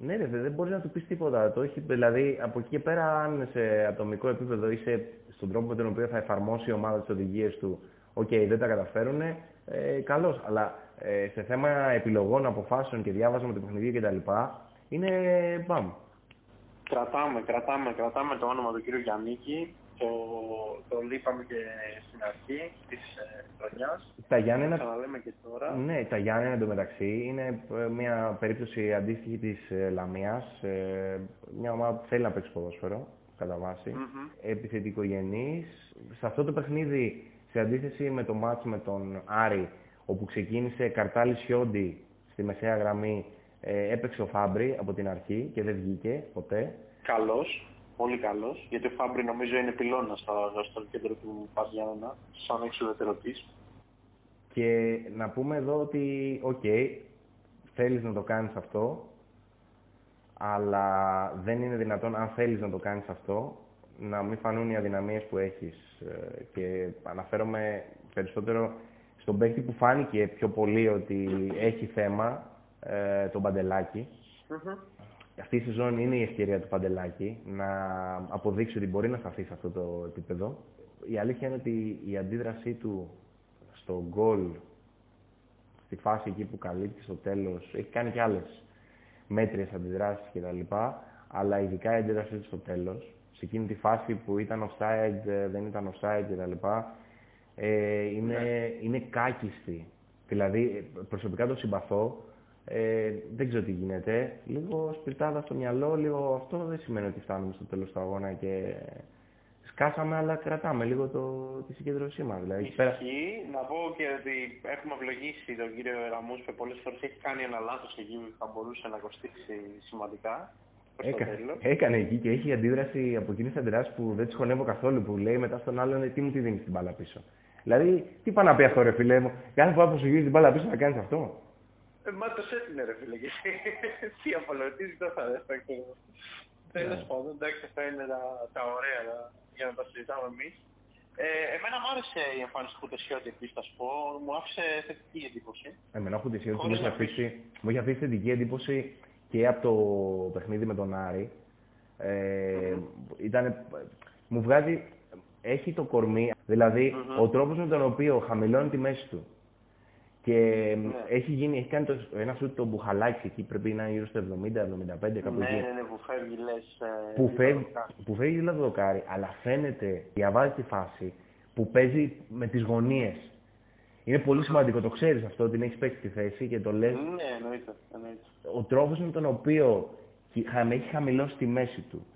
S1: Ναι, ρε, δεν μπορείς να του πεις τίποτα. Το έχει, δηλαδή, από εκεί και πέρα, αν σε ατομικό επίπεδο είσαι στον τρόπο με τον οποίο θα εφαρμόσει η ομάδα τις οδηγίες του, OK, okay, δεν τα καταφέρουν, ε, καλώς. Αλλά ε, σε θέμα επιλογών, αποφάσεων και διάβασμα του παιχνιδιού κτλ. είναι μπαμ.
S2: Κρατάμε, κρατάμε, κρατάμε το όνομα του κ. Γιάννικη το, το λείπαμε και στην αρχή της ε, χρονιάς.
S1: Τα Γιάννενα.
S2: και τώρα.
S1: Ναι, τα Γιάννενα εντωμεταξύ είναι ε, μια περίπτωση αντίστοιχη της ε, Λαμίας. Ε, μια ομάδα που θέλει να παίξει ποδόσφαιρο, κατά βάση. Mm-hmm. Επιθετικογενής. Σε αυτό το παιχνίδι, σε αντίθεση με το μάτς με τον Άρη, όπου ξεκίνησε Καρτάλη, Σιόντη στη μεσαία γραμμή, ε, έπαιξε ο Φάμπρι από την αρχή και δεν βγήκε ποτέ.
S2: Καλός πολύ καλός, γιατί ο Φάμπρι νομίζω είναι πυλώνας στο κέντρο του ΠΑΣ Γιάννινα, σαν εξουδετερωτής.
S1: Και να πούμε εδώ ότι, OK, okay, θέλεις να το κάνεις αυτό, αλλά δεν είναι δυνατόν, αν θέλεις να το κάνεις αυτό, να μην φανούν οι αδυναμίες που έχεις. Ε, και αναφέρομαι περισσότερο στον παίκτη που φάνηκε πιο πολύ ότι έχει θέμα, ε, τον Παντελάκη αυτή η σεζόν είναι η ευκαιρία του Παντελάκη να αποδείξει ότι μπορεί να σταθεί σε αυτό το επίπεδο. Η αλήθεια είναι ότι η αντίδρασή του στο γκολ, στη φάση εκεί που καλύπτει στο τέλος, έχει κάνει και άλλες μέτριες αντιδράσεις κτλ. Αλλά ειδικά η αντίδρασή του στο τέλος, σε εκείνη τη φάση που ήταν offside, δεν ήταν offside κτλ. Ε, είναι, ναι. είναι κάκιστη. Δηλαδή, προσωπικά το συμπαθώ, ε, δεν ξέρω τι γίνεται. Λίγο σπιρτάδα στο μυαλό, λίγο αυτό δεν σημαίνει ότι φτάνουμε στο τέλος του αγώνα και σκάσαμε, αλλά κρατάμε λίγο το, τη συγκέντρωσή μας. Δηλαδή,
S2: Ισχύει. Πέρα... Να πω και ότι έχουμε ευλογήσει τον κύριο Ραμούς που πολλές φορές έχει κάνει ένα λάθος εκεί που θα μπορούσε να κοστίσει σημαντικά.
S1: Έκα, έκανε εκεί και έχει αντίδραση από εκείνε τι αντιδράσει που δεν τι χωνεύω καθόλου. Που λέει μετά στον άλλον «Ε, τι μου τη δίνεις την μπάλα πίσω. Δηλαδή, τι πάει να πει αυτό, ρε φιλέ μου; Κάθε φορά που σου γυρίζει την μπάλα πίσω να κάνεις αυτό.
S2: Ε, μα το έτεινε ρε φίλε, τι απολογητής δεν θα δέχεται. Τέλος ναι. πάντων, εντάξει, αυτά είναι τα, τα ωραία για να τα συζητάμε εμείς. Ε, εμένα μου άρεσε η εμφάνιση του Χουτεσιώτη επίσης, θα σου πω. Μου άφησε θετική εντύπωση.
S1: Εμένα ο Χουτεσιώτη μου, έχει αφήσει, μου έχει αφήσει θετική εντύπωση και από το παιχνίδι με τον Άρη. Ε, ήταν, μου βγάζει, έχει το κορμί, δηλαδή mm-hmm. ο τρόπος με τον οποίο χαμηλώνει τη μέση του και ναι. έχει, γίνει, έχει κάνει το, ένα σουτ το μπουχαλάκι εκεί, πρέπει να είναι γύρω στο 70-75 κάπου
S2: ναι,
S1: εκεί.
S2: Ναι, ναι, που φεύγει λες...
S1: Ε, που, φεύγει, που φεύγει το δοκάρι, αλλά φαίνεται, διαβάζει τη φάση, που παίζει με τις γωνίες. Είναι πολύ σημαντικό, το ξέρεις αυτό, ότι έχεις παίξει τη θέση και το λες.
S2: Ναι, εννοείται, εννοείται.
S1: Ο τρόπος με τον οποίο έχει χαμηλώσει τη μέση του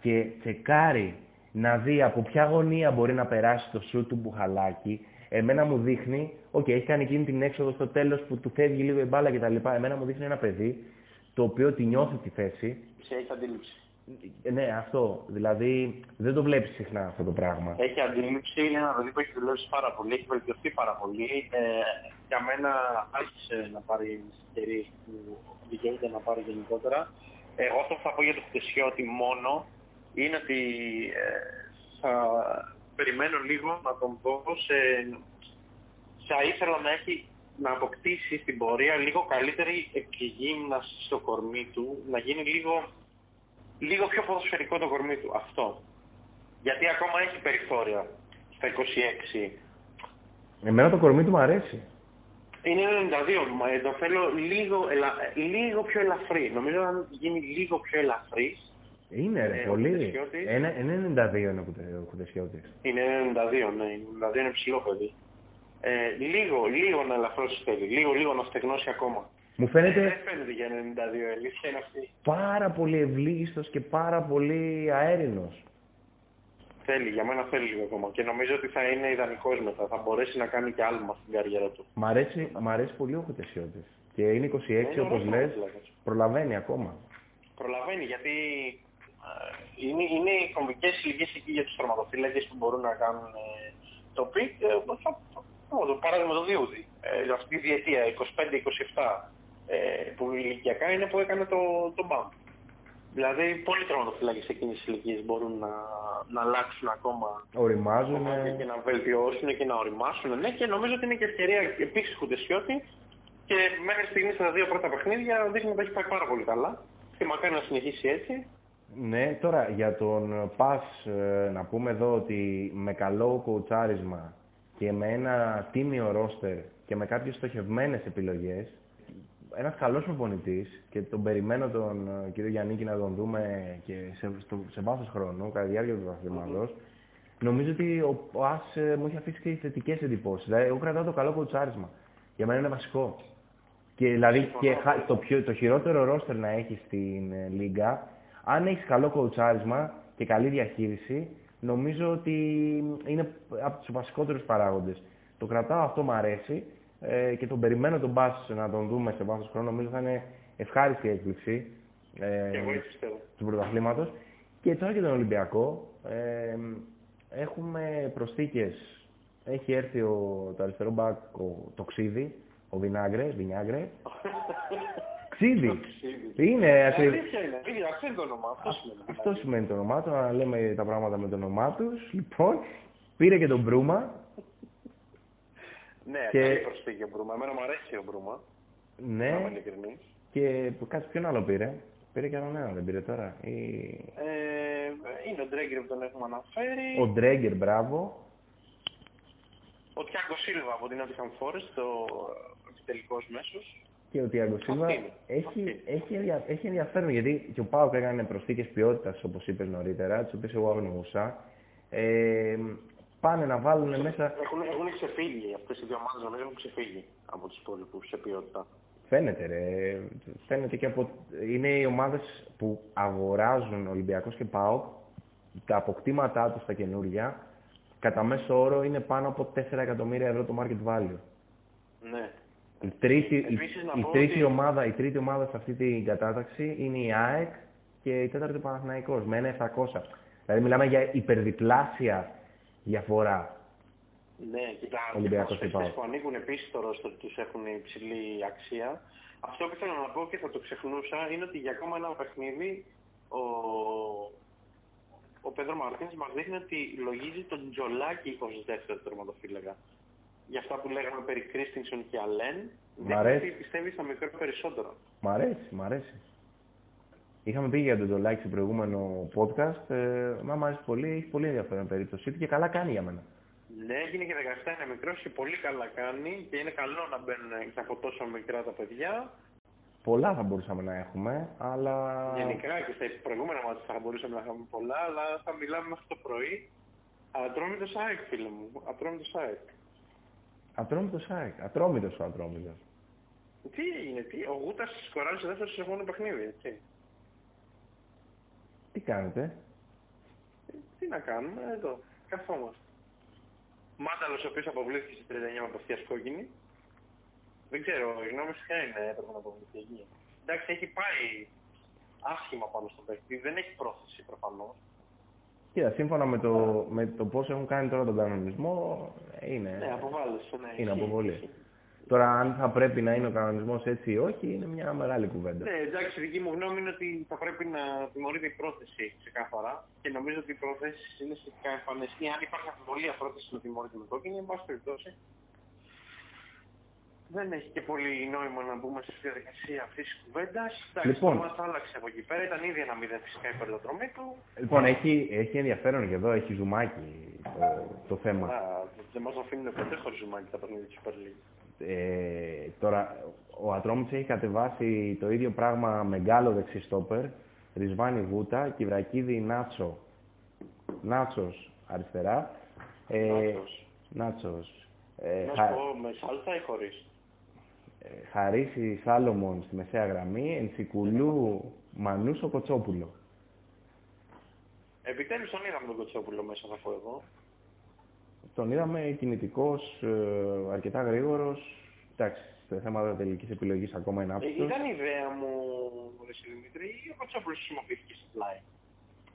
S1: και τσεκάρει να δει από ποια γωνία μπορεί να περάσει το σουτ του Μπουχαλάκη, Εμένα μου δείχνει, OK, okay, έχει κάνει εκείνη την έξοδο στο τέλος που του φεύγει λίγο η μπάλα κτλ. Εμένα μου δείχνει ένα παιδί το οποίο τη νιώθει τη θέση.
S2: Σε έχει αντίληψη.
S1: Ε, ναι, αυτό. Δηλαδή δεν το βλέπεις συχνά αυτό το πράγμα.
S2: Έχει αντίληψη, είναι ένα παιδί που έχει δουλέψει πάρα πολύ, έχει βελτιωθεί πάρα πολύ. Ε, για μένα άρχισε να πάρει ευκαιρίες που δικαιούται να πάρει γενικότερα. Εγώ αυτό που θα πω για το Χτεσιώτη μόνο είναι ότι ε, θα περιμένω λίγο να τον δω σε... Θα ήθελα να έχει να αποκτήσει στην πορεία λίγο καλύτερη εκγύμναση στο κορμί του, να γίνει λίγο, λίγο πιο ποδοσφαιρικό το κορμί του. Αυτό. Γιατί ακόμα έχει περιθώρια στα 26.
S1: Εμένα το κορμί του μου αρέσει.
S2: Είναι 92, μα το θέλω λίγο, λίγο πιο ελαφρύ. Νομίζω αν γίνει λίγο πιο ελαφρύ,
S1: Είναι ρε,
S2: Ε, ο
S1: πολύ.
S2: Χουτεσιώτης.
S1: Ένα- ένα 92 είναι ο Χουτε- ο Χουτεσιώτης.
S2: Είναι 92, ναι. 92 είναι ψηλό παιδί. Ε, λίγο, λίγο να ελαφρώσεις θέλει. Λίγο, λίγο να στεγνώσει ακόμα.
S1: Μου
S2: Ε,
S1: φαίνεται
S2: Δεν φαίνεται για 92, η αλήθεια είναι αυτή.
S1: πάρα πολύ ευλίγιστος και πάρα πολύ αέρινος.
S2: Θέλει, για μένα θέλει λίγο ακόμα. Και νομίζω ότι θα είναι ιδανικός μετά. Θα μπορέσει να κάνει και άλμα στην καριέρα του.
S1: Μ' αρέσει, μ' αρέσει πολύ ο Χουτεσιώτης. Και είναι 26
S2: Είναι
S1: όπως
S2: ωραίος
S1: λες,
S2: τερματοφύλακας.
S1: προλαβαίνει ακόμα.
S2: Προλαβαίνει γιατί ε, είναι, είναι οι κομβικές ηλικίες εκεί για τους τερματοφύλακες που μπορούν να κάνουν ε, το peak. Ε, θα, θα, το παράδειγμα το Διούδη. Ε, αυτή τη διετία 25-27 ε, που ηλικιακά είναι που έκανε το, το bump. Δηλαδή πολλοί τερματοφύλακες εκείνης της ηλικίας μπορούν να, να αλλάξουν ακόμα
S1: Οριμάζουν.
S2: κομμάτια και να βελτιώσουν και να οριμάσουν. Ναι, και νομίζω ότι είναι και ευκαιρία επίσης Χουντεσιώτη και μέχρι στιγμή στα δύο πρώτα παιχνίδια δείχνει ότι έχει πάει πάρα πολύ καλά. Και μακάρι να συνεχίσει έτσι.
S1: Ναι, τώρα για τον Πας ε, να πούμε εδώ ότι με καλό κοουτσάρισμα και με ένα τίμιο ρόστερ και με κάποιες στοχευμένες επιλογές ένας καλός προπονητής και τον περιμένω τον ε, κύριο Γιάννικη να τον δούμε και σε, στο, σε βάθος χρόνου κατά τη διάρκεια του βαθμήματος νομίζω ότι ο Πας ε, μου έχει αφήσει και θετικές εντυπώσεις. Δηλαδή, εγώ κρατάω το καλό κοουτσάρισμα. Για μένα είναι βασικό. Και δηλαδή και χα- το, πιο, το χειρότερο ρόστερ να έχει στην ε, Λίγκα, αν έχεις καλό κοουτσάρισμα και καλή διαχείριση, νομίζω ότι είναι από τους βασικότερους παράγοντες. Το κρατάω αυτό μου αρέσει ε, και τον περιμένω τον Μπάς να τον δούμε σε βάθος χρόνου. Νομίζω θα είναι ευχάριστη έκπληξη ε,
S2: Και εγώ έτσι πιστεύω.
S1: του πρωταθλήματος. Και τώρα και τον Ολυμπιακό. Ε, έχουμε προσθήκες. Έχει έρθει ο, το αριστερό μπακ, ο, το Ξίδι, ο Βινάγκρε, Βινιάγκρε. Ξίδι. Είναι ακριβώς.
S2: Αλήθεια είναι. Αλήθεια, αυτό είναι το όνομα. Αυτό σημαίνει.
S1: Αυτό σημαίνει το όνομά του, να λέμε τα πράγματα με το όνομά τους. Λοιπόν, πήρε και τον Μπρούμα.
S2: Ναι,
S1: Και-
S2: καλή προσθήκη ο Μπρούμα. Εμένα μου αρέσει ο Μπρούμα. Να είμαι
S1: Ναι,
S2: ειλικρινής.
S1: και κάτι ποιον άλλο πήρε; Πήρε και άλλον ένα, δεν πήρε τώρα. Ή...
S2: Ε, είναι ο Ντρέγκερ που τον έχουμε αναφέρει.
S1: Ο Ντρέγκερ, μπράβο.
S2: Ο Τιάγκο Σίλβα από την Nottingham Forest, ο τελικός μέσος.
S1: Και ο Τιάγκο Σίλβα
S2: Αυτή είναι.
S1: έχει,
S2: Αυτή.
S1: έχει, ενδια- έχει ενδιαφέρον γιατί και ο Πάοκ έκανε προσθήκε ποιότητας, όπως είπες νωρίτερα, τις οποίες εγώ αγνοούσα. Ε, πάνε να βάλουν μέσα.
S2: Έχουν, έχουν ξεφύγει αυτές οι δύο ομάδες, νομίζω έχουν ξεφύγει από τους υπόλοιπους σε ποιότητα.
S1: Φαίνεται, ρε. Φαίνεται και από. Είναι οι ομάδες που αγοράζουν Ολυμπιακός και ΠΑΟΚ. Τα αποκτήματά τους στα καινούργια, κατά μέσο όρο είναι πάνω από 4 εκατομμύρια ευρώ το market value.
S2: Ναι.
S1: Η τρίτη, η,
S2: Επίσης να
S1: η
S2: πω
S1: τρίτη
S2: ότι-
S1: ομάδα, η τρίτη ομάδα σε αυτή την κατάταξη είναι η ΑΕΚ και η τέταρτη ο Παναθηναϊκός με ένα 700. Δηλαδή μιλάμε για υπερδιπλάσια διαφορά.
S2: Ναι, κοιτά,
S1: Ολυμπιακός
S2: και
S1: και
S2: οι παίκτες
S1: ΠΑΟΚ.
S2: που ανήκουν επίσης στο ρόστερ τους έχουν υψηλή αξία. Αυτό που ήθελα να πω και θα το ξεχνούσα είναι ότι για ακόμα ένα παιχνίδι ο, ο Πέδρο Μαρτίνς μας δείχνει ότι λογίζει τον Τζολάκη ως δεύτερο τερματοφύλακα. Για αυτά που λέγαμε περί Κρίστινσον και Αλέν, δείχνει
S1: αρέσει.
S2: ότι πιστεύει στα μικρό περισσότερο.
S1: Μ' αρέσει, μ' αρέσει. Είχαμε πει για τον Ντολάκη στο προηγούμενο podcast. Ε, μα μ' αρέσει πολύ, έχει πολύ ενδιαφέρον περίπτωσή του και καλά κάνει για μένα.
S2: Ναι, έγινε και 17, είναι μικρός και πολύ καλά κάνει και είναι καλό να μπαίνουν και από τόσο μικρά τα παιδιά.
S1: Πολλά θα μπορούσαμε να έχουμε, αλλά.
S2: Γενικά και στα προηγούμενα μάτια θα μπορούσαμε να είχαμε πολλά, αλλά θα μιλάμε μέχρι το πρωί. Ατρόμητος ΑΕΚ, φίλε μου. Ατρόμητος ΑΕΚ.
S1: Ατρόμητος ΣΑΕΚ. Ατρόμητος ο Ατρόμητος.
S2: Τι έγινε, τι, ο Γούτας σκοράρει σε δεύτερο σε επόμενο παιχνίδι, έτσι.
S1: Τι κάνετε;
S2: Ε, Τι να κάνουμε, εδώ, καθόμαστε. Μάνταλος ο οποίος αποβλήθηκε στη 39 με απευθεία κόκκινη. Δεν ξέρω, η γνώμη σου ποια είναι, έπρεπε να αποβληθεί εκεί. Εντάξει, έχει πάει άσχημα πάνω στο παίκτη, δεν έχει πρόθεση προφανώς.
S1: Κοίτα, σύμφωνα με το, με το πώς έχουν κάνει τώρα τον κανονισμό, είναι,
S2: Ναι, αποβάλλεσαι, ναι.
S1: είναι
S2: ισχύει,
S1: αποβολή.
S2: Ισχύει.
S1: Τώρα, αν θα πρέπει να είναι ο κανονισμός έτσι ή όχι, είναι μια μεγάλη κουβέντα.
S2: Ναι, εντάξει, η δική μου γνώμη είναι ότι θα πρέπει να τιμωρείται η πρόθεση ξεκάθαρα και νομίζω ότι οι προθέσει είναι σχετικά εμφανέ. Ή αν υπάρχει αμφιβολία πρόθεση να τιμωρείται με κόκκινη, εν πάση περιπτώσει. Δεν έχει και πολύ νόημα να μπούμε στη διαδικασία αυτής της κουβέντας. Εντάξει,
S1: Λοιπόν.
S2: το μάτς άλλαξε από εκεί πέρα. Ήταν ήδη ένα μηδέν φυσικά υπέρ το δρομή του.
S1: Λοιπόν, έχει, έχει ενδιαφέρον και εδώ, έχει ζουμάκι το, το θέμα.
S2: Α, δεν μας αφήνουν ποτέ χωρίς ζουμάκι τα παιχνίδια της Super League.
S1: Ε, τώρα, ο Ατρόμητος έχει κατεβάσει το ίδιο πράγμα με γκάλο δεξί στόπερ, Ρισβάνη Βούτα, Κυβρακίδη Νάτσο. Νάτσος αριστερά. Ε,
S2: Νάτσος.
S1: Νάτσος. Ε,
S2: Να
S1: Χα-
S2: σου πω με σάλτσα ή χωρίς;
S1: ε, Χαρίση Σάλομον στη μεσαία γραμμή, Ενσικουλού Μανούσο Κοτσόπουλο.
S2: Επιτέλους τον είδαμε τον Κοτσόπουλο μέσα, θα πω εγώ.
S1: Τον είδαμε κινητικός, ε, αρκετά γρήγορος. Εντάξει, σε θέματα τελικής επιλογής ακόμα είναι
S2: Ε,
S1: άψογος.
S2: ήταν η ιδέα μου, ρε εσύ, Δημήτρη, ή ο Κοτσόπουλος χρησιμοποιήθηκε στο πλάι;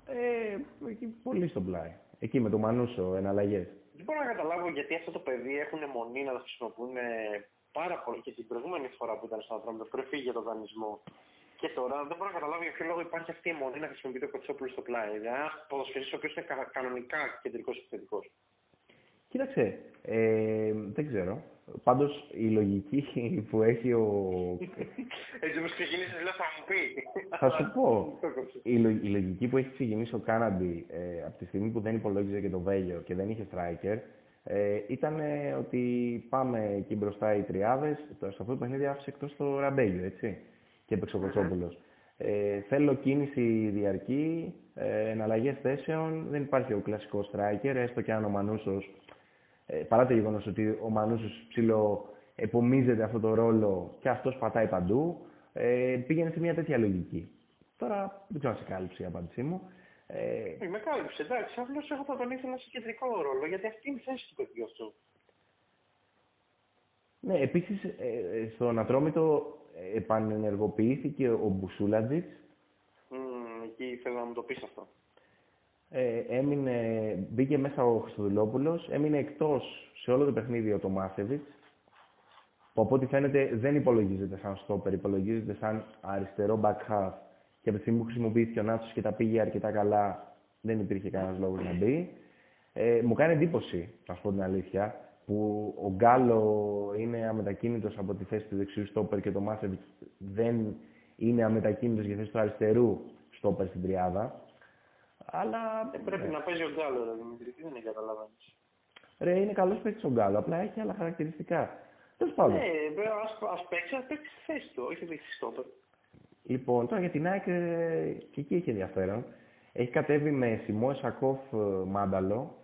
S1: Ε, εκεί πολύ στον πλάι. Εκεί με το Μανούσο, εναλλαγές.
S2: Δεν μπορώ να καταλάβω γιατί αυτό το παιδί έχουν μονή να το χρησιμοποιούν πάρα πολύ και την προηγούμενη φορά που ήταν στον ανθρώπινο πριν φύγει για τον δανεισμό. Και τώρα δεν μπορώ να καταλάβω για ποιο λόγο υπάρχει αυτή η μονή να χρησιμοποιεί το Κοτσόπουλο στο πλάι. Δηλαδή, ένας ποδοσφαιριστής ο οποίος είναι κα- κανονικά κεντρικός επιθετικός.
S1: Κοίταξε, ε, δεν ξέρω. Πάντως η λογική που έχει ο...
S2: Έτσι όπως ξεκινήσεις, λέω θα μου πει.
S1: Θα σου πω.
S2: Το κόψε.
S1: Η, λο- η λογική που έχει ξεκινήσει ο Κάναντι ε, από τη στιγμή που δεν υπολόγιζε και το Βέλιο και δεν είχε striker ε, ήταν ε, ότι πάμε εκεί μπροστά οι τριάδες, το- σε αυτό το παιχνίδι άφησε εκτός το Ραμπέλιο, έτσι, και έπαιξε ο Κοτσόπουλος. Ε, θέλω κίνηση διαρκή, ε, εναλλαγές θέσεων, δεν υπάρχει ο κλασικός striker, έστω και αν ο Μανούσος, ε, παρά το γεγονός ότι ο Μανούσος ψηλό επομίζεται αυτό το ρόλο και αυτός πατάει παντού, ε, πήγαινε σε μια τέτοια λογική. Τώρα δεν ξέρω αν σε κάλυψε η απάντησή μου. Ε,
S2: Ε, Με κάλυψε, εντάξει. Απλώς εγώ θα τον ήθελα σε κεντρικό ρόλο γιατί αυτή είναι η θέση του παιδιού αυτού.
S1: ναι, επίσης ε, ε, στον Ατρόμητο ε, επανενεργοποιήθηκε ο Μπουσούλατζιτς,
S2: Μμμ, εκεί θέλω να μου το πεις αυτό.
S1: Ε, έμεινε, μπήκε μέσα ο Χριστοδουλόπουλος, έμεινε εκτός σε όλο το παιχνίδι ο Τομάσεβιτς, που από ό,τι φαίνεται δεν υπολογίζεται σαν στόπερ, υπολογίζεται σαν αριστερό back half. Και από τη στιγμή που χρησιμοποιήθηκε ο Νάτσος και τα πήγε αρκετά καλά, δεν υπήρχε κανένας λόγος να μπει. Ε, μου κάνει εντύπωση, να σου πω την αλήθεια, που ο Γκάλο είναι αμετακίνητος από τη θέση του δεξιού στόπερ και το Μάσεβιτς δεν είναι αμετακίνητος για θέση του αριστερού στόπερ στην τριάδα. Αλλά
S2: Ε, πρέπει να παίζει ο Γκάλο, ρε Δημήτρη, τι δεν καταλαβαίνεις.
S1: ρε, είναι καλός παίκτης ο Γκάλο, απλά έχει άλλα χαρακτηριστικά. Τέλος πάντων.
S2: Ναι, ας ας παίξει, ας παίξει στη θέση του, όχι δείξει στόπερ.
S1: Λοιπόν, τώρα για την ΑΕΚ ε, και εκεί έχει ενδιαφέρον. Έχει κατέβει με Σιμόε Σακόφ ε, Μάνταλο,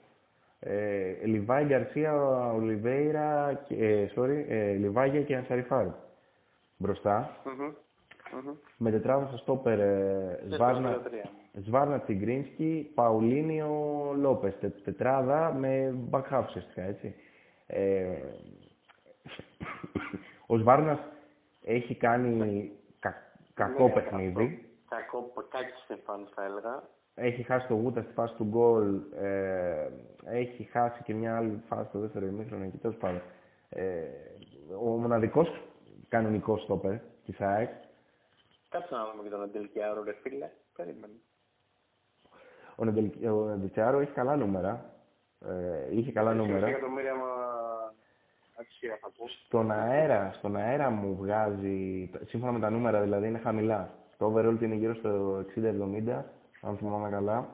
S1: ε, Λιβάη Γκαρσία Ολιβέηρα, και- ε, sorry, ε, Λιβάγια και Ανσαριφάρου. Μπροστά,
S2: Μμμ. Μμμ.
S1: με τετράδα στο στόπερ ε, Σβάρνα,
S2: 4-3.
S1: Σβάρνα Τσιγκρίνσκι, Παουλίνιο Λόπες. Τε, τετράδα με back half ουσιαστικά, έτσι. Ε, ο Σβάρνας έχει κάνει κα- κακό
S2: Ναι,
S1: παιχνίδι.
S2: Κακό, κακή στεφάνι θα έλεγα.
S1: Έχει χάσει το Γούτα στη φάση του γκολ. Ε, έχει χάσει και μια άλλη φάση στο δεύτερο ημίχρονο εκεί τέλος πάντων. Ε, ο μοναδικός κανονικός στόπερ της ΑΕΚ.
S2: Κάτσε να δούμε και τον Αντελκιάρο, ρε φίλε. Περίμενε.
S1: Ο Νεντελ- ο Νεντελτσιάρο έχει καλά νούμερα. Ε, είχε καλά νούμερα.
S2: εκατομμύρια μα... αξία θα πω.
S1: Στον αέρα, στον αέρα μου βγάζει, σύμφωνα με τα νούμερα δηλαδή είναι χαμηλά. Το overall του είναι γύρω στο 60-70, αν θυμάμαι καλά.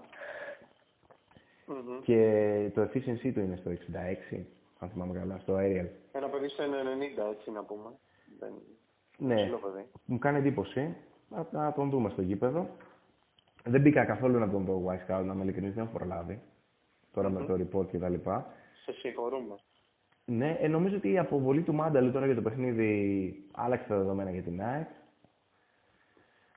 S2: Μμμ.
S1: Και το efficiency του είναι στο 66, αν θυμάμαι καλά, στο aerial.
S2: Ένα παιδί στο 90, έτσι να πούμε. Δεν...
S1: Ναι,
S2: Ψηλό παιδί.
S1: μου κάνει εντύπωση. Να, να τον δούμε στο γήπεδο. Δεν μπήκα καθόλου να τον δω White Scout, να είμαι ειλικρινής, δεν έχω προλάβει. Τώρα με το report και τα λοιπά.
S2: Σε συγχωρούμε.
S1: Ναι, ε, νομίζω ότι η αποβολή του Μάνταλου τώρα για το παιχνίδι άλλαξε τα δεδομένα για την ΑΕΚ.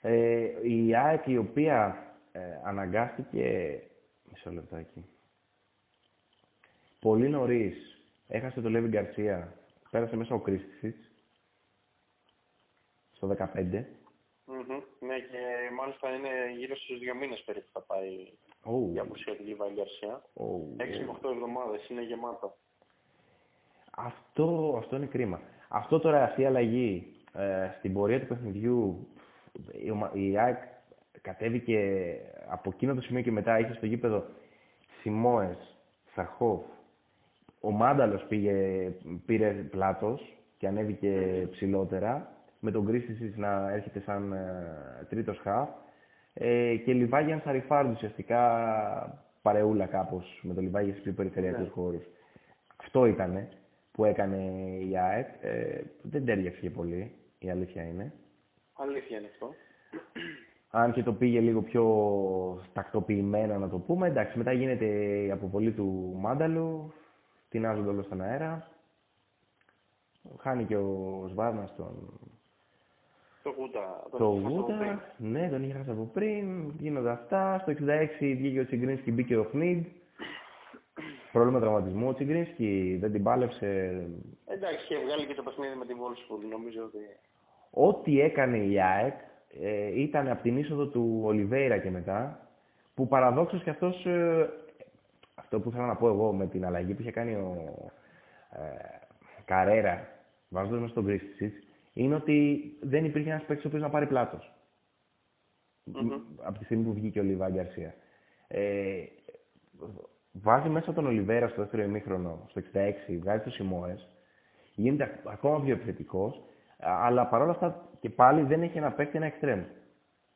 S1: Ε, η ΑΕΚ η οποία ε, αναγκάστηκε... Μισό λεπτάκι. Πολύ νωρίς έχασε το Λέβι Γκαρσία. Πέρασε μέσα ο Κρίστησιτς στο 15.
S2: Μμμ. Ναι, και μάλιστα είναι γύρω στους δύο μήνες περίπου θα πάει
S1: Oh,
S2: η απουσιατική Βαλιαρσία.
S1: oh,
S2: 6 με 8 εβδομάδες, είναι γεμάτο.
S1: Αυτό, αυτό είναι κρίμα. Αυτό τώρα, αυτή η αλλαγή ε, στην πορεία του παιχνιδιού, η, ομα- η ΑΕΚ κατέβηκε από εκείνο το σημείο και μετά είχε στο γήπεδο Σιμόες, Σαχόφ, ο Μάνταλος πήγε, πήρε πλάτος και ανέβηκε ψηλότερα, με τον Κρίστησης να έρχεται σαν ε, τρίτος χαφ ε, και Λιβάγια Ανσαριφάρντ ουσιαστικά παρεούλα κάπως με το Λιβάγια στις πιο περιφερειακούς
S2: Ναι.
S1: χώρους. Αυτό ήτανε που έκανε η ΑΕΚ. Ε, δεν τέριαξε και πολύ, η αλήθεια είναι.
S2: Αλήθεια είναι αυτό.
S1: αν και το πήγε λίγο πιο τακτοποιημένα να το πούμε. Εντάξει, μετά γίνεται η αποβολή του Μάνταλου, τεινάζονται όλο στον αέρα. Χάνει και ο Σβάρνας τον.
S2: Το Γούτα.
S1: Το Γούτα, ναι, τον είχε χάσει από πριν. Γίνονται αυτά. Στο 66 βγήκε ο Τσιγκρίνσκι και μπήκε ο Χνίντ. Πρόβλημα τραυματισμού ο Τσιγκρίνσκι, δεν την πάλεψε.
S2: Εντάξει, είχε βγάλει και το παιχνίδι με την Wolfsburg, νομίζω ότι.
S1: Ό,τι έκανε η ΑΕΚ ε, ήταν από την είσοδο του Ολιβέηρα και μετά, που παραδόξως και αυτός, ε, αυτό που ήθελα να πω εγώ με την αλλαγή που είχε κάνει ο ε, Καρέρα, βάζοντας μέσα στον Κρίστησιτς, είναι ότι δεν υπήρχε ένας παίκτης ο οποίος να πάρει πλάτος.
S2: Μμμ.
S1: Από τη στιγμή που βγήκε ο Λιβά Γκαρσία. Ε, βάζει μέσα τον Ολιβέρα στο δεύτερο ημίχρονο, στο 66, βγάζει τους Σιμόες, γίνεται ακόμα πιο επιθετικός, αλλά παρόλα αυτά και πάλι δεν έχει ένα παίκτη ένα εξτρέμ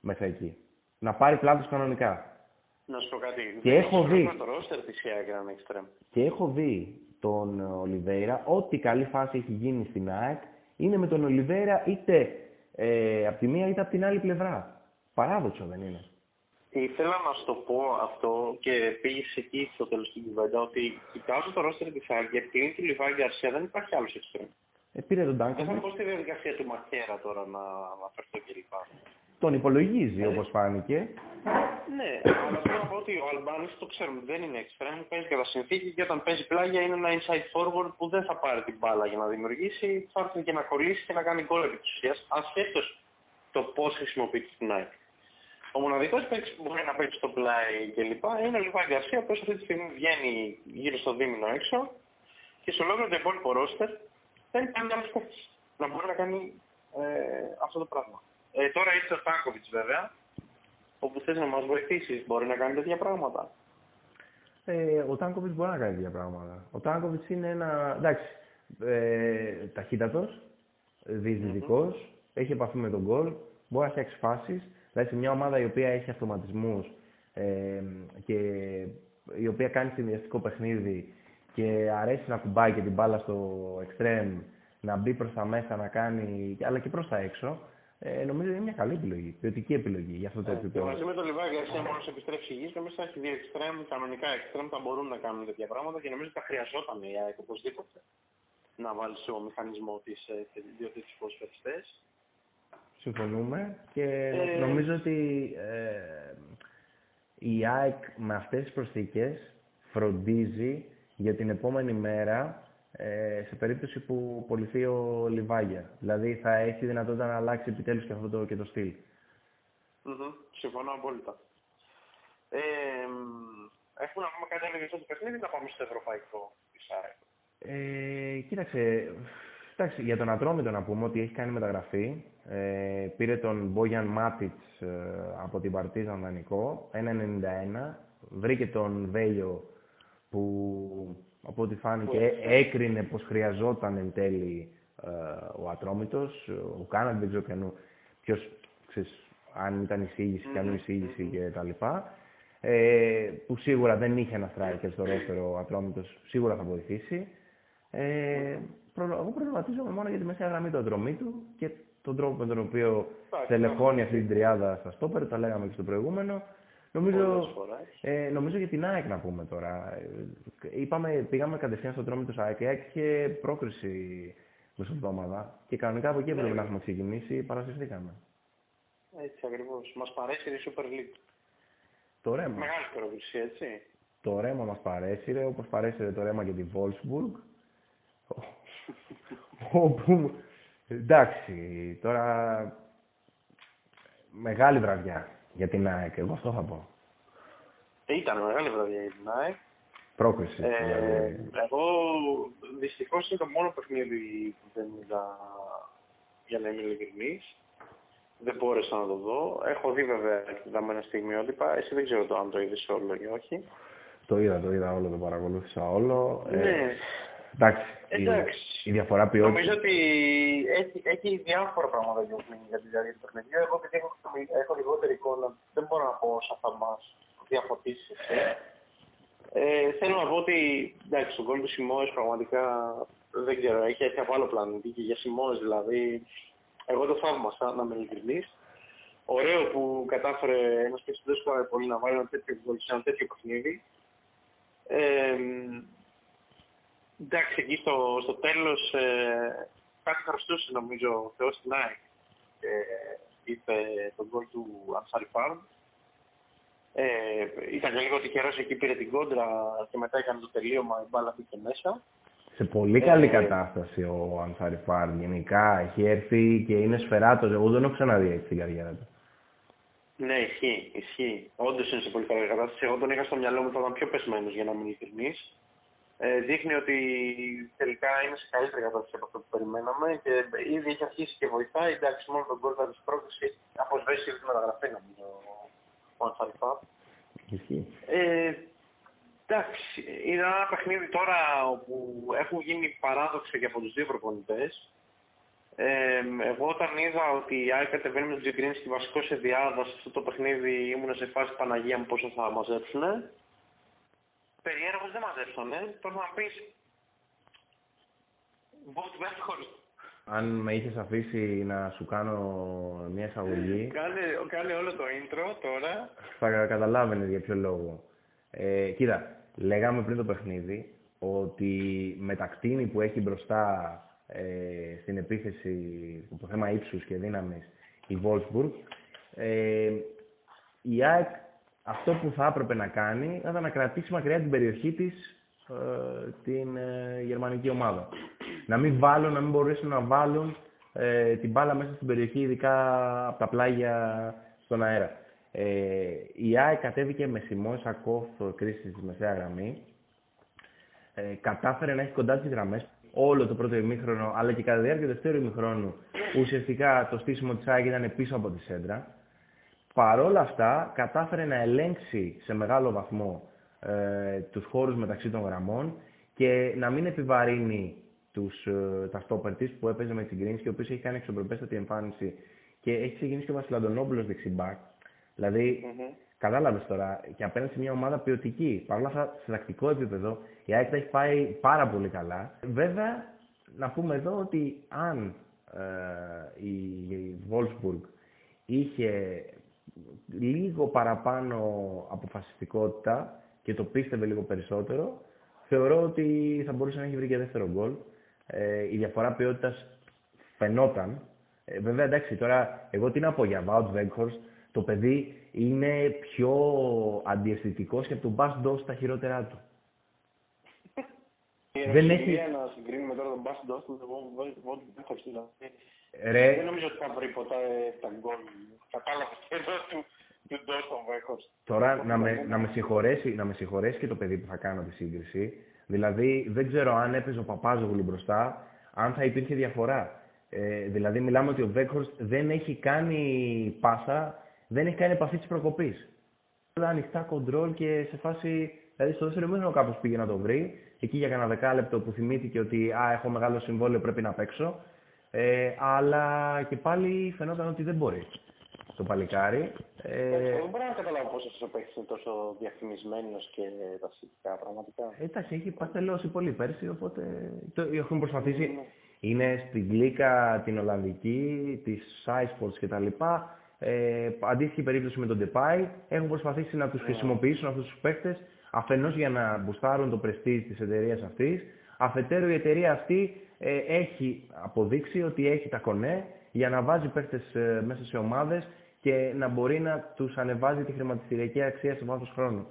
S1: μέσα εκεί. Να πάρει πλάτος κανονικά.
S2: Να σου πω κάτι.
S1: Και
S2: δεν
S1: έχω
S2: έχει
S1: δει.
S2: πρόβλημα Το ρόστερ της ΑΕΚ έναν εξτρέμ.
S1: Και έχω δει τον Ολιβέηρα, ό,τι καλή φάση έχει γίνει στην ΑΕΚ, είναι με τον Ολιβέηρα είτε ε, από τη μία είτε από την άλλη πλευρά. Παράδοξο δεν είναι.
S2: Ήθελα να σου το πω αυτό και πήγες εκεί στο τέλος του κουβέντα ότι κοιτάζω το ρόστερ της ΑΕΚ και πλην του Λιβάη Γκαρσία δεν υπάρχει άλλος εξτρέμ.
S1: Ε, πήρε τον
S2: Δεν θα
S1: Ντάνκοβιτ,
S2: πω στη διαδικασία του Μαχαίρα τώρα να αναφερθώ κλπ.
S1: Τον υπολογίζει όπως φάνηκε.
S2: Ναι, αλλά θέλω να πω ότι ο Αλμπάνης το ξέρουμε, δεν είναι extreme, παίζει κατά συνθήκη και όταν παίζει πλάγια είναι ένα inside forward που δεν θα πάρει την μπάλα για να δημιουργήσει, θα έρθει και να κολλήσει και να κάνει γκολ επί της ουσίας, ασχέτως το πώς χρησιμοποιείται την ΑΕΚ. Ο μοναδικός παίκτης που μπορεί να παίξει στο πλάι κλπ. είναι ο Λιβάη Γκαρσία, που αυτή τη στιγμή βγαίνει γύρω στο δίμηνο έξω και σε ολόκληρο το υπόλοιπο ρόστερ δεν υπάρχει άλλο παίκτη να μπορεί να κάνει ε, αυτό το πράγμα. Ε, τώρα ήρθε ο Στάνκοβιτς βέβαια, όπου θες να μας βοηθήσεις, μπορεί να κάνει τέτοια πράγματα.
S1: Ε, ο Τάνκοβιτ μπορεί να κάνει τέτοια πράγματα. Ο Τάνκοβιτ είναι ένα. εντάξει. Ε, Ταχύτατος, διεισδυτικό, έχει επαφή με τον γκολ, μπορεί να φτιάξει φάσεις. Δηλαδή σε μια ομάδα η οποία έχει αυτοματισμούς ε, και η οποία κάνει συνδυαστικό παιχνίδι και αρέσει να κουμπάει και την μπάλα στο εξτρέμ, να μπει προς τα μέσα να κάνει, αλλά και προς τα έξω, ε, νομίζω είναι μια καλή επιλογή, ποιοτική επιλογή για αυτό το
S2: Και
S1: επίπεδο.
S2: μαζί με τον Λιβάη Γκαρσία μόλις επιστρέψει υγιής, νομίζω θα έχει δύο εξτρέμ, κανονικά εξτρέμ, θα μπορούν να κάνουν τέτοια πράγματα και νομίζω ότι τα χρειαζόταν η ΑΕΚ οπωσδήποτε να βάλει στο μηχανισμό της ε, δύο τέτοιους ποδοσφαιριστές.
S1: Συμφωνούμε και
S2: Ε,
S1: νομίζω ότι ε, η ΑΕΚ με αυτές τις προσθήκες φροντίζει για την επόμενη μέρα ε, σε περίπτωση που πολιθεί ο Λιβάγια. Δηλαδή θα έχει δυνατότητα να αλλάξει επιτέλους και αυτό το, και το στυλ.
S2: Μμμ, Συμφωνώ απόλυτα. Ε, μ, έχουμε να πούμε κάτι άλλο για αυτό το παιχνίδι ή να πάμε στο ευρωπαϊκό της ΑΕΚ.
S1: Ε, κοίταξε, εντάξει, για τον Ατρόμητο να πούμε ότι έχει κάνει μεταγραφή. Ε, πήρε τον Μπόγιαν Μάτιτς ε, από την Παρτίζαν δανεικό, 1,91. Βρήκε τον Βέλιο που από ό,τι φάνηκε έκρινε πως χρειαζόταν εν τέλει ε, ο Ατρόμητος. Ο Κάναντ δεν ξέρω ποιανού, ποιος, ξέρεις, αν ήταν εισήγηση, ποιανού εισήγηση και τα λοιπά. Ε, που σίγουρα δεν είχε ένα striker στο ρόστερο ο Ατρόμητος, σίγουρα θα βοηθήσει. Ε, προ, εγώ προβληματίζομαι μόνο για τη μεσαία γραμμή του Ατρομήτου και τον τρόπο με τον οποίο
S2: Εντάξει,
S1: τελεχώνει αυτή την τριάδα στα στόπερ, τα λέγαμε και στο προηγούμενο. Νομίζω,
S2: Πολλές φορές.
S1: ε, νομίζω για την ΑΕΚ να πούμε τώρα. Ε, Είπαμε, πήγαμε κατευθείαν στον τρόμο του ΑΕΚ. Η ΑΕΚ είχε πρόκριση μεσοβδόμαδα και κανονικά από εκεί έπρεπε
S2: Ναι.
S1: να έχουμε ξεκινήσει, παρασυρθήκαμε.
S2: Έτσι ακριβώς. Μας παρέσει η Super League.
S1: Το ρέμα.
S2: Μεγάλη πρόκληση, έτσι.
S1: Το ρέμα μας παρέσυρε, όπως παρέσυρε το ρέμα και τη Wolfsburg. Όπου, εντάξει, τώρα μεγάλη βραδιά για την ΑΕΚ, εγώ αυτό θα πω.
S2: Ε, Ήταν μεγάλη βραδιά για την ΑΕΚ.
S1: Πρόκριση.
S2: Ε,
S1: δηλαδή.
S2: εγώ δυστυχώς είναι το μόνο παιχνίδι που δεν είδα για να είμαι ειλικρινής. Δεν μπόρεσα να το δω. Έχω δει βέβαια δαμένα στιγμιότυπα. Εσύ δεν ξέρω το αν το είδες όλο ή όχι.
S1: Το είδα, το είδα όλο, το παρακολούθησα όλο. Ε,
S2: Ναι.
S1: εντάξει, η-
S2: Εντάξει.
S1: Η, διαφορά ποιότητας.
S2: Νομίζω ότι έχει, έχει διάφορα πράγματα για τη διάρκεια του παιχνιδιού. Εγώ επειδή έχω, έχω λιγότερη εικόνα, δεν μπορώ να πω όσα θα μα διαφωτίσει εσύ. Ε, θέλω να πω ότι εντάξει, το γκολ του Σιμώες πραγματικά δεν ξέρω, έχει έρθει από άλλο πλανήτη και για Σιμώες δηλαδή, εγώ το θαύμασα, να είμαι ειλικρινής. ωραίο που κατάφερε ένας παίκτης που δεν σκόραρε πολύ να βάλει ένα τέτοιο γκολ σε ένα τέτοιο παιχνίδι. Ε, εντάξει, εκεί στο, στο τέλος ε, κάτι χρωστούσε νομίζω ο Θεός στην ΑΕΚ. Ε, είπε τον γκολ του Ανσάρι Φάρμ. Ε, ήταν λίγο τυχερό εκεί, πήρε την κόντρα και μετά έκανε το τελείωμα, η μπάλα πήγε μέσα.
S1: Σε πολύ καλή ε, κατάσταση ο Ανσάρι Φάρμ. Γενικά έχει έρθει και είναι σφαιράτος. Εγώ δεν έχω ξαναδεί έτσι την καριέρα του.
S2: Ναι, ισχύει. ισχύει. Όντως είναι σε πολύ καλή κατάσταση. Εγώ τον είχα στο μυαλό μου όταν ήταν πιο πεσμένος για να μην ειλικρινή. Ε, δείχνει ότι τελικά είναι σε καλύτερη κατάσταση από αυτό που περιμέναμε και ήδη έχει αρχίσει και βοηθάει. Εντάξει, μόνο τον κόλπο της πρόκληση έχει αποσβέσει τη μεταγραφή νομίζω ο Ανσαριφά. Ε, εντάξει, είναι ένα παιχνίδι τώρα όπου έχουν γίνει παράδοξα και από τους δύο προπονητές. Ε, εγώ όταν είδα ότι η ΑΕΚ κατεβαίνει με τον Τζιγκρίνσκι βασικό σε διάδα σε αυτό το παιχνίδι ήμουν σε φάση Παναγία μου πόσο θα μαζέψουν. Περιέργως δεν μαζέψανε. Τώρα να πεις Βοτ
S1: Αν με είχες αφήσει να σου κάνω μια εισαγωγή.
S2: κάνε, κάνε όλο το intro τώρα.
S1: Θα καταλάβαινες για ποιο λόγο. Ε, κοίτα, λέγαμε πριν το παιχνίδι ότι με τα κτίνη που έχει μπροστά ε, στην επίθεση, το θέμα ύψους και δύναμης, η Wolfsburg, ε, η ΑΕΚ αυτό που θα έπρεπε να κάνει ήταν να κρατήσει μακριά την περιοχή της ε, την ε, γερμανική ομάδα. Να μην βάλουν, να μην μπορέσουν να βάλουν ε, την μπάλα μέσα στην περιοχή, ειδικά από τα πλάγια στον αέρα. Ε, η ΑΕΚ κατέβηκε με Σιμών Σακόφ κρίση στη μεσαία γραμμή. Ε, κατάφερε να έχει κοντά τις γραμμές όλο το πρώτο ημίχρονο, αλλά και κατά τη διάρκεια του δεύτερου ημίχρονου, ουσιαστικά το στήσιμο της ΑΕΚ ήταν πίσω από τη σέντρα. Παρόλα αυτά, κατάφερε να ελέγξει σε μεγάλο βαθμό ε, τους χώρους μεταξύ των γραμμών και να μην επιβαρύνει τους, ε, τα στόπερ που έπαιζε με την Γκρίνσκι, ο οποίος έχει κάνει εξωπροπέστατη εμφάνιση και έχει ξεκινήσει και ο Βασιλαντονόπουλος δεξιμπάκ. Δηλαδή, mm-hmm. κατάλαβες τώρα, και απέναντι σε μια ομάδα ποιοτική. Παρ' όλα αυτά, σε τακτικό επίπεδο, η ΑΕΚ έχει πάει πάρα πολύ καλά. Βέβαια, να πούμε εδώ ότι αν ε, η Wolfsburg είχε λίγο παραπάνω αποφασιστικότητα και το πίστευε λίγο περισσότερο, θεωρώ ότι θα μπορούσε να έχει βρει και δεύτερο γκολ. Ε, η διαφορά ποιότητας φαινόταν. Ε, βέβαια, εντάξει, τώρα εγώ τι να πω για Wout Weghorst, το παιδί είναι πιο αντιαισθητικός και από τον Μπάς Ντό στα χειρότερά του.
S2: Δεν έχει... να συγκρίνουμε τώρα τον Μπάς Ντό, τον Ρε... Δεν νομίζω ότι θα βρει ποτέ τα γκολ. Κατάλαβε εδώ του, του Ντό
S1: Τώρα να με, να, με συγχωρέσει, να με συγχωρέσει και το παιδί που θα κάνω τη σύγκριση. Δηλαδή δεν ξέρω αν έπαιζε ο Παπάζογλου μπροστά, αν θα υπήρχε διαφορά. Ε, δηλαδή μιλάμε ότι ο Βέκχορστ δεν έχει κάνει πάσα δεν έχει κάνει επαφή της προκοπής. Όλα ανοιχτά κοντρόλ και σε φάση. Δηλαδή στο δεύτερο μήνυμα κάπως πήγε να το βρει. Εκεί για κανένα δεκάλεπτο που θυμήθηκε ότι α, έχω μεγάλο συμβόλαιο, πρέπει να παίξω. Ε, αλλά και πάλι φαινόταν ότι δεν μπορεί το παλικάρι.
S2: Ε, δεν μπορώ να καταλάβω πώς αυτός ο είναι τόσο διαφημισμένος και τα σχετικά πραγματικά.
S1: Εντάξει, έχει παστελώσει πολύ πέρσι, οπότε το έχουν προσπαθήσει. Ναι. Είναι στην Γλύκα, την Ολλανδική, της Σάισπορτ κτλ. Ε, αντίστοιχη περίπτωση με τον Depay, έχουν προσπαθήσει να τους ναι. χρησιμοποιήσουν αυτούς τους παίκτε αφενός για να μπουστάρουν το πρεστή της εταιρείας αυτής, αφετέρου η εταιρεία αυτή ε, έχει αποδείξει ότι έχει τα κονέ για να βάζει παίκτε ε, μέσα σε ομάδες και να μπορεί να τους ανεβάζει τη χρηματιστηριακή αξία σε βάθος χρόνου.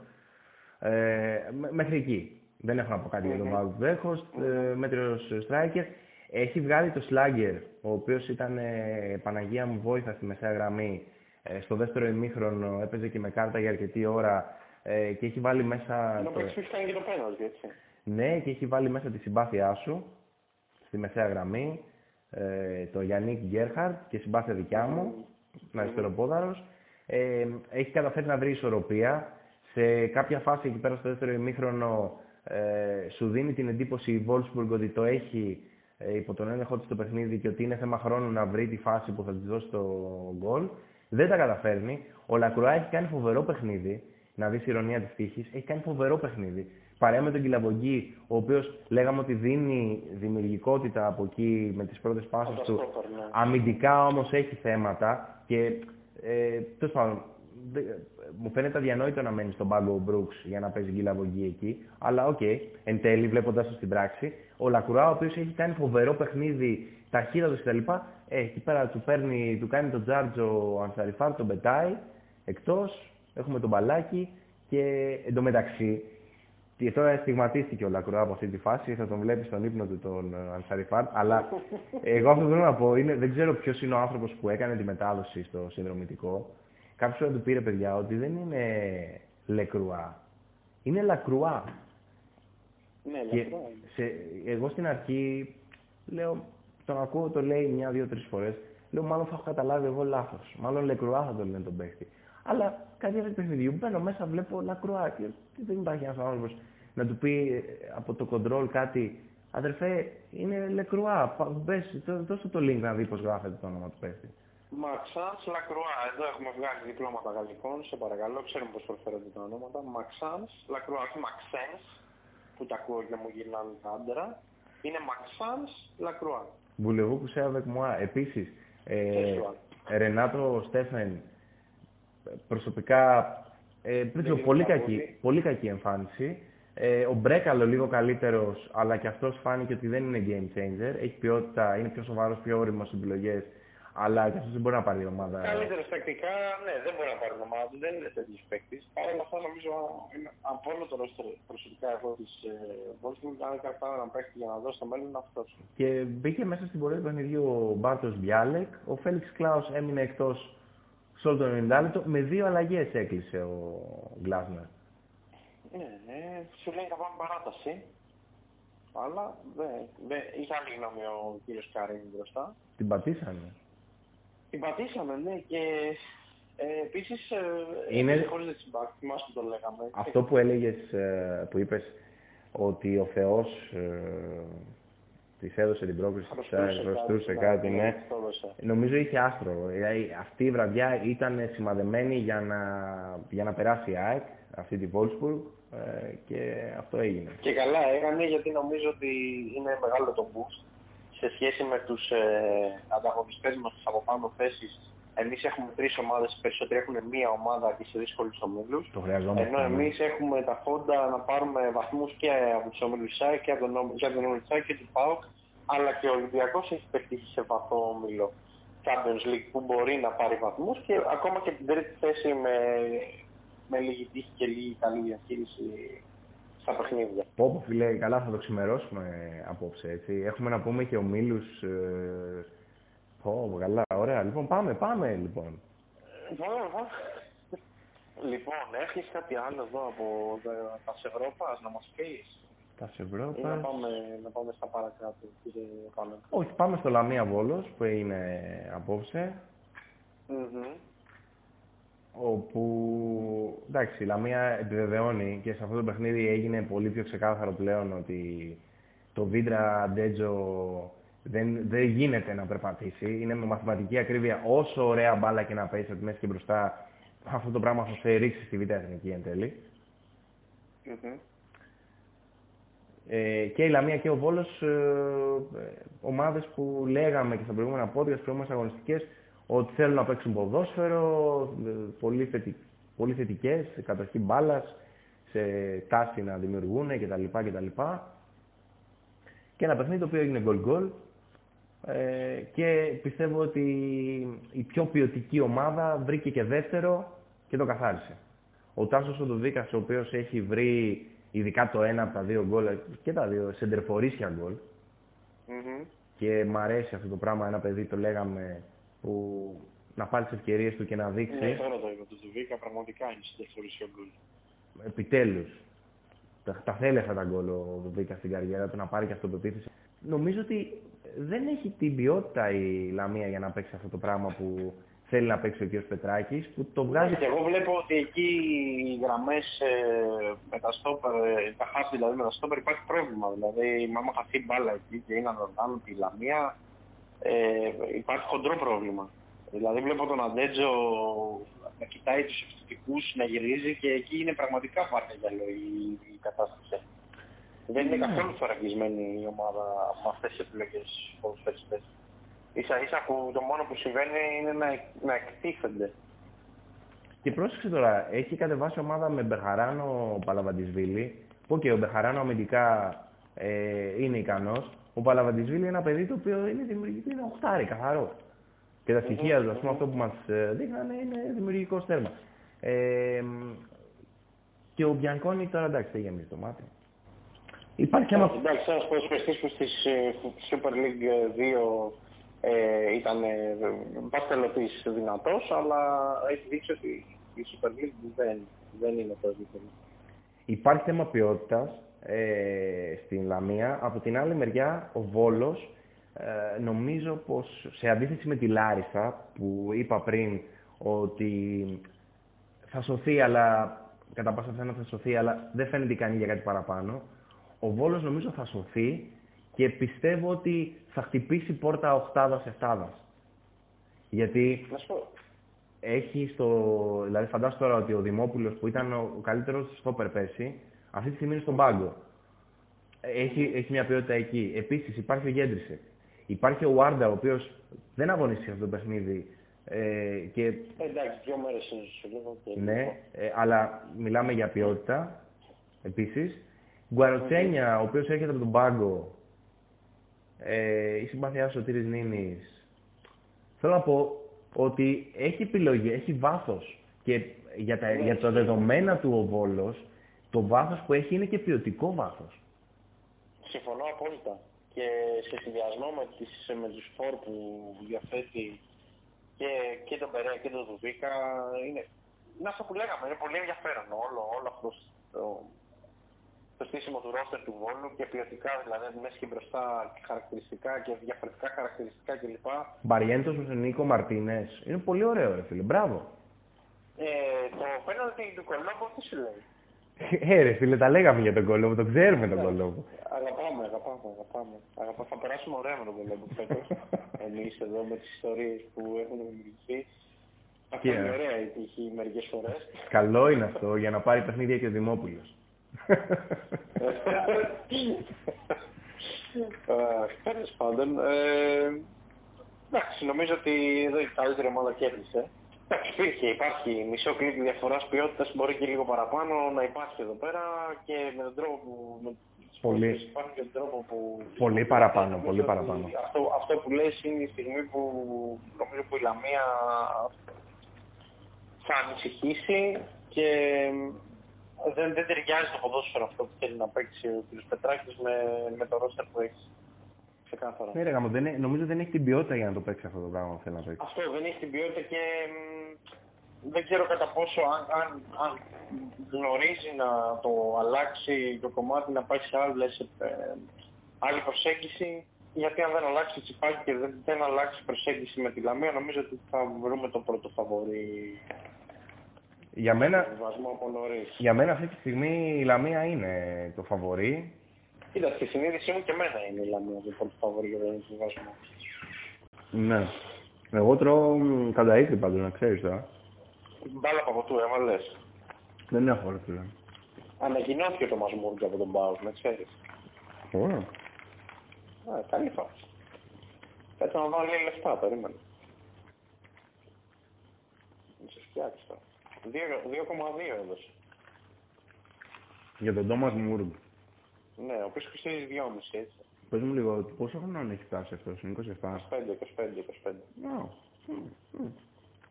S1: Ε, μέχρι εκεί. Δεν έχω να πω κάτι για τον Βάγκο Βέχο, ε, μέτριος striker. Έχει βγάλει το Σλάγκερ, ο οποίος ήταν ε, Παναγία μου βόηθα στη μεσαία γραμμή. Ε, στο δεύτερο ημίχρονο έπαιζε και με κάρτα για αρκετή ώρα ε, και έχει βάλει μέσα.
S2: Ενώ το... έχει κάνει και το πέναλτι, έτσι.
S1: Ναι, και έχει βάλει μέσα τη συμπάθειά σου στη μεσαία γραμμή. Ε, το Γιάννικ Γκέρχαρτ και συμπάθεια δικιά μου, mm. αριστεροπόδαρο. Ε, έχει καταφέρει να βρει ισορροπία. Σε κάποια φάση εκεί πέρα στο δεύτερο ημίχρονο ε, σου δίνει την εντύπωση η Wolfsburg ότι το έχει ε, υπό τον έλεγχο της το παιχνίδι και ότι είναι θέμα χρόνου να βρει τη φάση που θα της δώσει το γκολ. Δεν τα καταφέρνει. Ο Λακρουά έχει κάνει φοβερό παιχνίδι. Να δεις η ειρωνεία της τύχης. Έχει κάνει φοβερό παιχνίδι. Παρέα με τον Γκιλαβογκί, ο οποίος λέγαμε ότι δίνει δημιουργικότητα από εκεί με τις πρώτες πάσες του.
S2: Ναι.
S1: Αμυντικά όμως έχει θέματα και Ε, Τέλος πάντων, μου φαίνεται αδιανόητο να μένει στον πάγκο ο Μπρουκς για να παίζει Γκιλαβογκί εκεί. Αλλά OK, okay, εν τέλει, βλέποντας το στην πράξη, ο Λακρουά, ο οποίος έχει κάνει φοβερό παιχνίδι, ταχύτατο κτλ. Ε, εκεί πέρα του, παίρνει, του κάνει τον Τζάρτζο ο Ανσαριφάρ, τον πετάει εκτός. Έχουμε τον μπαλάκι και εντωμεταξύ. Και τώρα στιγματίστηκε ο Λακουρά από αυτή τη φάση, θα τον βλέπεις στον ύπνο του τον Ανσαριφάρ. Αλλά εγώ αυτό που θέλω να πω είναι, δεν ξέρω ποιος είναι ο άνθρωπος που έκανε τη μετάδοση στο συνδρομητικό. Κάποιος να του πήρε παιδιά ότι δεν είναι Λεκρουά. Είναι Λακρουά.
S2: Ναι,
S1: Και
S2: λεπτό.
S1: σε, εγώ στην αρχή λέω, τον ακούω, το λέει μια, δύο, τρεις φορές. Λέω, μάλλον θα έχω καταλάβει εγώ λάθος. Μάλλον Λεκρουά θα το λένε τον παίχτη. Αλλά κάτι άλλο παιχνιδιού μπαίνω μέσα, βλέπω Λακρουά και δεν υπάρχει ένας άνθρωπος να του πει ε, από το control κάτι. Αδερφέ, είναι Λεκρουά. πα- Μπες, δώ- δώσε το link να δει πώς γράφεται το όνομα του παίχτη.
S2: Μαξάνς Λακρουά. Εδώ έχουμε βγάλει διπλώματα γαλλικών. Σε παρακαλώ, ξέρουμε πώς προφέρονται τα ονόματα. Μαξάνς Λακρουά, όχι Μαξένς, που τα ακούω και μου γυρνάνε τα άντρα. Είναι Μαξάνς Λακρουά.
S1: Βουλεβού Κουσέα Βεκμουά. Επίσης, ε,
S2: Σεξουάλ.
S1: Ρενάτο Στέφεν, προσωπικά ε, δεν ξέρω,
S2: είναι
S1: πολύ,
S2: κακό,
S1: κακή,
S2: τι.
S1: πολύ κακή εμφάνιση. Ε, ο Μπρέκαλο λίγο καλύτερος, αλλά και αυτός φάνηκε ότι δεν είναι game changer. Έχει ποιότητα, είναι πιο σοβαρός, πιο όριμος στις επιλογές. Αλλά και αυτός δεν μπορεί να πάρει η ομάδα.
S2: Καλύτερος τακτικά, ναι, δεν μπορεί να πάρει την ομάδα του, δεν είναι τέτοιος παίκτης. Παρ' όλα αυτά, νομίζω είναι από όλο το ρόστερ προσωπικά εγώ της Wolfsburg, αν κατάρα να παίξει για να δώσει το μέλλον, είναι αυτό.
S1: Και μπήκε μέσα στην πορεία του παιχνιδιού ο Μπάρτος Μπιάλεκ. Ο Φέληξ Κλάους έμεινε εκτός σε όλο το 90 λεπτό. Με δύο αλλαγές έκλεισε ο Γκλάσνερ.
S2: Ναι, ναι, σου λέει θα πάμε παράταση. Αλλά δεν, δεν, είχε άλλη γνώμη ο κύριος Καρίνη μπροστά.
S1: Την πατήσανε.
S2: Την πατήσαμε, ναι, και ε, επίσης. Ε,
S1: Είναι-
S2: Χωρί δεξιμπάκ, θυμάσαι που το λέγαμε.
S1: Αυτό που έλεγες, ε, που είπες, ότι ο Θεός ε, της έδωσε την πρόκληση, της αρρωστούσε κάτι, ναι.
S2: το έδωσε.
S1: Νομίζω είχε άστρο. Δηλαδή, αυτή η βραδιά ήταν σημαδεμένη για να, για να περάσει η ΑΕΚ, αυτή τη Wolfsburg, ε, και αυτό έγινε.
S2: Και καλά έκανε γιατί νομίζω ότι είναι μεγάλο το boost σε σχέση με τους ε, ανταγωνιστές μας στις από πάνω θέσεις. Εμείς έχουμε τρεις ομάδες, οι περισσότεροι έχουν μία ομάδα και σε δύσκολους ομίλους.
S1: Το χρειαζόμαστε.
S2: Ενώ εμείς έχουμε τα φόντα να πάρουμε βαθμούς και από τους ομίλους ΣΑΕ και από τον, όμι- και από τον όμιλο ΣΑΕ και του ΠΑΟΚ, αλλά και ο Ολυμπιακός έχει πετύχει σε βαθμό όμιλο Champions League που μπορεί να πάρει βαθμούς και ακόμα και την τρίτη θέση με, με λίγη τύχη και λίγη καλή διαχείριση στα παιχνίδια.
S1: Πω, πω, φίλε, καλά θα το ξημερώσουμε απόψε, έτσι. Έχουμε να πούμε και ομίλους... Ε, πω, καλά, ωραία. Λοιπόν, πάμε, πάμε, λοιπόν.
S2: Λοιπόν, έχεις κάτι άλλο εδώ από τα- τα Ευρώπας να μας πεις;
S1: Τα
S2: ή να
S1: Ευρώπα.
S2: πάμε, να πάμε στα παρακάτω, κύριε Πάνο.
S1: Όχι, πάμε στο Λαμία Βόλος που είναι απόψε.
S2: Μμμ.
S1: Όπου εντάξει, η Λαμία επιβεβαιώνει και σε αυτό το παιχνίδι έγινε πολύ πιο ξεκάθαρο πλέον ότι το Βίντρα Ντέτζο δεν, δεν γίνεται να περπατήσει. Είναι με μαθηματική ακρίβεια όσο ωραία μπάλα και να πέσει από τη μέση και μπροστά. Αυτό το πράγμα θα σε ρίξει στη Β' Εθνική εν τέλει.
S2: Μμμ.
S1: Ε, και η Λαμία και ο Βόλος, ε, ε, ομάδες που λέγαμε και στα προηγούμενα πόδια, στις προηγούμενες αγωνιστικές, ότι θέλουν να παίξουν ποδόσφαιρο, ε, πολύ, θετι, πολύ θετικές, σε κατοχή μπάλας, σε τάση να δημιουργούν κτλ. κτλ. Και ένα παιχνίδι το οποίο έγινε γκολ-γκολ ε, και πιστεύω ότι η πιο ποιοτική ομάδα βρήκε και δεύτερο και το καθάρισε. Ο Τάσος Οδοβίκας, ο οποίος έχει βρει ειδικά το ένα από τα δύο γκολ και τα δύο σεντερφορίσια γκολ
S2: Μμμ.
S1: και μ' αρέσει αυτό το πράγμα, ένα παιδί το λέγαμε που να πάρει τις ευκαιρίες του και να
S2: Ναι,
S1: δείξει
S2: τώρα το είπα, το Ζουβίκα πραγματικά είναι στη δεύτερη γκολ.
S1: επιτέλους τα, τα θέλει αυτά τα γκολ ο Δουβίκα στην καριέρα του να πάρει και αυτοπεποίθηση. Νομίζω ότι δεν έχει την ποιότητα η Λαμία για να παίξει αυτό το πράγμα που θέλει να παίξει ο κ. Πετράκης που το βγάζει
S2: Και εγώ βλέπω ότι εκεί οι γραμμές ε, με τα στόπερ, ε, τα χάπη δηλαδή με τα στόπερ υπάρχει πρόβλημα. Δηλαδή, άμα χαθεί μπάλα εκεί και είναι ανοργάνωτη η Λαμία, ε, υπάρχει χοντρό πρόβλημα. Δηλαδή, βλέπω τον Αντέτζο να κοιτάει τους ευθυντικού, να γυρίζει και εκεί είναι πραγματικά πάρτε γυαλό η, η κατάσταση. Δεν είναι
S1: Ναι.
S2: καθόλου θωρακισμένη η ομάδα με αυτές τις επιλογές ποδοσφαιριστέ. σα ίσα που το μόνο που συμβαίνει είναι να, να εκτίθενται
S1: Και πρόσεξε τώρα, έχει κατεβάσει ομάδα με Μπεχαράνο Παλαβαντισβίλη, που και ο Μπεχαράνο αμυντικά ε, είναι ικανός. Ο Παλαβαντισβίλη είναι ένα παιδί το οποίο είναι δημιουργικό, είναι οχτάρι, καθαρό. Και τα στοιχεία του, ας πούμε, αυτό που μας δείχνανε είναι δημιουργικός στέρμα. Ε, και ο Μπιανκόνη τώρα εντάξει, δεν γεμίζει το μάτι.
S2: Υπάρχει και ένα. Εντάξει, ένας ποδοσφαιριστή που στη Super League 2 ε, ήταν ε, παστελωτή δυνατός, αλλά έχει δείξει ότι η Super League δεν, δεν είναι το επίπεδο.
S1: Υπάρχει θέμα ποιότητας ε, στην Λαμία. Από την άλλη μεριά, ο Βόλος ε, νομίζω πως σε αντίθεση με τη Λάρισα που είπα πριν ότι θα σωθεί αλλά κατά πάσα πιθανότητα θα σωθεί αλλά δεν φαίνεται ικανή για κάτι παραπάνω ο Βόλος νομίζω θα σωθεί και πιστεύω ότι θα χτυπήσει πόρτα οχτάδας εφτάδας γιατί έχει στο... δηλαδή φαντάσου τώρα ότι ο Δημόπουλος που ήταν ο καλύτερος στο περπέσει αυτή τη στιγμή είναι στον πάγκο έχει, έχει μια ποιότητα εκεί. Επίσης υπάρχει ο Γέντρισεκ. Υπάρχει ο Βάρντα, ο οποίος δεν αγωνίστηκε αυτό το παιχνίδι. Ε, και...
S2: Εντάξει, δύο μέρες είναι
S1: Ναι, ε, αλλά μιλάμε για ποιότητα επίσης. Γκουαροτσένια, ο οποίος έρχεται από τον πάγκο. Ε, η συμπάθειά σου, ο Τύρι Νίνης. Θέλω να πω ότι έχει επιλογή, έχει βάθος. Και για τα, για τα δεδομένα του ο Βόλος, το βάθος που έχει είναι και ποιοτικό βάθος.
S2: Συμφωνώ απόλυτα και σε συνδυασμό με, τις, με τους φόρ που διαθέτει και, και τον Περέα και τον Δουβίκα είναι, είναι αυτό που λέγαμε, είναι πολύ ενδιαφέρον όλο, όλο αυτός το, το στήσιμο του ρόστερ του Βόλου και ποιοτικά δηλαδή μέσα και μπροστά χαρακτηριστικά και διαφορετικά χαρακτηριστικά κλπ.
S1: Μπαριέντος με τον Νίκο Μαρτίνες. Είναι πολύ ωραίο ρε φίλε, μπράβο.
S2: Ε, το πέναλτι του Κολόμπο τι σου λέει;
S1: Ε, ρε φίλε, τα λέγαμε για τον Κολόμπο, το ξέρουμε τον Κολόμπο.
S2: Αγαπάμε, αγαπάμε, αγαπάμε. αγαπάμε. Θα περάσουμε ωραία με τον Κολόμπο φέτος. Εμείς εδώ με τις ιστορίες που έχουν δημιουργηθεί. Αυτό είναι ωραία η τύχη μερικές φορές.
S1: Καλό είναι αυτό για να πάρει παιχνίδια και ο Δημόπουλος.
S2: Τέλος πάντων, ε, εντάξει, νομίζω ότι εδώ η καλύτερη ομάδα κέρδισε. Εντάξει, υπήρχε, υπάρχει μισό κλικ διαφοράς ποιότητας, μπορεί και λίγο παραπάνω να υπάρχει εδώ πέρα και με τον τρόπο που.
S1: Πολύ.
S2: Υπάρχει και τον τρόπο που.
S1: Πολύ παραπάνω, πολύ παραπάνω.
S2: Αυτό, αυτό που λες είναι η στιγμή που νομίζω που η Λαμία θα ανησυχήσει και δεν, δεν ταιριάζει το ποδόσφαιρο αυτό που θέλει να παίξει ο κ. Πετράκης με, με το ρόστερ που έχεις. Ξεκάθαρα.
S1: Ναι, ρε, δεν, νομίζω δεν έχει την ποιότητα για να το παίξει αυτό το πράγμα θέλει να παίξει.
S2: Αυτό δεν έχει την ποιότητα και δεν ξέρω κατά πόσο αν, αν, αν γνωρίζει να το αλλάξει το κομμάτι, να πάει σε άλλες, ε, άλλη προσέγγιση. Γιατί αν δεν αλλάξει το τσιπάκι και δεν, δεν αλλάξει προσέγγιση με τη Λαμία, νομίζω ότι θα βρούμε το πρώτο φαβορή.
S1: Για μένα,
S2: από
S1: για μένα αυτή τη στιγμή η Λαμία είναι το φαβορή.
S2: Κοίτα, στη συνείδησή μου και εμένα είναι η Λαμία το πρώτο φαβορή για τον συμβασμό.
S1: Ναι. Εγώ τρώω κατά ήθη πάντως, να ξέρεις τώρα.
S2: Μπάλα παποτού, έβαλες.
S1: Δεν έχω, ρε φίλε.
S2: Ανακοινώθηκε το Μασμούργκ από τον Μπάους, να ξέρεις.
S1: Ωραία.
S2: Α, καλή φάση. Έτσι να βάλει λεφτά, περίμενε. Να σε φτιάξει τώρα. 2,2 έδωσε.
S1: Για τον Τόμας Μούργκ.
S2: Ναι, ο οποίος κοστίζει 2,5 έτσι.
S1: Πες μου λίγο, πόσο χρόνο έχει φτάσει αυτός, είναι
S2: 27. 25, 25, 25.
S1: Oh.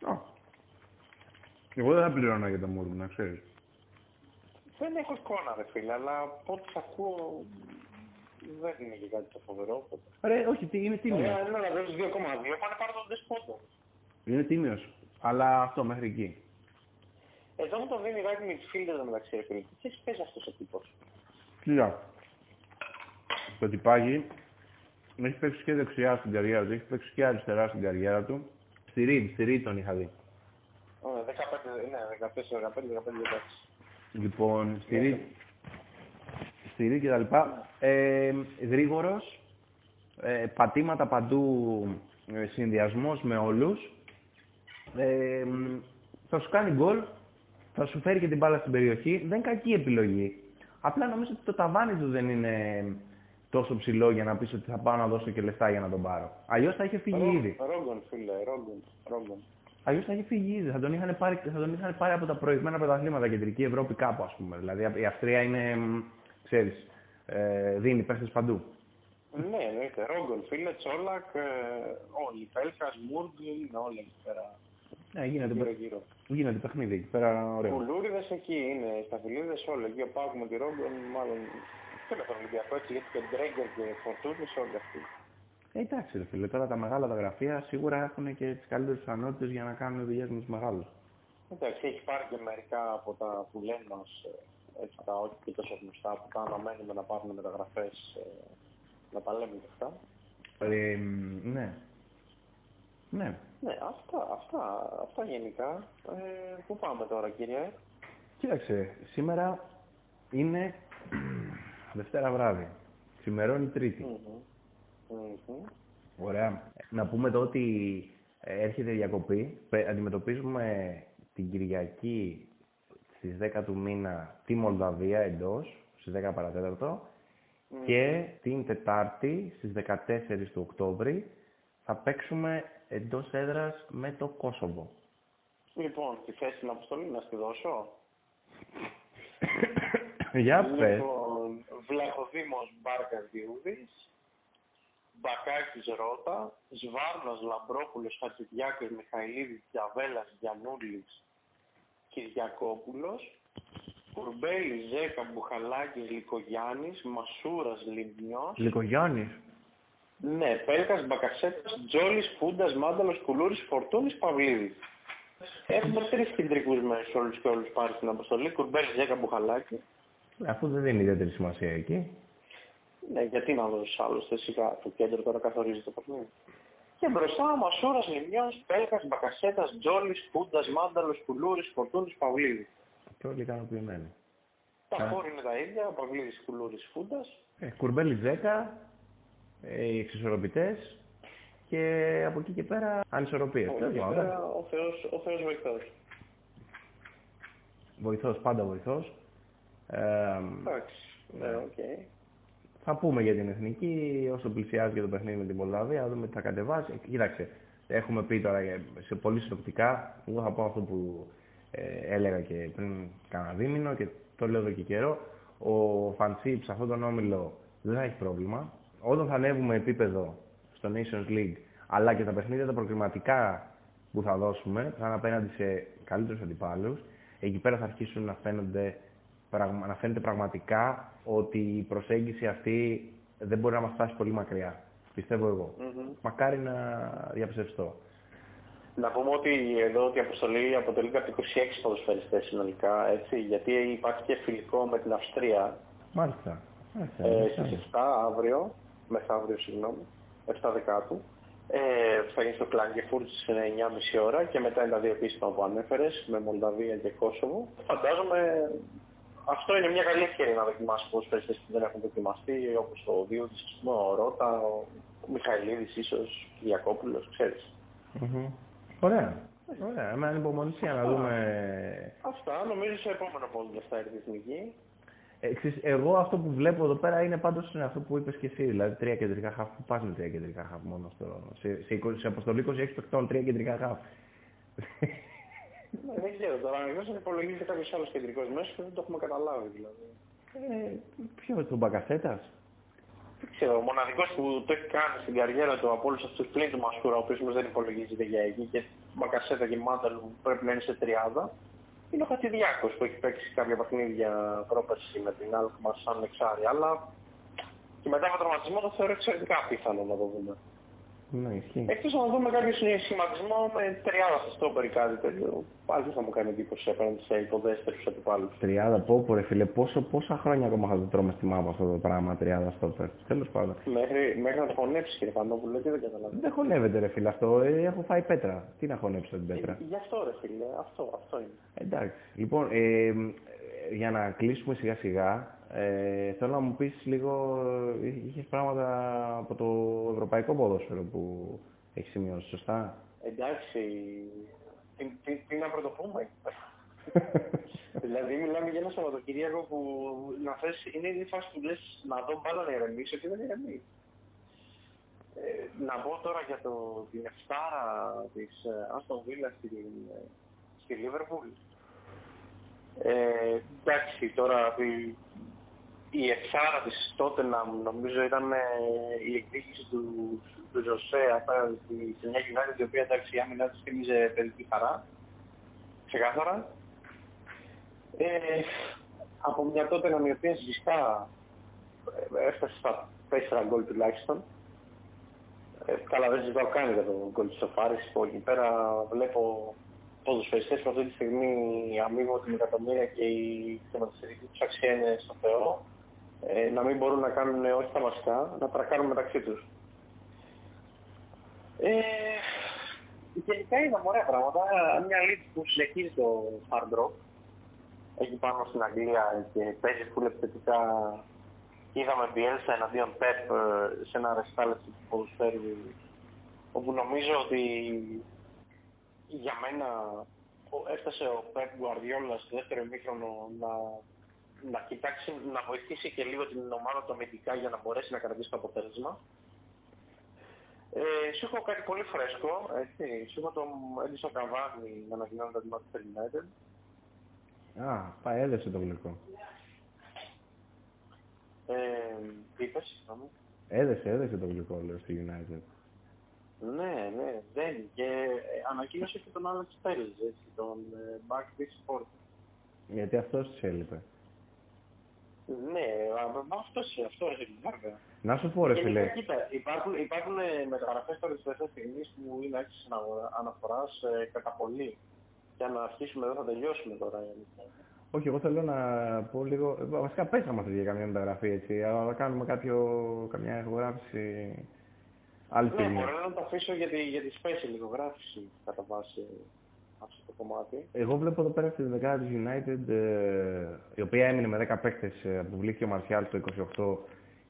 S1: Oh. Εγώ δεν θα πληρώνω για το Μούργκ, να ξέρεις.
S2: Δεν έχω εικόνα, ρε φίλε, αλλά από ό,τι ακούω δεν είναι και κάτι το φοβερό.
S1: Ρε, όχι, είναι τίμιος.
S2: Ωραία, ναι, να δώσεις 2,2, πάνε πάρω τον Δεσπότο.
S1: Είναι τίμιος, αλλά αυτό μέχρι εκεί.
S2: Εδώ μου το δίνει κάτι με τις φίλες μεταξύ φίλων. Τι παίζει αυτός ο τύπος.
S1: Κοίτα, το τυπάκι έχει παίξει και δεξιά στην καριέρα του, έχει παίξει και αριστερά στην καριέρα του. Στη Ρίντ, στη Ρίντ τον είχα δει.
S2: Ωραία, 15, ναι, 14, 15, 15, 16.
S1: Λοιπόν, στη Ρίντ, στη Ρίντ και τα λοιπά. Ε, γρήγορος, ε, πατήματα παντού, ε, συνδυασμός με όλους. Ε, θα σου κάνει γκολ, θα σου φέρει και την μπάλα στην περιοχή. Δεν είναι κακή επιλογή. Απλά νομίζω ότι το ταβάνι του δεν είναι τόσο ψηλό για να πεις ότι θα πάω να δώσω και λεφτά για να τον πάρω. Αλλιώς θα είχε φύγει ήδη.
S2: Ρόγκον, φίλε, ρόγκον, ρόγκον.
S1: Αλλιώς θα είχε φύγει ήδη. Θα τον είχαν πάρει, θα τον είχαν πάρει από τα προηγούμενα πρωταθλήματα κεντρική Ευρώπη κάπου, ας πούμε. Δηλαδή η Αυστρία είναι, ξέρεις, ε, δίνει παίχτες παντού.
S2: Ναι, εννοείται. Ρόγκολ, Φίλε, Τσόλακ, ε, όλοι. Πέλκα, Μούργκ, είναι όλοι εκεί πέρα.
S1: Ναι, γίνεται,
S2: Γύρω, γύρω.
S1: Γίνεται παιχνίδι εκεί πέρα. Ωραίο.
S2: Κουλούριδες εκεί είναι, στα φιλίδε όλοι. Εκεί ο Πάουκ με τη Ρόγκολ, μάλλον. Και με τον Ολυμπιακό έτσι, γιατί και Ντρέγκερ και Φορτούνης όλοι αυτοί.
S1: Ε, εντάξει, ρε φίλε, τώρα τα μεγάλα τα γραφεία σίγουρα έχουν και τις καλύτερες πιθανότητες για να κάνουν δουλειές με τους μεγάλους.
S2: Εντάξει, έχει πάρει και μερικά από τα που λένε μας, ε, έτσι τα όχι και τόσο γνωστά που τα αναμένουμε να πάρουν μεταγραφές ε, να τα λέμε και αυτά.
S1: Ε, ναι. Ναι.
S2: Ναι, αυτά, αυτά, αυτά γενικά. Ε, πού πάμε τώρα, κύριε;
S1: Κοίταξε, σήμερα είναι Δευτέρα βράδυ. Ξημερώνει Τρίτη.
S2: Μμμ. Μμμ.
S1: Ωραία. Να πούμε εδώ ότι ε, έρχεται η διακοπή. Πε- Αντιμετωπίζουμε την Κυριακή στις 10 του μήνα τη Μολδαβία εντός, στις 10 παρατέταρτο.
S2: Μμμ.
S1: Και την Τετάρτη στις 14 του Οκτώβρη θα παίξουμε εντός έδρας με το Κόσοβο.
S2: Λοιπόν, τη θέση στην αποστολή να στη δώσω.
S1: Για πες.
S2: Λοιπόν, Βλαχοδήμος Μπάρκας Διούδης, Μπακάκης Ρότα, Σβάρνος Λαμπρόπουλος Χατζηδιάκος Μιχαηλίδης Διαβέλας Γιαννούλης Κυριακόπουλος, Κουρμπέλης Ζέκα Μπουχαλάκης Λικογιάννης, Μασούρας Λιμπνιός,
S1: Λικογιάννης.
S2: Ναι, Πέλκας Μπακασέτας, Τζόλης Φούντας Μάνταλος Κουλούρης Φορτούνης Παυλίδης. Έχουμε τρεις κεντρικούς μέσους όλους και όλους πάρει στην αποστολή, Κουρμπέλης Ζέκα Μπουχαλάκη.
S1: Αφού δεν δίνει ιδιαίτερη σημασία εκεί.
S2: Ναι, γιατί να δώσεις άλλωστε σιγά το κέντρο τώρα καθορίζει το παιχνίδι. Και μπροστά ο Μασούρα Λιμιό, Πέλκας, Μπακασέτας, Τζόλης, Φούντας, Μάνταλος, Κουλούρης, Φορτούνης, Παυλίδης.
S1: Και όλοι ικανοποιημένοι.
S2: Τα
S1: Α.
S2: χώρια είναι τα ίδια, ο Παυλίδης, Κουλούρης, Φούντας.
S1: Ε, κουρμπέλι 10, ε, οι εξισορροπητές και από εκεί και πέρα ανισορροπίες. Τέλος πάντων.
S2: Ο Θεός, ο Θεός βοηθός.
S1: Βοηθός, πάντα βοηθός. Ε,
S2: Εντάξει, ναι, οκ.
S1: θα πούμε για την εθνική όσο πλησιάζει και το παιχνίδι με την Μολδαβία, να δούμε τι θα κατεβάσει. Ε, Κοίταξε, έχουμε πει τώρα για- σε πολύ συνοπτικά. Εγώ θα πω αυτό που ε, έλεγα και πριν κάνα δίμηνο και το λέω εδώ και καιρό. Ο Φαν'τ Σιπ σε αυτόν τον όμιλο δεν θα έχει πρόβλημα. Όταν θα ανέβουμε επίπεδο στο Nations League, αλλά και τα παιχνίδια τα προκριματικά που θα δώσουμε, θα είναι απέναντι σε καλύτερους αντιπάλους. Εκεί πέρα θα αρχίσουν να φαίνονται πραγμα- να φαίνεται πραγματικά ότι η προσέγγιση αυτή δεν μπορεί να μας φτάσει πολύ μακριά. Πιστεύω εγώ.
S2: Μμμ.
S1: Μακάρι να διαψευστώ.
S2: Να πούμε ότι εδώ ότι η αποστολή αποτελείται από 26 ποδοσφαιριστές συνολικά, έτσι, γιατί υπάρχει και φιλικό με την Αυστρία
S1: Μάλιστα. Μάλιστα.
S2: ε,
S1: Μάλιστα.
S2: στις 7 αύριο, μεθαύριο συγγνώμη, 7 Δεκάτου. Ε, θα γίνει στο Κλάγκεφουρτ στις 9.30 ώρα και μετά είναι τα δύο επίσημα που ανέφερες με Μολδαβία και Κόσοβο. Φαντάζομαι αυτό είναι μια καλή ευκαιρία να δοκιμάσεις πολλούς παίκτες που δεν έχουν δοκιμαστεί όπως ο Δίωτης, ας πούμε, ο Ρότα, ο Μιχαηλίδης ίσως, ο Κυριακόπουλος, ξέρεις.
S1: Μμμ. Ωραία. Ωραία. Με ανυπομονησία να δούμε.
S2: Αυτά νομίζω σε επόμενο πόντο θα έρθει η εθνική.
S1: Ε, ξέρεις, εγώ αυτό που βλέπω εδώ πέρα είναι πάντως είναι αυτό που είπες και εσύ. Δηλαδή τρία κεντρικά χαφ. Πού πας με τρία κεντρικά χαφ μόνο στο, σε, σε, 20 σε αποστολή 26 παιχτών, τρία κεντρικά χαφ.
S2: Ναι, δεν ξέρω τώρα, αν δεν υπολογίζεται κάποιος άλλος κεντρικός μέσος και δεν το έχουμε καταλάβει δηλαδή.
S1: ε, ποιο, τον Μπακασέτας.
S2: Δεν ξέρω, ο μοναδικός που το έχει κάνει στην καριέρα του από όλους αυτούς πλήν του Μασκούρα, ο οποίος όμως δεν υπολογίζεται για εκεί και Μπακασέτα και Μάνταλ που πρέπει να είναι σε 30, είναι ο Χατζηδιάκος που έχει παίξει κάποια παιχνίδια πρόπερση με την Αλκμα σαν εξάρι. Αλλά και μετά από τραυματισμό το θεωρώ εξαιρετικά πιθανό να το δούμε.
S1: Ναι, ισχύει.
S2: Εκτός να δούμε κάποιο σχηματισμό με 30 στο στόπερ ή κάτι τέτοιο. Πάλι δεν θα μου κάνει εντύπωση απέναντι σε υποδέστερους αντιπάλους.
S1: 30 πω, πω ρε φίλε, πόσο, πόσα χρόνια ακόμα θα το τρώμε στη μάπα αυτό το πράγμα, 30 στο πέρ. Τέλος πάντων.
S2: Μέχρι, μέχρι να το χωνέψει, κύριε Πανόπουλο, τι δεν καταλαβαίνω.
S1: Δεν χωνεύεται ρε φίλε αυτό, ε, έχω φάει πέτρα. Τι να χωνέψω την πέτρα;
S2: Γι' αυτό ρε φίλε, αυτό, αυτό είναι.
S1: Εντάξει. Λοιπόν, ε, ε, για να κλείσουμε σιγά σιγά, ε, θέλω να μου πεις λίγο, ε, είχες πράγματα από το ευρωπαϊκό ποδόσφαιρο που έχεις σημειώσει, σωστά;
S2: Εντάξει, τι, τι, τι να πρωτοπούμε; δηλαδή μιλάμε για ένα Σαββατοκύριακο που να θες, είναι η φάση που λες να δω μπάλα να ηρεμήσω και δεν ηρεμεί. Ε, να πω τώρα για το, την εφτάρα της Άστον Βίλα στη, στη Λίβερπουλ. Ε, εντάξει, τώρα η, η εξάρα της τότε νομίζω ήταν ε, η εκδίκηση του, του Ζωσέ απέναντι στη Νέα United, η οποία εντάξει η άμυνα της θύμιζε παιδική χαρά, ξεκάθαρα. Ε, από μια τότε να η οποία σβηστά ε, έφτασε στα 4 γκολ τουλάχιστον. Ε, καλά, δεν ζητάω καν για το γκολ της Σοφάρης, που εκεί πέρα βλέπω ποδοσφαιριστές που αυτή τη στιγμή αμείβω την εκατομμύρια και η χρηματιστηρική τους αξία είναι στο Θεό, ε, να μην μπορούν να κάνουν όχι τα βασικά, να τρακάρουν μεταξύ τους. Ε, γενικά είδαμε ωραία πράγματα. Μια λύση που συνεχίζει το hard rock. Έχει πάνω στην Αγγλία και παίζει πολύ επιθετικά. Είδαμε Bielsa εναντίον Pep ε, σε ένα ρεστάλεπτο του ποδοσφαίρου όπου νομίζω ότι για μένα έφτασε ο Pep Guardiola στο δεύτερο ημίχρονο να, να κοιτάξει, να βοηθήσει και λίγο την ομάδα του αμυντικά για να μπορέσει να κρατήσει το αποτέλεσμα. Ε, σου έχω κάτι πολύ φρέσκο, έτσι. Σου έχω τον Έντισο Καβάνι να ανακοινώνεται την Manchester United.
S1: Α, πάει, έδεσε το γλυκό.
S2: Ε, τι είπες, συγγνώμη.
S1: Έδεσε, έδεσε το γλυκό, λέω, στη United.
S2: Ναι, ναι, δεν. Και ε, ανακοίνωσε και τον Άλεξ Πέρες, έτσι, τον ε, Back Sport.
S1: Γιατί αυτός της έλειπε.
S2: Ναι, αυτό αυτό βέβαια.
S1: Να σου πω, ρε φίλε.
S2: Κοίτα, υπάρχουν, υπάρχουν μεταγραφές τώρα τη τελευταία στιγμής που είναι άξιες αναφοράς ε, κατά πολύ. Για να αρχίσουμε εδώ, θα τελειώσουμε τώρα.
S1: Όχι, εγώ θέλω να πω λίγο. Βασικά, πέσαμε αυτή για καμιά μεταγραφή έτσι. Αλλά να κάνουμε κάποιο, καμιά ηχογράφηση άλλη
S2: ναι, στιγμή. Ναι, μπορώ να το αφήσω για τη, για τη special ηχογράφηση κατά βάση αυτό το κομμάτι.
S1: Εγώ βλέπω εδώ πέρα στη δεκάδα της United, ε, η οποία έμεινε με 10 παίχτε, ε, αποβλήθηκε ο Μαρσιάλ το 28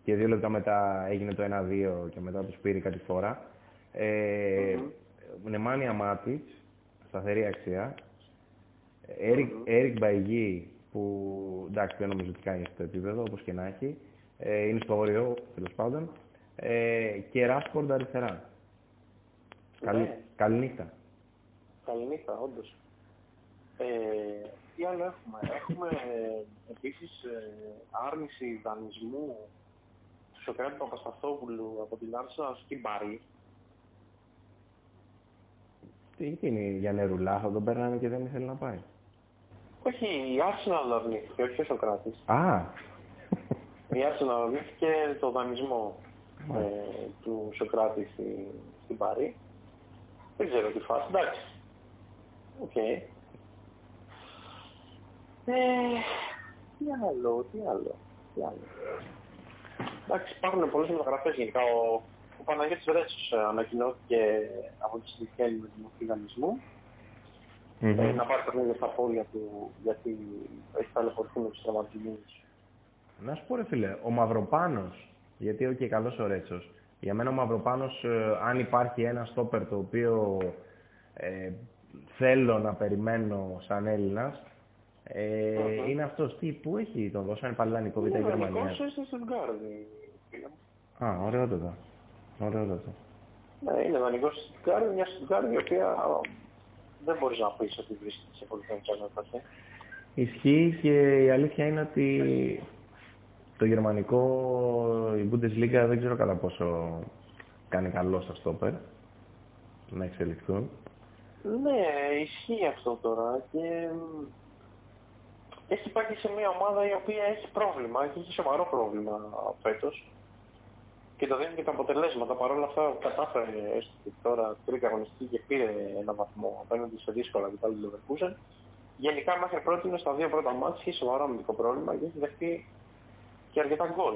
S1: και δύο λεπτά μετά έγινε το 1-2 και μετά τους πήρε κάτι φορά. Ε, mm-hmm. Νεμάνια Μάτιτ, σταθερή αξία. Έρικ Μπαϊγί, που εντάξει δεν νομίζω ότι κάνει αυτό το επίπεδο, όπως και να έχει. Ε, είναι στο όριο, τέλος πάντων. Ε, και Ράσπορντ αριστερά. Καλή, ναι. Καληνύχτα.
S2: Καληνύχτα, όντως. Ε, τι άλλο έχουμε; Έχουμε ε, επίσης ε, άρνηση δανεισμού του Σοκράτη Παπασταθόπουλου από την Άρσα στην Παρή.
S1: Τι, τι είναι για νερουλά, θα τον παίρνανε και δεν ήθελε να πάει.
S2: Όχι, η Arsenal αρνήθηκε, όχι ο Σοκράτης.
S1: Α!
S2: Η Arsenal αρνήθηκε το δανεισμό ε, του Σοκράτη στη, στην Παρή. Δεν ξέρω τι φάση, εντάξει. OK. Okay. Ε, τι άλλο, τι άλλο, τι άλλο. Εντάξει, υπάρχουν πολλές μεταγραφές γενικά. Ο, ο Παναγιώτης Ρέτσος ε, ανακοινώθηκε από τη Συνδικέλη με την μορφή δανεισμού. Mm-hmm. Ε, να πάρει παιχνίδια στα πόδια του, γιατί έχει ταλαιπωρηθεί με τους τραυματισμούς.
S1: Να σου πω, ρε φίλε, ο Μαυροπάνος, γιατί ο και καλός ο Ρέτσος. Για μένα ο Μαυροπάνος, ε, αν υπάρχει ένα στόπερ το οποίο ε, θέλω να περιμένω σαν Έλληνας, ε, uh-huh. είναι αυτός τι, που έχει τον δώσανε πάλι λανικό β' Γερμανία.
S2: Είναι στον
S1: Α, ωραίο τότε. Ωραίο τότε.
S2: Ναι, είναι δανεικό στην Στουτγκάρδη, μια Στουτγκάρδη η οποία δεν μπορείς να πεις ότι βρίσκεται σε πολύ καλή κατάσταση.
S1: Ισχύει και η αλήθεια είναι ότι το γερμανικό, η Bundesliga δεν ξέρω κατά πόσο κάνει καλό στα στόπερ να εξελιχθούν.
S2: Ναι, ισχύει αυτό τώρα και έχει υπάρχει σε μια ομάδα η οποία έχει πρόβλημα, έχει σοβαρό πρόβλημα φέτος. Και το δίνει και τα αποτελέσματα. Παρ' όλα αυτά κατάφερε έστω και τώρα τρίτη αγωνιστική και πήρε ένα βαθμό απέναντι σε δύσκολα και πάλι Leverkusen. Γενικά μέχρι πρώτη στα δύο πρώτα μάτια έχει σοβαρό αμυντικό πρόβλημα και έχει δεχτεί και αρκετά γκολ.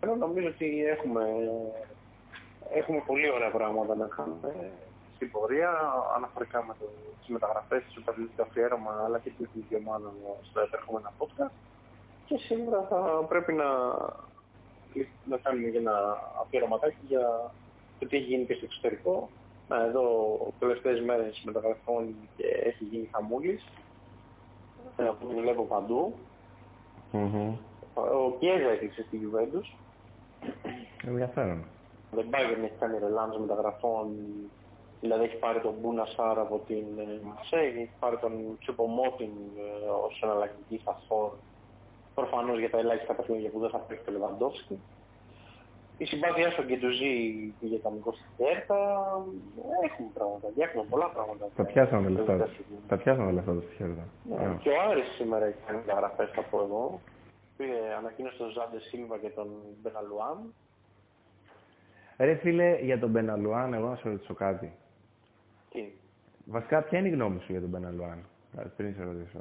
S2: Ενώ νομίζω ότι έχουμε, έχουμε πολύ ωραία πράγματα να κάνουμε στην πορεία αναφορικά με τις μεταγραφές, τη Super αφιέρωμα αλλά και την εθνική ομάδα στο επερχόμενο podcast. Και σίγουρα θα πρέπει να, να κάνουμε και ένα αφιερωματάκι για το τι έχει γίνει και στο εξωτερικό. Να, εδώ τελευταίες μέρες μεταγραφών και έχει γίνει χαμούλης. Ε, που βλέπω παντού.
S1: Mm-hmm.
S2: Ο Κιέζα έδειξε στη Juventus.
S1: Ενδιαφέρον.
S2: Δεν πάει να έχει κάνει ρελάνς μεταγραφών. Δηλαδή έχει πάρει τον Μπούνα Σάρα από την Μασέγ, έχει πάρει τον Τσουπομότιν ε, ως εναλλακτική σταθφόρ. Προφανώς για τα ελάχιστα παιχνίδια που δεν θα παίξει το Λεβαντόφσκι. Η συμπάθειά στον Κεντουζή για τα μικρό στην Κέρτα. Έχουμε πράγματα, έχουμε πολλά πράγματα.
S1: Τα πιάσαμε λεφτά. Τα πιάσαμε λεφτά τα στοιχεία.
S2: Ναι. Και ο Άρης σήμερα έχει κάνει γραφές θα πω εγώ. Πήρε ανακοίνωση τον Ζάντε Σίλβα και τον Μπεναλουάν.
S1: Ρε φίλε, για τον Μπεναλουάν, εγώ να σου ρωτήσω κάτι.
S2: Τι.
S1: Βασικά, ποια είναι η γνώμη σου για τον Μπεναλουάν, πριν σε ρωτήσω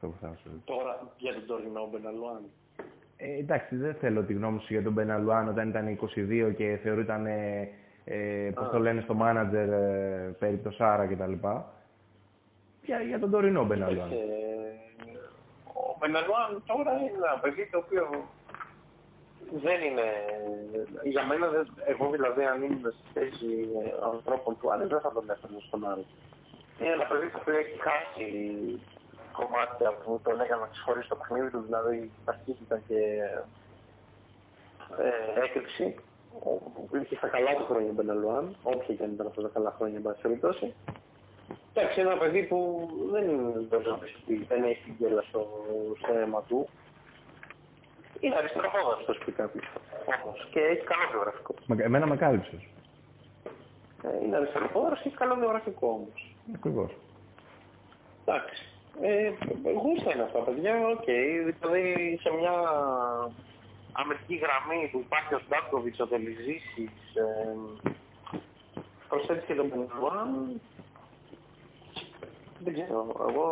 S1: το που θα σου ρωτήσω.
S2: Τώρα για τον τωρινό Μπεναλουάν.
S1: Ε, εντάξει, δεν θέλω τη γνώμη σου για τον Μπεναλουάν όταν ήταν 22 και θεωρούταν, ε, ε, πώς το λένε στο μάνατζερ, ε, περί το Σάρα κτλ. Για, για τον τωρινό Μπεναλουάν.
S2: Ε, ο Μπεναλουάν τώρα είναι ένα παιδί το οποίο δεν είναι. Για μένα, δεν, εγώ δηλαδή, αν ήμουν στη θέση ανθρώπων του Άρη, δεν θα τον έφερνα στον Άρη. Είναι ένα παιδί το οποίο έχει χάσει κομμάτια που τον έκανα να ξεχωρίσει το παιχνίδι του, δηλαδή ταχύτητα και ε, έκρηξη. Είχε στα καλά του χρόνια ο Μπεναλουάν, όποια και αν ήταν αυτά τα καλά χρόνια, εν πάση περιπτώσει. Εντάξει, ένα παιδί που δεν, δεν έχει την γέλα στο, στο αίμα του. Είναι αριστεροπόδαρο, το πει κάποιος. Όμως, και έχει καλό βιογραφικό.
S1: Μα, εμένα με κάλυψες.
S2: Ε, είναι αριστεροπόδαρο και έχει καλό βιογραφικό όμως.
S1: Ακριβώς.
S2: Εντάξει. Ε, γούστα είναι αυτά, παιδιά. OK. Okay. Δηλαδή σε μια αμυντική γραμμή που υπάρχει ο Στάνκοβιτς, ο Δεληζήσης, ε, προσθέτει και τον Μπουντουάν. Δεν ξέρω. Εγώ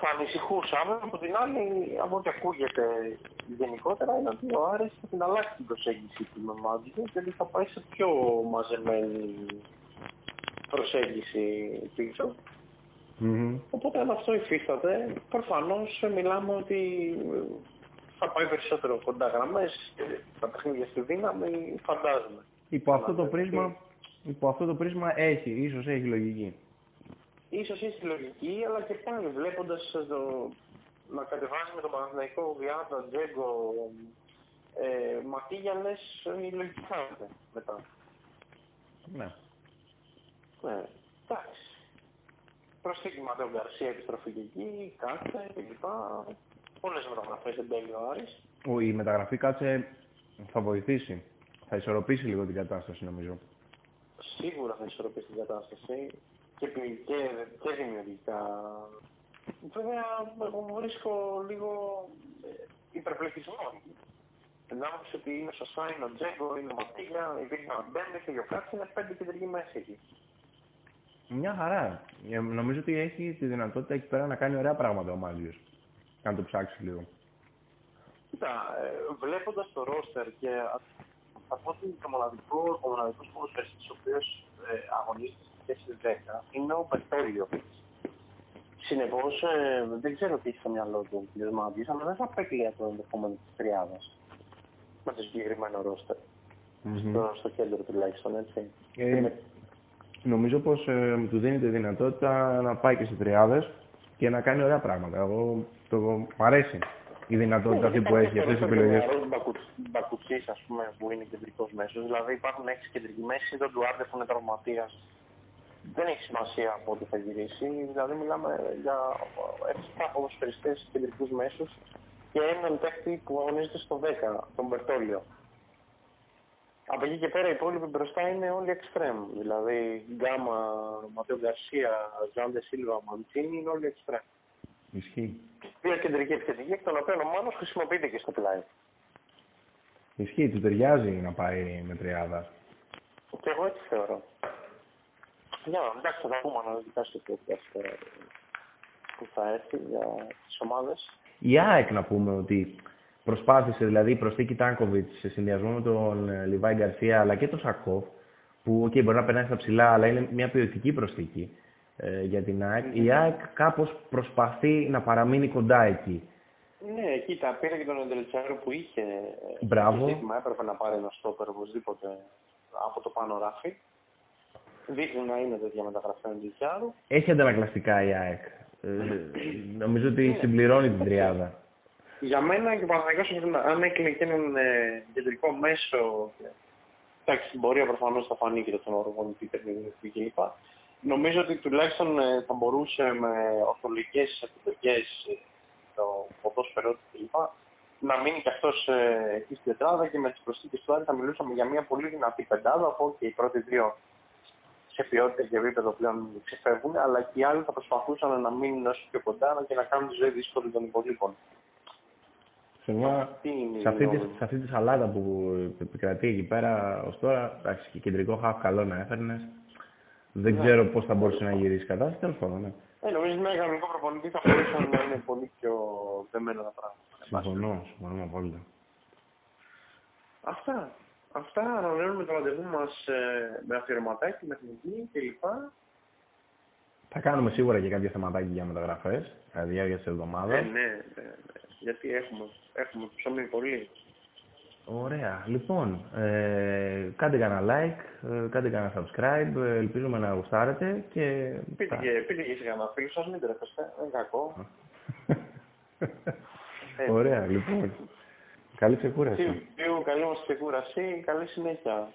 S2: θα ανησυχούσα. Από την άλλη, από ό,τι ακούγεται γενικότερα, είναι ότι ο Άρης θα την αλλάξει την προσέγγιση του με Μάντζιο και θα πάει σε πιο μαζεμένη προσέγγιση πίσω.
S1: Mm-hmm.
S2: Οπότε αν αυτό υφίσταται, προφανώς μιλάμε ότι θα πάει περισσότερο κοντά γραμμές τα παιχνίδια στη δύναμη, φαντάζομαι.
S1: Υπό αυτό, το πρίσμα, υπό αυτό το πρίσμα έχει, ίσως έχει λογική.
S2: Ίσως έχει λογική, αλλά και πάλι βλέποντας το, να κατεβάζει με τον Παναθηναϊκό Βιάντα, Τζέγκο, ε, Ματίγια, λες η λογική χάνεται μετά.
S1: Ναι.
S2: Ναι, εντάξει. Προσθήκη Ματέο Γκαρσία, επιστροφή και εκεί, κάτσε κλπ. Πολλές μεταγραφές δεν τέλει ο Άρης.
S1: Ο, η μεταγραφή κάτσε θα βοηθήσει. Θα ισορροπήσει λίγο την κατάσταση νομίζω.
S2: Σίγουρα θα ισορροπήσει την κατάσταση και, και, και δημιουργικά. Βέβαια, εγώ βρίσκω λίγο ε, υπερπληθυσμό. Να ότι είναι ο Σασά, είναι ο Τζέγκο, είναι ο Ματίγια, υπήρχε ο Μπέντε και ο Κάτση, είναι πέντε κεντρικοί μέση εκεί.
S1: Μια χαρά. Ε, νομίζω ότι έχει τη δυνατότητα εκεί πέρα να κάνει ωραία πράγματα ο Μάγιος. Αν το ψάξει λίγο.
S2: Κοίτα, ε, βλέποντας το ρόστερ και θα πω ότι το μοναδικό, ο μοναδικός ποδοσφαιριστής ο οποίος ε, αγωνίζεται στη θέση 10 είναι ο Πετόλιο. Συνεπώς, ε, δεν ξέρω τι έχει στο μυαλό του ο κ. Μάντζη, αλλά δεν θα παίξει το ενδεχόμενο της τριάδας με το συγκεκριμένο ρόστερ.
S1: Mm-hmm.
S2: Στο, στο κέντρο τουλάχιστον, έτσι.
S1: Ε, νομίζω πως ε, του δίνει τη δυνατότητα να πάει και σε τριάδες και να κάνει ωραία πράγματα. Εγώ το μ' αρέσει η δυνατότητα αυτή που έχει, αυτές τις επιλογές.
S2: Ο Μπακουτσί, ας πούμε, που είναι κεντρικός μέσος. Δηλαδή υπάρχουν έξι κεντρικοί μέση, τον Ντουάρντε που είναι τραυματίας. Δεν έχει σημασία από ό,τι θα γυρίσει. Δηλαδή μιλάμε για 7 ποδοσφαιριστέ κεντρικούς μέσους και έναν παίχτη που αγωνίζεται στο 10, τον Μπερτόλιο. Από εκεί και πέρα οι υπόλοιποι μπροστά είναι όλοι εξτρέμ. Δηλαδή Γκάμα, Ματέο Γκαρσία, Ζάντε Σίλβα, Μαντσίνη είναι όλοι εξτρέμ.
S1: Ισχύει.
S2: Δύο κεντρικοί επιθετικοί, εκ των οποίων ο Μάνος χρησιμοποιείται και στο πλάι.
S1: Ισχύει, του ταιριάζει να πάει με τριάδα.
S2: Και εγώ έτσι θεωρώ. Για να εντάξει, θα πούμε αναλυτικά στο podcast ε, που θα έρθει για τις ομάδες.
S1: Η ΑΕΚ να πούμε ότι προσπάθησε δηλαδή η προσθήκη Τάνκοβιτς σε συνδυασμό με τον ε, Λιβάη Γκαρσία αλλά και τον Σακόφ, που okay, μπορεί να περνάει στα ψηλά, αλλά είναι μια ποιοτική προσθήκη ε, για την ΑΕΚ. Η ΑΕΚ κάπως προσπαθεί να παραμείνει κοντά εκεί.
S2: Ναι, κοίτα, πήρε και τον Εντελτσάρο που είχε
S1: Μπράβο.
S2: ζήτημα, έπρεπε να πάρει ένα στόπερ οπωσδήποτε από το πάνω ράφι. Δείχνει να είναι τέτοια μεταγραφή του Εντελτσάρου.
S1: Έχει αντανακλαστικά η ΑΕΚ. Ε, νομίζω ότι συμπληρώνει την τριάδα.
S2: Για μένα και ο Παναθηναϊκός αν έκλεινε και έναν ε, κεντρικό μέσο. Εντάξει, στην πορεία προφανώς θα φανεί και το τον οργανωτή τεχνική κλπ. Νομίζω ότι τουλάχιστον ε, θα μπορούσε με ορθολογικές επιλογέ ε, το ποδόσφαιρό του κλπ. να μείνει και αυτός ε, εκεί στην τετράδα και με τις προσθήκες του Άρη θα μιλούσαμε για μια πολύ δυνατή πεντάδα. Από και οι πρώτοι δύο σε ποιότητα και επίπεδο πλέον ξεφεύγουν, αλλά και οι άλλοι θα προσπαθούσαν να μείνουν όσο πιο κοντά και να κάνουν τη ζωή δύσκολη των υπολείπων.
S1: Σε, μια, σε, αυτή τη, σε αυτή τη σαλάτα που επικρατεί εκεί πέρα ως τώρα, εντάξει, και κεντρικό χαφ καλό να έφερνες. Δεν ναι. ξέρω πώς θα μπορούσε να γυρίσεις η κατάσταση, τέλος πάντων. Ναι.
S2: Ε, νομίζω ότι με ένα κανονικό προπονητή θα μπορούσαν να είναι πολύ πιο δεμένα τα πράγματα.
S1: Συμφωνώ, συμφωνώ απόλυτα.
S2: Αυτά. Αυτά ανανεώνουμε το ραντεβού μας ε, με αφιερωματάκι, με εθνική κλπ.
S1: Θα κάνουμε σίγουρα και κάποια θεματάκια για μεταγραφές κατά τη διάρκεια της εβδομάδας.
S2: Ε, ναι, ναι, ναι, Γιατί έχουμε, έχουμε ψωμί πολύ.
S1: Ωραία. Λοιπόν, ε, κάντε κανένα like, ε, κάντε κανένα subscribe, ε, ελπίζουμε να γουστάρετε και...
S2: Πείτε και, πείτε και σε κανένα φίλο σας, μην τρέφεστε, δεν είναι κακό.
S1: Ωραία, λοιπόν. Καλή ξεκούραση.
S2: Καλή μας ξεκούραση, καλή συνέχεια.